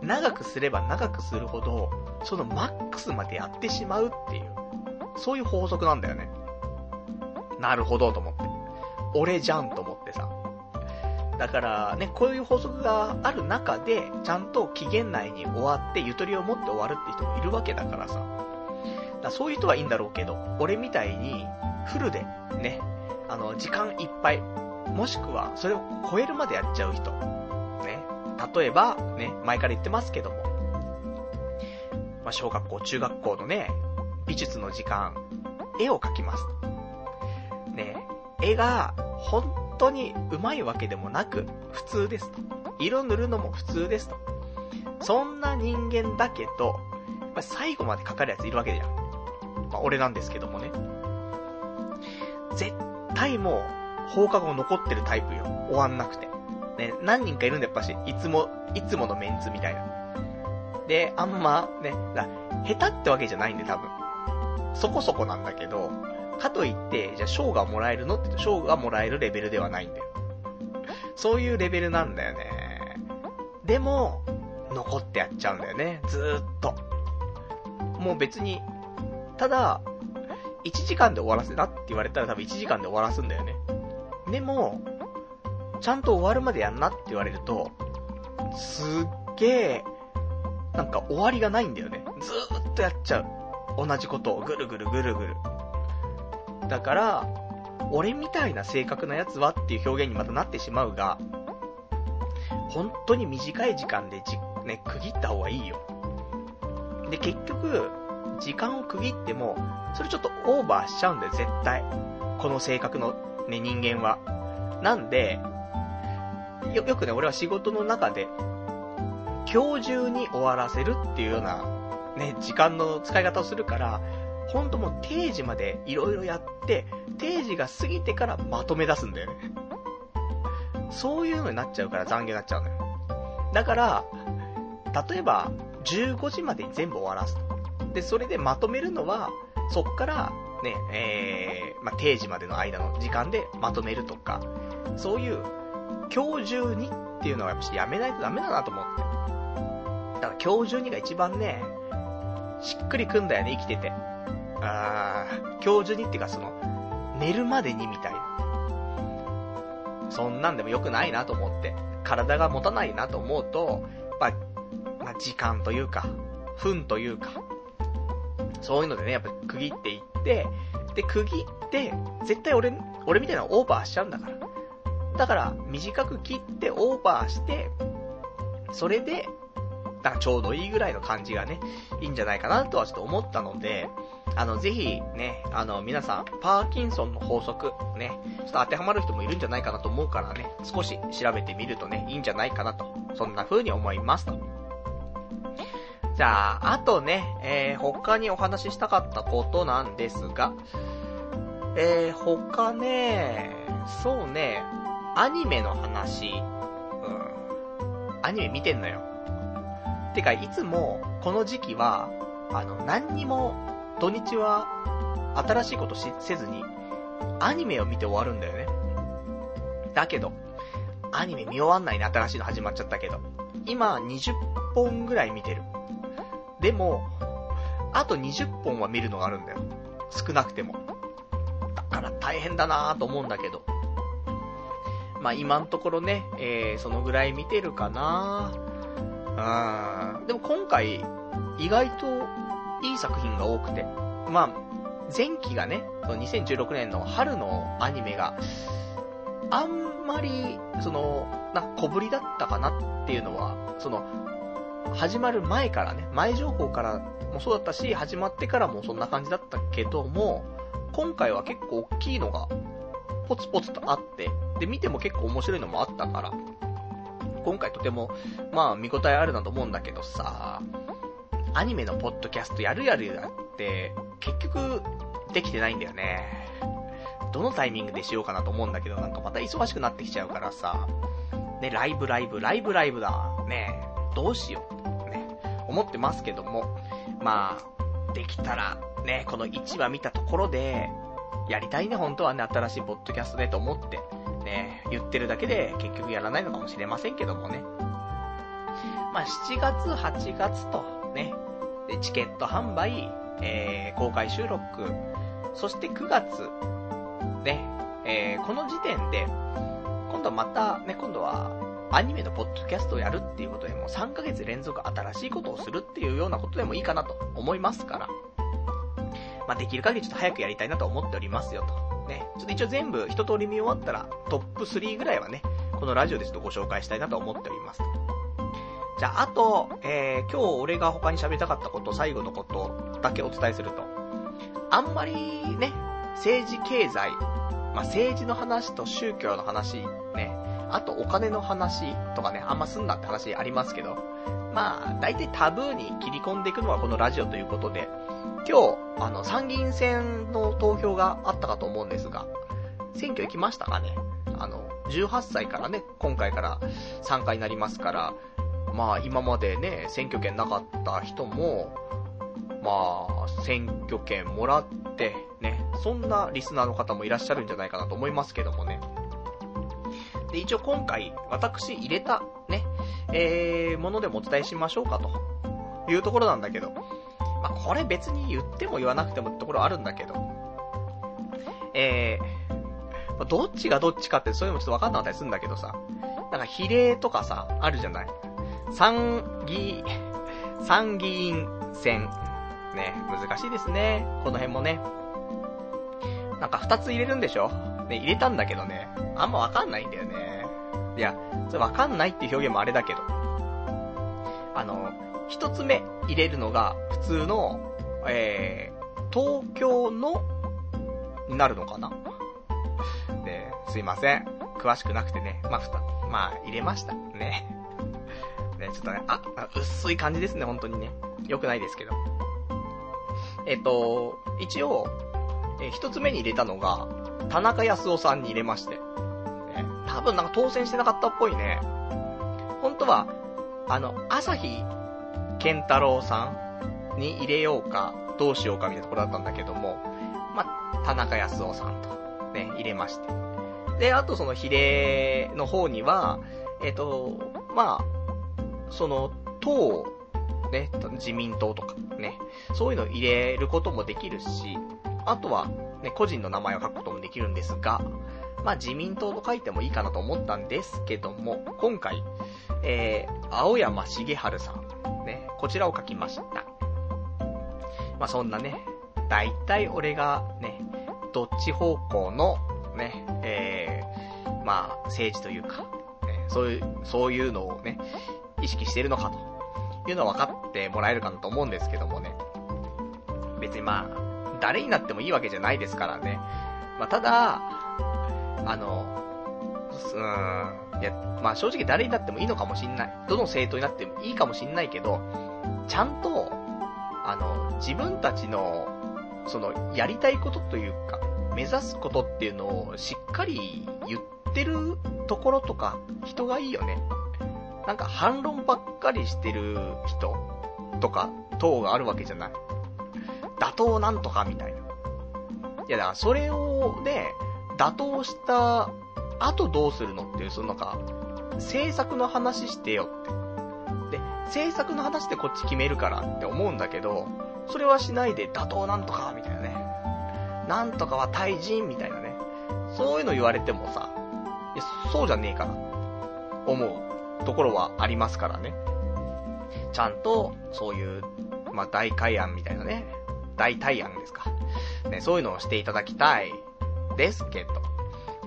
長くすれば長くするほど、そのマックスまでやってしまうっていう、そういう法則なんだよね。なるほどと思って。俺じゃんと思って。だからね、こういう法則がある中で、ちゃんと期限内に終わって、ゆとりを持って終わるって人もいるわけだからさ。だそういう人はいいんだろうけど、俺みたいに、フルで、ね、あの、時間いっぱい、もしくは、それを超えるまでやっちゃう人。ね。例えば、ね、前から言ってますけども、まあ、小学校、中学校のね、美術の時間、絵を描きます。ね、絵が、本当に上手いわけでもなく、普通ですと。色塗るのも普通ですと。そんな人間だけど、やっぱ最後までかかるやついるわけじゃん。まあ、俺なんですけどもね。絶対もう、放課後残ってるタイプよ。終わんなくて。ね、何人かいるんだやっぱし、いつも、いつものメンツみたいな。で、あんま、ね、だ下手ってわけじゃないんで多分。そこそこなんだけど、かといって、じゃあ賞がもらえるのって言うと賞がもらえるレベルではないんだよ。そういうレベルなんだよね。でも、残ってやっちゃうんだよね。ずーっと。もう別に、ただ、1時間で終わらせなって言われたら多分1時間で終わらすんだよね。でも、ちゃんと終わるまでやんなって言われると、すっげえ、なんか終わりがないんだよね。ずーっとやっちゃう。同じことをぐるぐるぐるぐる。だから、俺みたいな性格なやつはっていう表現にまたなってしまうが、本当に短い時間でじ、ね、区切った方がいいよ。で、結局、時間を区切っても、それちょっとオーバーしちゃうんだよ、絶対。この性格のね、人間は。なんで、よ、よくね、俺は仕事の中で、今日中に終わらせるっていうような、ね、時間の使い方をするから、ほんともう定時まで色々やって、定時が過ぎてからまとめ出すんだよね。そういうのになっちゃうから残業になっちゃうのよ。だから、例えば、15時までに全部終わらすと。で、それでまとめるのは、そっから、ね、えー、まあ、定時までの間の時間でまとめるとか、そういう、今日中にっていうのはやっぱしやめないとダメだなと思って。だから今日中にが一番ね、しっくりくんだよね、生きてて。あー、今日中にっていうかその、寝るまでにみたいな。そんなんでも良くないなと思って、体が持たないなと思うと、やっぱ、まあ、時間というか、分というか、そういうのでね、やっぱ区切っていって、で、区切って、絶対俺、俺みたいなオーバーしちゃうんだから。だから、短く切ってオーバーして、それで、だかちょうどいいぐらいの感じがね、いいんじゃないかなとはちょっと思ったので、あの、ぜひね、あの、皆さん、パーキンソンの法則、ね、ちょっと当てはまる人もいるんじゃないかなと思うからね、少し調べてみるとね、いいんじゃないかなと、そんな風に思いますと。じゃあ、あとね、えー、他にお話ししたかったことなんですが、えー、他ね、そうね、アニメの話、うん、アニメ見てんのよ。てか、いつも、この時期は、あの、何にも土日は新しいことしせずに、アニメを見て終わるんだよね。だけど、アニメ見終わんないね、新しいの始まっちゃったけど。今、20本ぐらい見てる。でも、あと20本は見るのがあるんだよ。少なくても。だから大変だなぁと思うんだけど。まあ今のところね、えー、そのぐらい見てるかなぁ。うん。でも今回、意外といい作品が多くて。まあ、前期がね、その2016年の春のアニメが、あんまり、その、な、小ぶりだったかなっていうのは、その、始まる前からね、前情報からもそうだったし、始まってからもそんな感じだったけども、今回は結構大きいのが、ポツポツとあって、で、見ても結構面白いのもあったから、今回とても、まあ見応えあるなと思うんだけどさ、アニメのポッドキャストやるやるやって、結局、できてないんだよね。どのタイミングでしようかなと思うんだけど、なんかまた忙しくなってきちゃうからさ、ね、ライブライブ、ライブライブだ。ね、どうしよう。ね、思ってますけども、まあ、できたら、ね、この1話見たところで、やりたいね、本当はね、新しいポッドキャストでと思って、ね、言ってるだけで結局やらないのかもしれませんけどもね。まあ、7月、8月と、ね、で、チケット販売、えー、公開収録、そして9月、ね、えー、この時点で、今度はまた、ね、今度は、アニメのポッドキャストをやるっていうことでも3ヶ月連続新しいことをするっていうようなことでもいいかなと思いますから、まあ、できる限りちょっと早くやりたいなと思っておりますよと。ね、ちょっと一応全部一通り見終わったら、トップ3ぐらいはね、このラジオでちょっとご紹介したいなと思っております。じゃあ、あと、えー、今日俺が他に喋りたかったこと、最後のことだけお伝えすると、あんまりね、政治経済、まあ、政治の話と宗教の話、ね、あとお金の話とかね、あんますんなって話ありますけど、まあ、大体タブーに切り込んでいくのはこのラジオということで、今日、あの、参議院選の投票があったかと思うんですが、選挙行きましたかね？あの、18歳からね、今回から参加になりますから、まあ、今までね、選挙権なかった人も、まあ、選挙権もらって、ね、そんなリスナーの方もいらっしゃるんじゃないかなと思いますけどもね。で、一応今回、私入れた、ね、えー、ものでもお伝えしましょうかというところなんだけど、まあ、これ別に言っても言わなくてもってところあるんだけど、えー、どっちがどっちかってそういうのもちょっとわかんなかったりするんだけどさ、なんか比例とかさ、あるじゃない参議、参議院選。ね、難しいですね。この辺もね。なんか二つ入れるんでしょね、入れたんだけどね、あんまわかんないんだよね。いや、それわかんないっていう表現もあれだけど。あの、一つ目入れるのが普通の、えー、東京の、になるのかなね、すいません。詳しくなくてね。まあ、ふた、まあ、入れました。ね。ね、ちょっとね、あ、薄い感じですね、本当にね。良くないですけど。えっと、一応、え一つ目に入れたのが、田中康夫さんに入れまして。多分なんか当選してなかったっぽいね。本当は、あの、朝日健太郎さんに入れようか、どうしようかみたいなところだったんだけども、ま田中康夫さんと、ね、入れまして。で、あとその比例の方には、えっ、と、まあ、その、党、ね、自民党とか、ね、そういうのを入れることもできるし、あとは、ね、個人の名前を書くこともできるんですが、まあ、自民党と書いてもいいかなと思ったんですけども、今回、えー、青山茂春さん、ね、こちらを書きました。まあ、そんなね、大体俺がね、どっち方向のね、えー、まあ、政治というか、ね、そういう、そういうのをね、意識してるのかというのは分かってもらえるかなと思うんですけどもね。別にまあ、誰になってもいいわけじゃないですからね。まあ、ただ、あの、うーん、いや、まあ正直誰になってもいいのかもしんない。どの政党になってもいいかもしんないけど、ちゃんと、あの、自分たちの、その、やりたいことというか、目指すことっていうのをしっかり言ってるところとか、人がいいよね。なんか反論ばっかりしてる人とか、党があるわけじゃない。打倒なんとかみたいな。いやだからそれをね、打倒した後どうするのっていう、そのなんか、政策の話してよって。で、政策の話でこっち決めるからって思うんだけど、それはしないで打倒なんとかみたいなね。なんとかは対人みたいなね。そういうの言われてもさ、いや、そうじゃねえかな。思う。ところはありますからね。ちゃんと、そういう、まあ、大会案みたいなね、大対案ですか。ね、そういうのをしていただきたい、ですけど、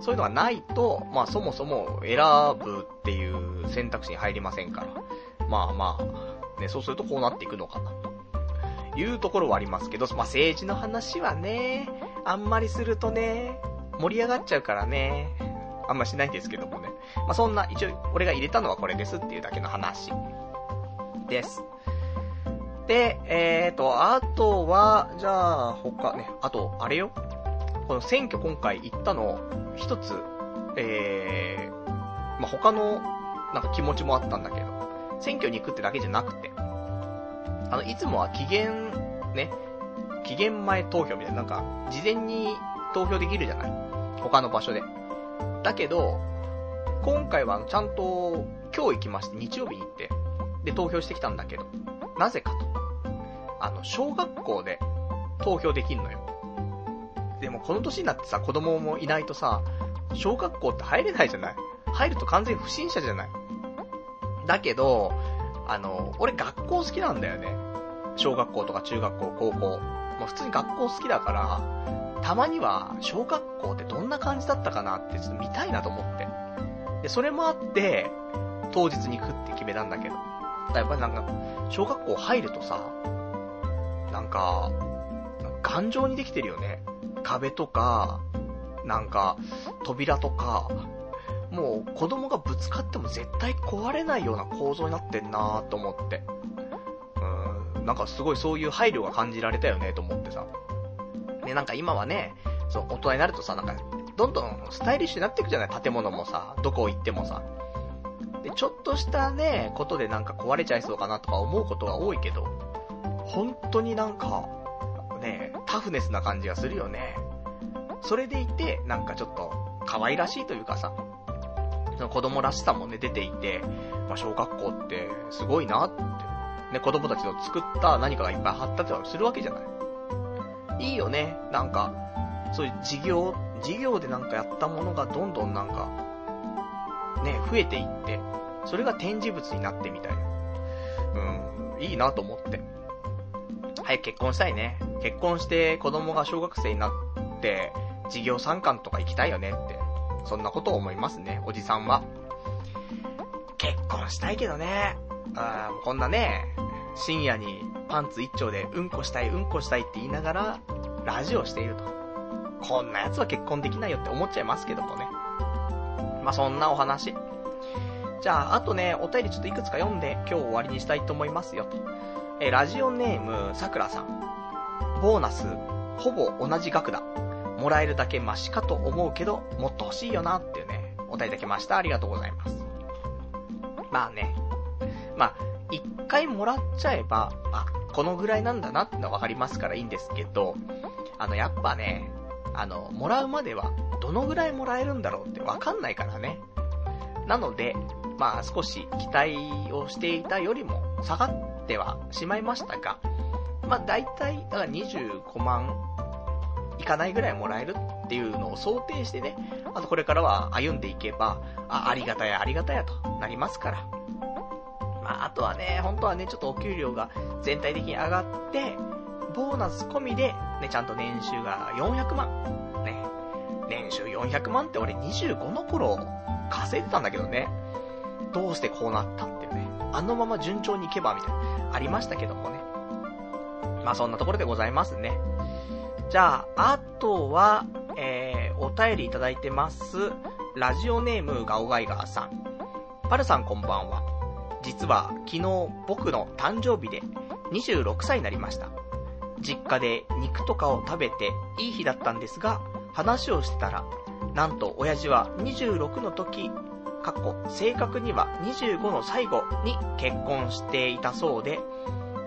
そういうのがないと、まあそもそも選ぶっていう選択肢に入りませんから。まあまあ、ね、そうするとこうなっていくのかな、というところはありますけど、まあ政治の話はね、あんまりするとね、盛り上がっちゃうからね、あんましないんですけどもね。まあ、そんな、一応、俺が入れたのはこれですっていうだけの話です。で、えーと、あとは、じゃあ、他ね、あと、あれよ。この選挙今回行ったの、一つ、えー、まあ、他の、なんか気持ちもあったんだけど、選挙に行くってだけじゃなくて、あの、いつもは期限、ね、期限前投票みたいな、なんか、事前に投票できるじゃない？他の場所で。だけど、今回はちゃんと、今日行きまして、日曜日に行って、で、投票してきたんだけど、なぜかと。あの、小学校で投票できんのよ。でもこの年になってさ、子供もいないとさ、小学校って入れないじゃない？入ると完全に不審者じゃない？だけど、あの、俺学校好きなんだよね。小学校とか中学校、高校。まあ、普通に学校好きだから、たまには小学校ってどんな感じだったかなってちょっと見たいなと思って。で、それもあって、当日に行くって決めたんだけど。やっぱりなんか、小学校入るとさ、なんか、頑丈にできてるよね。壁とか、なんか、扉とか、もう子供がぶつかっても絶対壊れないような構造になってんなーと思って。うん、なんかすごいそういう配慮が感じられたよねと思ってさ。ね、なんか今はね、そう、大人になるとさ、なんか、どんどんスタイリッシュになっていくじゃない？建物もさ、どこ行ってもさ。で、ちょっとしたね、ことでなんか壊れちゃいそうかなとか思うことが多いけど、本当になんか、ね、タフネスな感じがするよね。それでいて、なんかちょっと、可愛らしいというかさ、その子供らしさもね、出ていて、まあ、小学校ってすごいなって、ね、子供たちの作った何かがいっぱい貼ったりするわけじゃない。いいよね、なんか、そういう事業、事業でなんかやったものがどんどんなんか、ね、増えていって、それが展示物になってみたいな。うん、いいなと思って。早く結婚したいね。結婚して子供が小学生になって、授業参観とか行きたいよねって。そんなことを思いますね、おじさんは。結婚したいけどね。あこんなね、深夜にパンツ一丁でうんこしたいうんこしたいって言いながら、ラジオしていると。こんな奴は結婚できないよって思っちゃいますけどもね。まあ、そんなお話。じゃあ、あとね、お便りちょっといくつか読んで今日終わりにしたいと思いますよと。えラジオネーム、さくらさん。ボーナス、ほぼ同じ額だ。もらえるだけマシかと思うけど、もっと欲しいよなっていうね、お答えいただきました。ありがとうございます。まあね、まあ、一回もらっちゃえば、あ、このぐらいなんだなってのはわかりますからいいんですけど、あの、やっぱね、あの、もらうまでは、どのぐらいもらえるんだろうってわかんないからね。なので、まあ少し期待をしていたよりも下がってはしまいましたが、まあ大体、だから25万いかないぐらいもらえるっていうのを想定してね、あとこれからは歩んでいけば、あ、ありがたやありがたやとなりますから。まあ、あとはね、本当はね、ちょっとお給料が全体的に上がって、ボーナス込みで、ね、ちゃんと年収が400万。ね。年収400万って俺25の頃稼いでたんだけどね。どうしてこうなったっていうね。あのまま順調にいけばみたいな、ありましたけどもね。まあそんなところでございますね。じゃあ、あとは、えー、お便りいただいてます。ラジオネームガオガイガーさん。パルさんこんばんは。実は昨日僕の誕生日で26歳になりました。実家で肉とかを食べていい日だったんですが、話をしてたら、なんと親父は26の時、かっこ正確には25の最後に結婚していたそうで、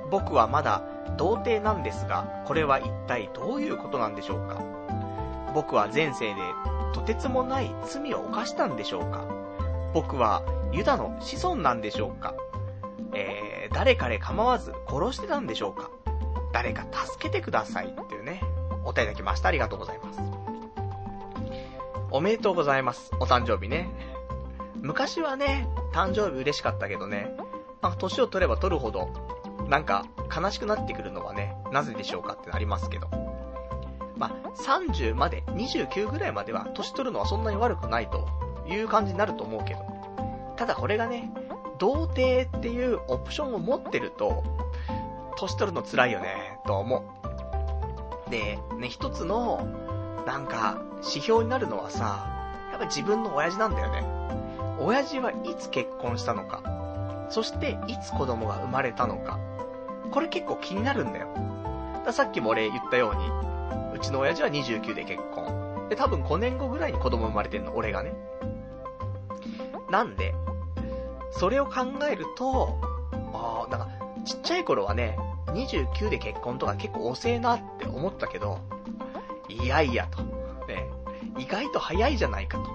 僕はまだ童貞なんですが、これは一体どういうことなんでしょうか？僕は前世でとてつもない罪を犯したんでしょうか？僕はユダの子孫なんでしょうか？えー、誰彼構わず殺してたんでしょうか？誰か助けてくださいっていうね、お便りいただきました。ありがとうございます。おめでとうございます。お誕生日ね。昔はね、誕生日嬉しかったけどね、なんか年を取れば取るほど、なんか悲しくなってくるのはね、なぜでしょうかってなりますけど。まあ、30まで、29ぐらいまでは年取るのはそんなに悪くないという感じになると思うけど。ただこれがね、童貞っていうオプションを持ってると、年取るの辛いよね、と思う。で、ね、一つの、なんか、指標になるのはさ、やっぱ自分の親父なんだよね。親父はいつ結婚したのか、そしていつ子供が生まれたのか、これ結構気になるんだよ。ださっきも俺言ったように、うちの親父は29で結婚。で、多分5年後ぐらいに子供生まれてんの、俺がね。なんで、それを考えると、ああ、なんか、ちっちゃい頃はね、29で結婚とか結構遅えなって思ったけど、いやいやと。ね、意外と早いじゃないかと。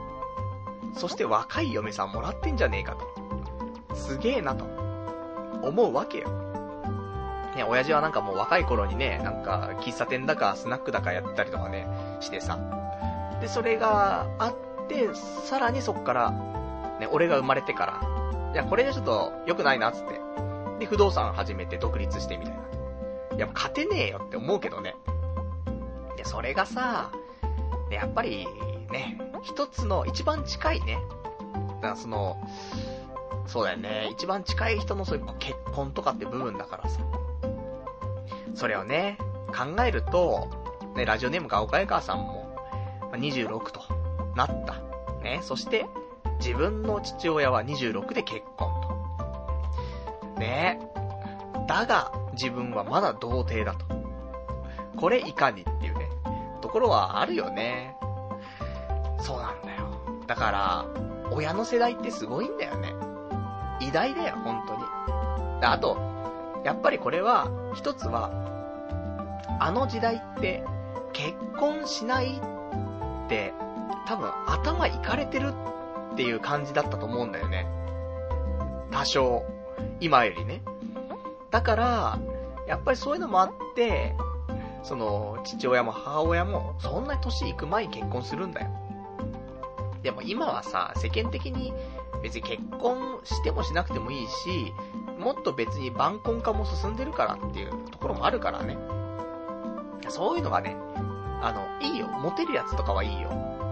そして若い嫁さんもらってんじゃねえかと。すげえなと。思うわけよ。ね、親父はなんかもう若い頃にね、なんか喫茶店だかスナックだかやったりとかね、してさ。で、それがあって、さらにそっから、ね、俺が生まれてから、いや、これじゃちょっと良くないな、つって。で、不動産始めて独立してみたいな。いやっぱ勝てねえよって思うけどね。で、それがさ、ね、やっぱり、ね、一つの一番近いね、だその、そうだよね、一番近い人のそういう結婚とかって部分だからさ。それをね、考えると、ね、ラジオネームが岡江川さんも、26となった。ね、そして、自分の父親は26で結婚と。ねだが、自分はまだ童貞だと。これいかにっていうね、ところはあるよね。そうなんだよ。だから、親の世代ってすごいんだよね。偉大だよ、本当に。あと、やっぱりこれは、一つは、あの時代って、結婚しないって、多分頭いかれてるっていう感じだったと思うんだよね。多少。今よりね。だから、やっぱりそういうのもあって、その、父親も母親も、そんなに年いく前に結婚するんだよ。でも今はさ、世間的に別に結婚してもしなくてもいいし、もっと別に晩婚化も進んでるからっていうところもあるからね。そういうのがね、あの、いいよ。モテるやつとかはいいよ。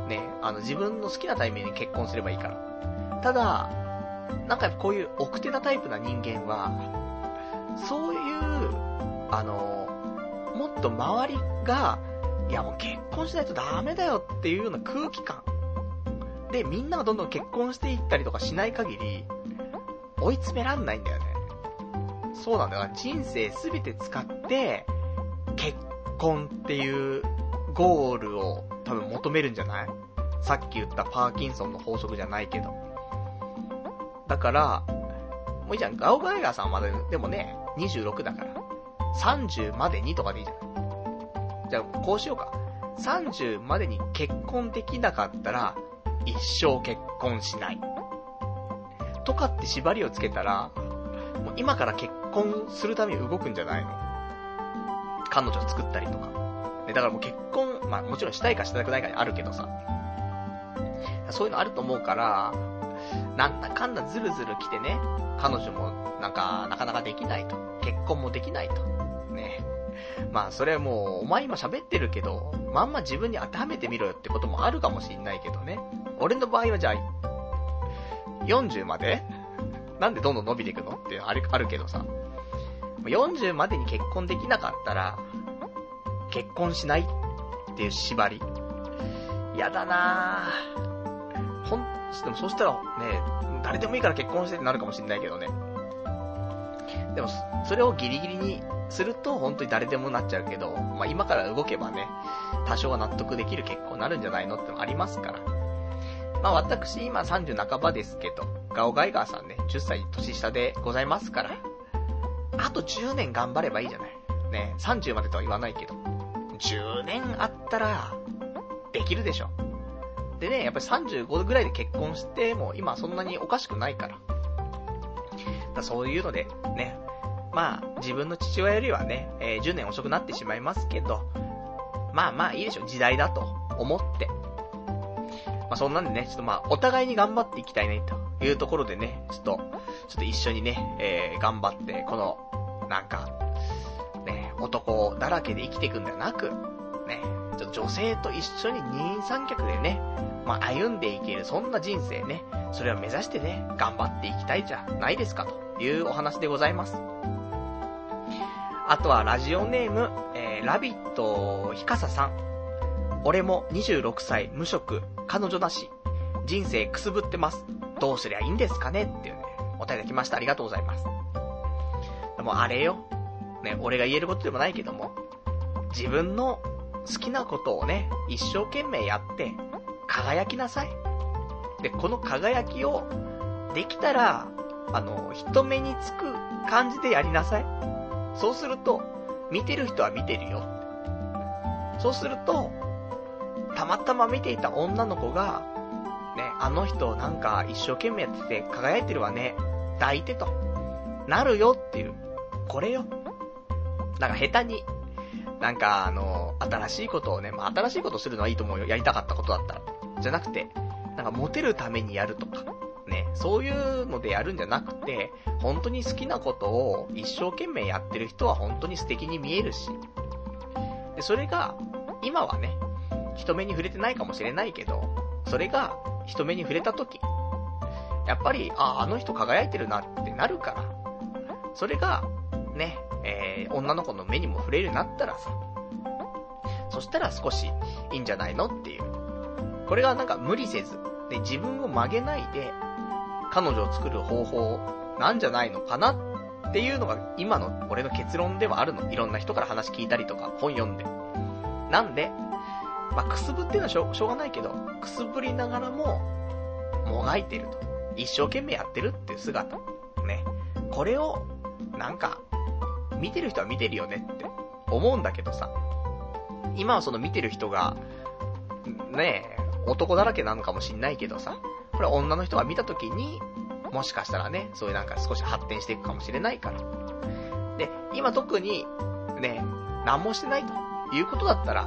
ね、あの、自分の好きなタイミングに結婚すればいいから。ただ、なんかこういう奥手なタイプな人間は、そういう、あの、もっと周りが、いやもう結婚しないとダメだよっていうような空気感。で、みんながどんどん結婚していったりとかしない限り、追い詰めらんないんだよね。そうなんだよ。人生すべて使って、結婚っていうゴールを多分求めるんじゃない？さっき言ったパーキンソンの法則じゃないけど。だから、もういいじゃん。ガオガイガーさんまで、でもね、26だから。30までにとかでいいじゃん。じゃあ、こうしようか。30までに結婚できなかったら、一生結婚しない。とかって縛りをつけたら、もう今から結婚するために動くんじゃないの彼女作ったりとか。ね、だからもう結婚、まあもちろんしたいかしたくないかにあるけどさ。そういうのあると思うから、なんだかんだずるずる来てね、彼女もなんかなかなかできないと。結婚もできないと。まあそれはもう、お前今喋ってるけど、まんま自分に当てはめてみろよってこともあるかもしんないけどね。俺の場合はじゃあ、40まで？なんでどんどん伸びていくの？ってあるあるけどさ。40までに結婚できなかったら、結婚しないっていう縛り？嫌だなぁ。ほん、でもそしたらね、誰でもいいから結婚してってなるかもしんないけどね。でも、それをギリギリにすると本当に誰でもなっちゃうけど、まあ今から動けばね、多少は納得できる結婚になるんじゃないのってのありますから。まあ私今30半ばですけど、ガオガイガーさんね、10歳年下でございますから、あと10年頑張ればいいじゃない。ね、30までとは言わないけど、10年あったら、できるでしょ。でね、やっぱり35ぐらいで結婚しても今そんなにおかしくないから。だそういうので、ね、まあ、自分の父親よりはね、えー、10年遅くなってしまいますけど、まあまあいいでしょ、時代だと思って。まあそんなんでね、ちょっとまあ、お互いに頑張っていきたいね、というところでね、ちょっと、ちょっと一緒にね、えー、頑張って、この、なんか、ね、男だらけで生きていくんではなく、ね、ちょっと女性と一緒に二人三脚でね、まあ歩んでいける、そんな人生ね、それを目指してね、頑張っていきたいじゃないですか、というお話でございます。あとはラジオネーム、えー、ラビットひかささん。俺も26歳無職、彼女なし。人生くすぶってます。どうすりゃいいんですかね？っていうね、お便り来ました。ありがとうございます。でもあれよ。ね、俺が言えることでもないけども、自分の好きなことをね、一生懸命やって、輝きなさい。で、この輝きを、できたら、あの、人目につく感じでやりなさい。そうすると、見てる人は見てるよ。そうすると、たまたま見ていた女の子が、ね、あの人なんか一生懸命やってて輝いてるわね。抱いてと。なるよっていう。これよ。なんか下手に、なんかあの、新しいことをね、まあ、新しいことするのはいいと思うよ。やりたかったことだったら。じゃなくて、なんかモテるためにやるとか、ね、そういうのでやるんじゃなくて、本当に好きなことを一生懸命やってる人は本当に素敵に見えるし、で、それが、今はね、人目に触れてないかもしれないけど、それが人目に触れた時、やっぱり、あ、あの人輝いてるなってなるから、それが、ね、えー、女の子の目にも触れるようになったらさ、そしたら少しいいんじゃないのっていう。これがなんか無理せず、で、自分を曲げないで、彼女を作る方法なんじゃないのかなっていうのが今の俺の結論ではあるの。いろんな人から話聞いたりとか本読んで。なんで、まあ、くすぶっていうのはしょしょうがないけど、くすぶりながらも、もがいてると。一生懸命やってるっていう姿。ね。これを、なんか、見てる人は見てるよねって思うんだけどさ。今はその見てる人が、ねえ男だらけなのかもしんないけどさ。これ女の人が見た時に、もしかしたらね、そういうなんか少し発展していくかもしれないから。で、今特に、ね、何もしてないということだったら、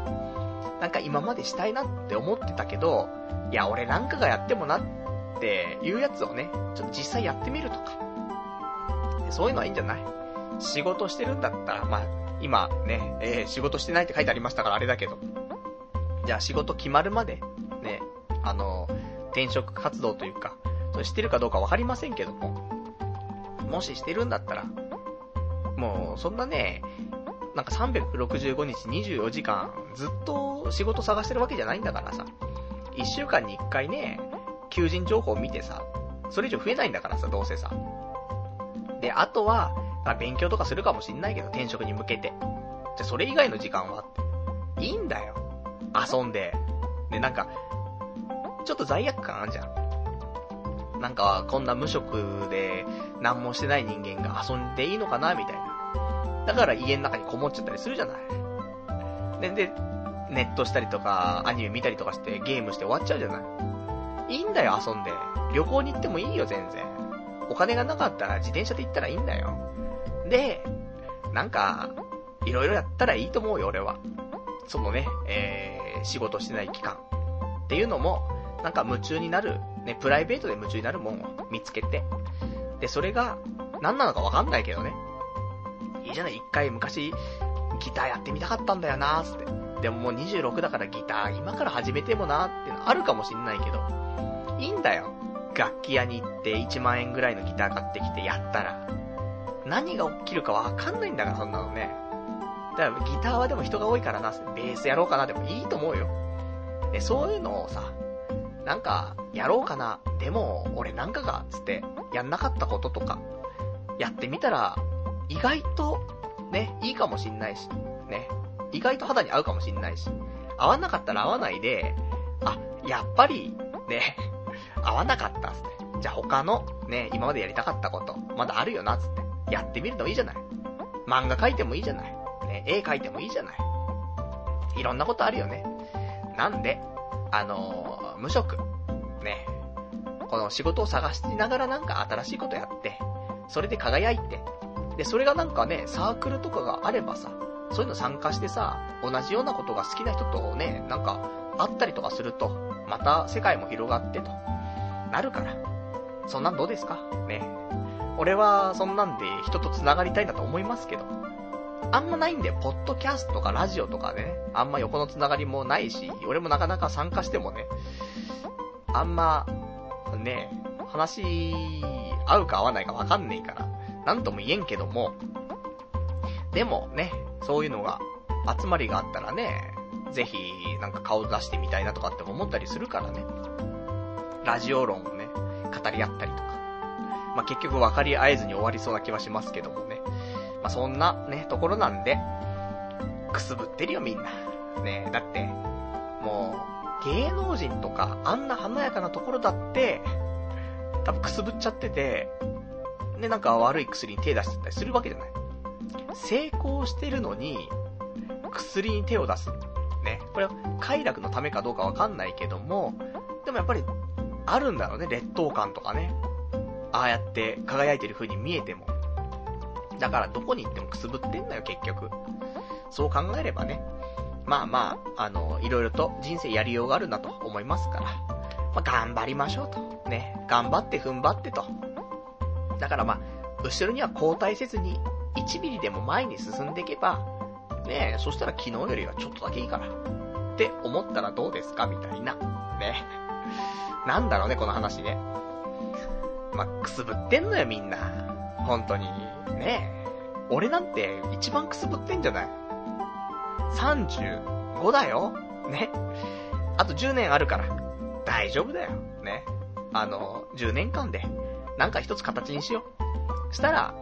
なんか今までしたいなって思ってたけど、いや、俺なんかがやってもなっていうやつをね、ちょっと実際やってみるとか。そういうのはいいんじゃない？仕事してるんだったら、まあ、今ね、えー、仕事してないって書いてありましたからあれだけど。じゃあ仕事決まるまで、ね、あの、転職活動というか、それしてるかどうかわかりませんけども、もししてるんだったら、もう、そんなね、なんか365日24時間ずっと仕事探してるわけじゃないんだからさ。1週間に1回ね、求人情報を見てさ、それ以上増えないんだからさ、どうせさ。で、あとは、まあ、勉強とかするかもしんないけど、転職に向けて。じゃ、それ以外の時間は。いいんだよ。遊んで。で、なんか、ちょっと罪悪感あるじゃん。なんか、こんな無職で何もしてない人間が遊んでいいのかなみたいな。だから家の中にこもっちゃったりするじゃない。で、で、ネットしたりとか、アニメ見たりとかしてゲームして終わっちゃうじゃない。いいんだよ、遊んで。旅行に行ってもいいよ、全然。お金がなかったら自転車で行ったらいいんだよ。で、なんか、いろいろやったらいいと思うよ、俺は。そのね、えー、仕事してない期間。っていうのも、なんか夢中になる、ね、プライベートで夢中になるもんを見つけて。で、それが、何なのかわかんないけどね。いいじゃない、一回昔、ギターやってみたかったんだよなーつって。でももう26だからギター今から始めてもなーってのあるかもしんないけど、いいんだよ。楽器屋に行って1万円ぐらいのギター買ってきてやったら。何が起きるかわかんないんだから、そんなのね。だからギターはでも人が多いからな、ベースやろうかなでもいいと思うよ。で、そういうのをさ、なんか、やろうかな、でも、俺なんかが、つって、やんなかったこととか、やってみたら、意外と、ね、いいかもしんないし、ね、意外と肌に合うかもしんないし、合わなかったら合わないで、あ、やっぱり、ね、合わなかったっつって。じゃあ他の、ね、今までやりたかったこと、まだあるよな、つって。やってみるのいいじゃない。漫画描いてもいいじゃない。ね、絵描いてもいいじゃない。いろんなことあるよね。なんで、あの、無職、ね、この仕事を探しながらなんか新しいことやって、それで輝いて、で、それがなんかね、サークルとかがあればさ、そういうの参加してさ、同じようなことが好きな人とね、なんか、会ったりとかすると、また世界も広がってと、なるから。そんなんどうですか？ね。俺は、そんなんで人と繋がりたいんだと思いますけど。あんまないんだよ。ポッドキャストとかラジオとかね。あんま横の繋がりもないし、俺もなかなか参加してもね、あんま、ね、話、合うか合わないかわかんねえから。なんとも言えんけども、でもね、そういうのが、集まりがあったらね、ぜひ、なんか顔出してみたいなとかって思ったりするからね。ラジオ論をね、語り合ったりとか。まあ、結局分かり合えずに終わりそうな気はしますけどもね。まあ、そんなね、ところなんで、くすぶってるよみんな。ねだって、もう、芸能人とか、あんな華やかなところだって、多分くすぶっちゃってて、で、なんか悪い薬に手出してたりするわけじゃない。成功してるのに、薬に手を出す。ね。これは快楽のためかどうかわかんないけども、でもやっぱり、あるんだろうね、劣等感とかね。ああやって輝いてる風に見えても。だからどこに行ってもくすぶってんだよ、結局。そう考えればね。まあまあ、あの、いろいろと人生やりようがあるなと思いますから。まあ、頑張りましょうと。ね。頑張って踏ん張ってと。だからまあ、後ろには後退せずに、1ミリでも前に進んでいけば、ねそしたら昨日よりはちょっとだけいいから。って思ったらどうですかみたいな。ね。なんだろうね、この話ね。まあ、くすぶってんのよ、みんな。本当に。ねえ俺なんて一番くすぶってんじゃない ?35 だよね。あと10年あるから。大丈夫だよ。ね。あの、10年間で、なんか一つ形にしよう。したら、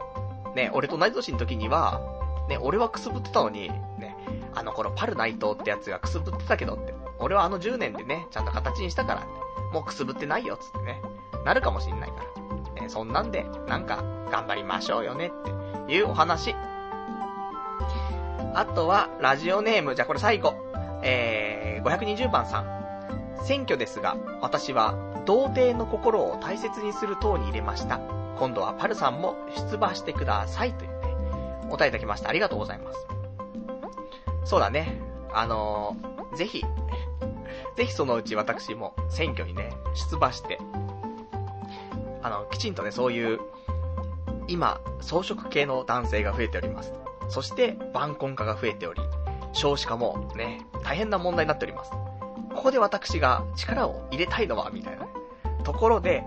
ね、俺と同じ年の時には、ね、俺はくすぶってたのに、ね、あの頃パルナイトってやつがくすぶってたけどって、俺はあの10年でね、ちゃんと形にしたから、もうくすぶってないよ、つってね、なるかもしんないから。そんなんで、なんか、頑張りましょうよね、っていうお話。あとは、ラジオネーム、じゃあこれ最後。えー、520番さん。選挙ですが、私は、童貞の心を大切にする党に入れました。今度はパルさんも出馬してください。と言って、お答えいただきました。ありがとうございます。そうだね。あのー、ぜひ、ぜひそのうち私も選挙にね、出馬して、あの、きちんとね、そういう、今、装飾系の男性が増えております。そして、晩婚化が増えており、少子化もね、大変な問題になっております。ここで私が力を入れたいのは、みたいな、ね、ところで、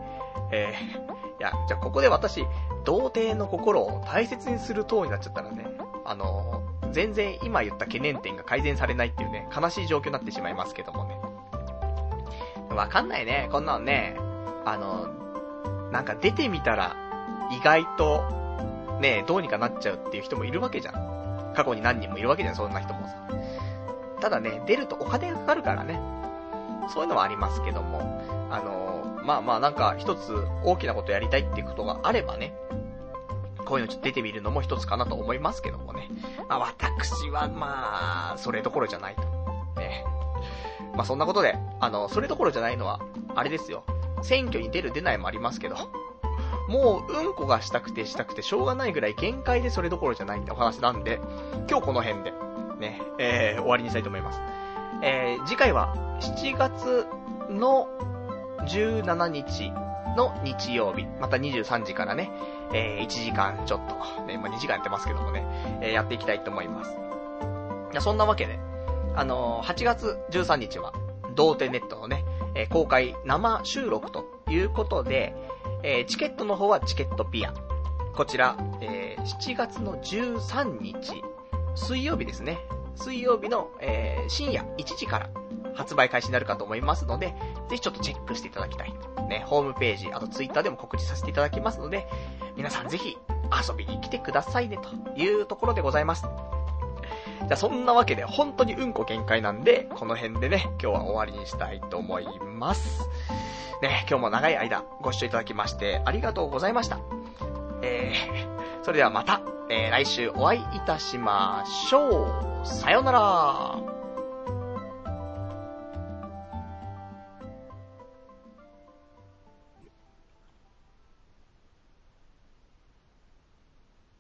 えー、いや、じゃあここで私、童貞の心を大切にする党になっちゃったらね、あのー、全然今言った懸念点が改善されないっていうね、悲しい状況になってしまいますけどもね。わかんないね、こんなのね、あのー、なんか出てみたら、意外と、ね、どうにかなっちゃうっていう人もいるわけじゃん。過去に何人もいるわけじゃん、そんな人もさ。ただね、出るとお金がかかるからね。そういうのはありますけども、あのまあまあなんか一つ大きなことやりたいっていうことがあればね、こういうのちょっと出てみるのも一つかなと思いますけどもね。まあ私はまあ、それどころじゃないと。ね。まあそんなことで、あの、それどころじゃないのは、あれですよ。選挙に出る出ないもありますけど、もううんこがしたくてしたくてしょうがないぐらい限界でそれどころじゃないってお話なんで、今日この辺で、ね、えー、終わりにしたいと思います。えー、次回は7月の17日の日曜日、また23時からね、えー、1時間ちょっと、ね、まあ、2時間やってますけどもね、えー、やっていきたいと思います。いや、そんなわけで、あのー、8月13日は、童貞ネットのね、え、公開生収録ということで、え、チケットの方はチケットピア。こちら、え、7月の13日、水曜日ですね。水曜日の、え、深夜1時から発売開始になるかと思いますので、ぜひちょっとチェックしていただきたい。ね、ホームページ、あとツイッターでも告知させていただきますので、皆さんぜひ遊びに来てくださいね、というところでございます。じゃあそんなわけで本当にうんこ限界なんで、この辺でね、今日は終わりにしたいと思います。ね、今日も長い間ご視聴いただきましてありがとうございました。えー、それではまた、えー、来週お会いいたしましょう。さようなら。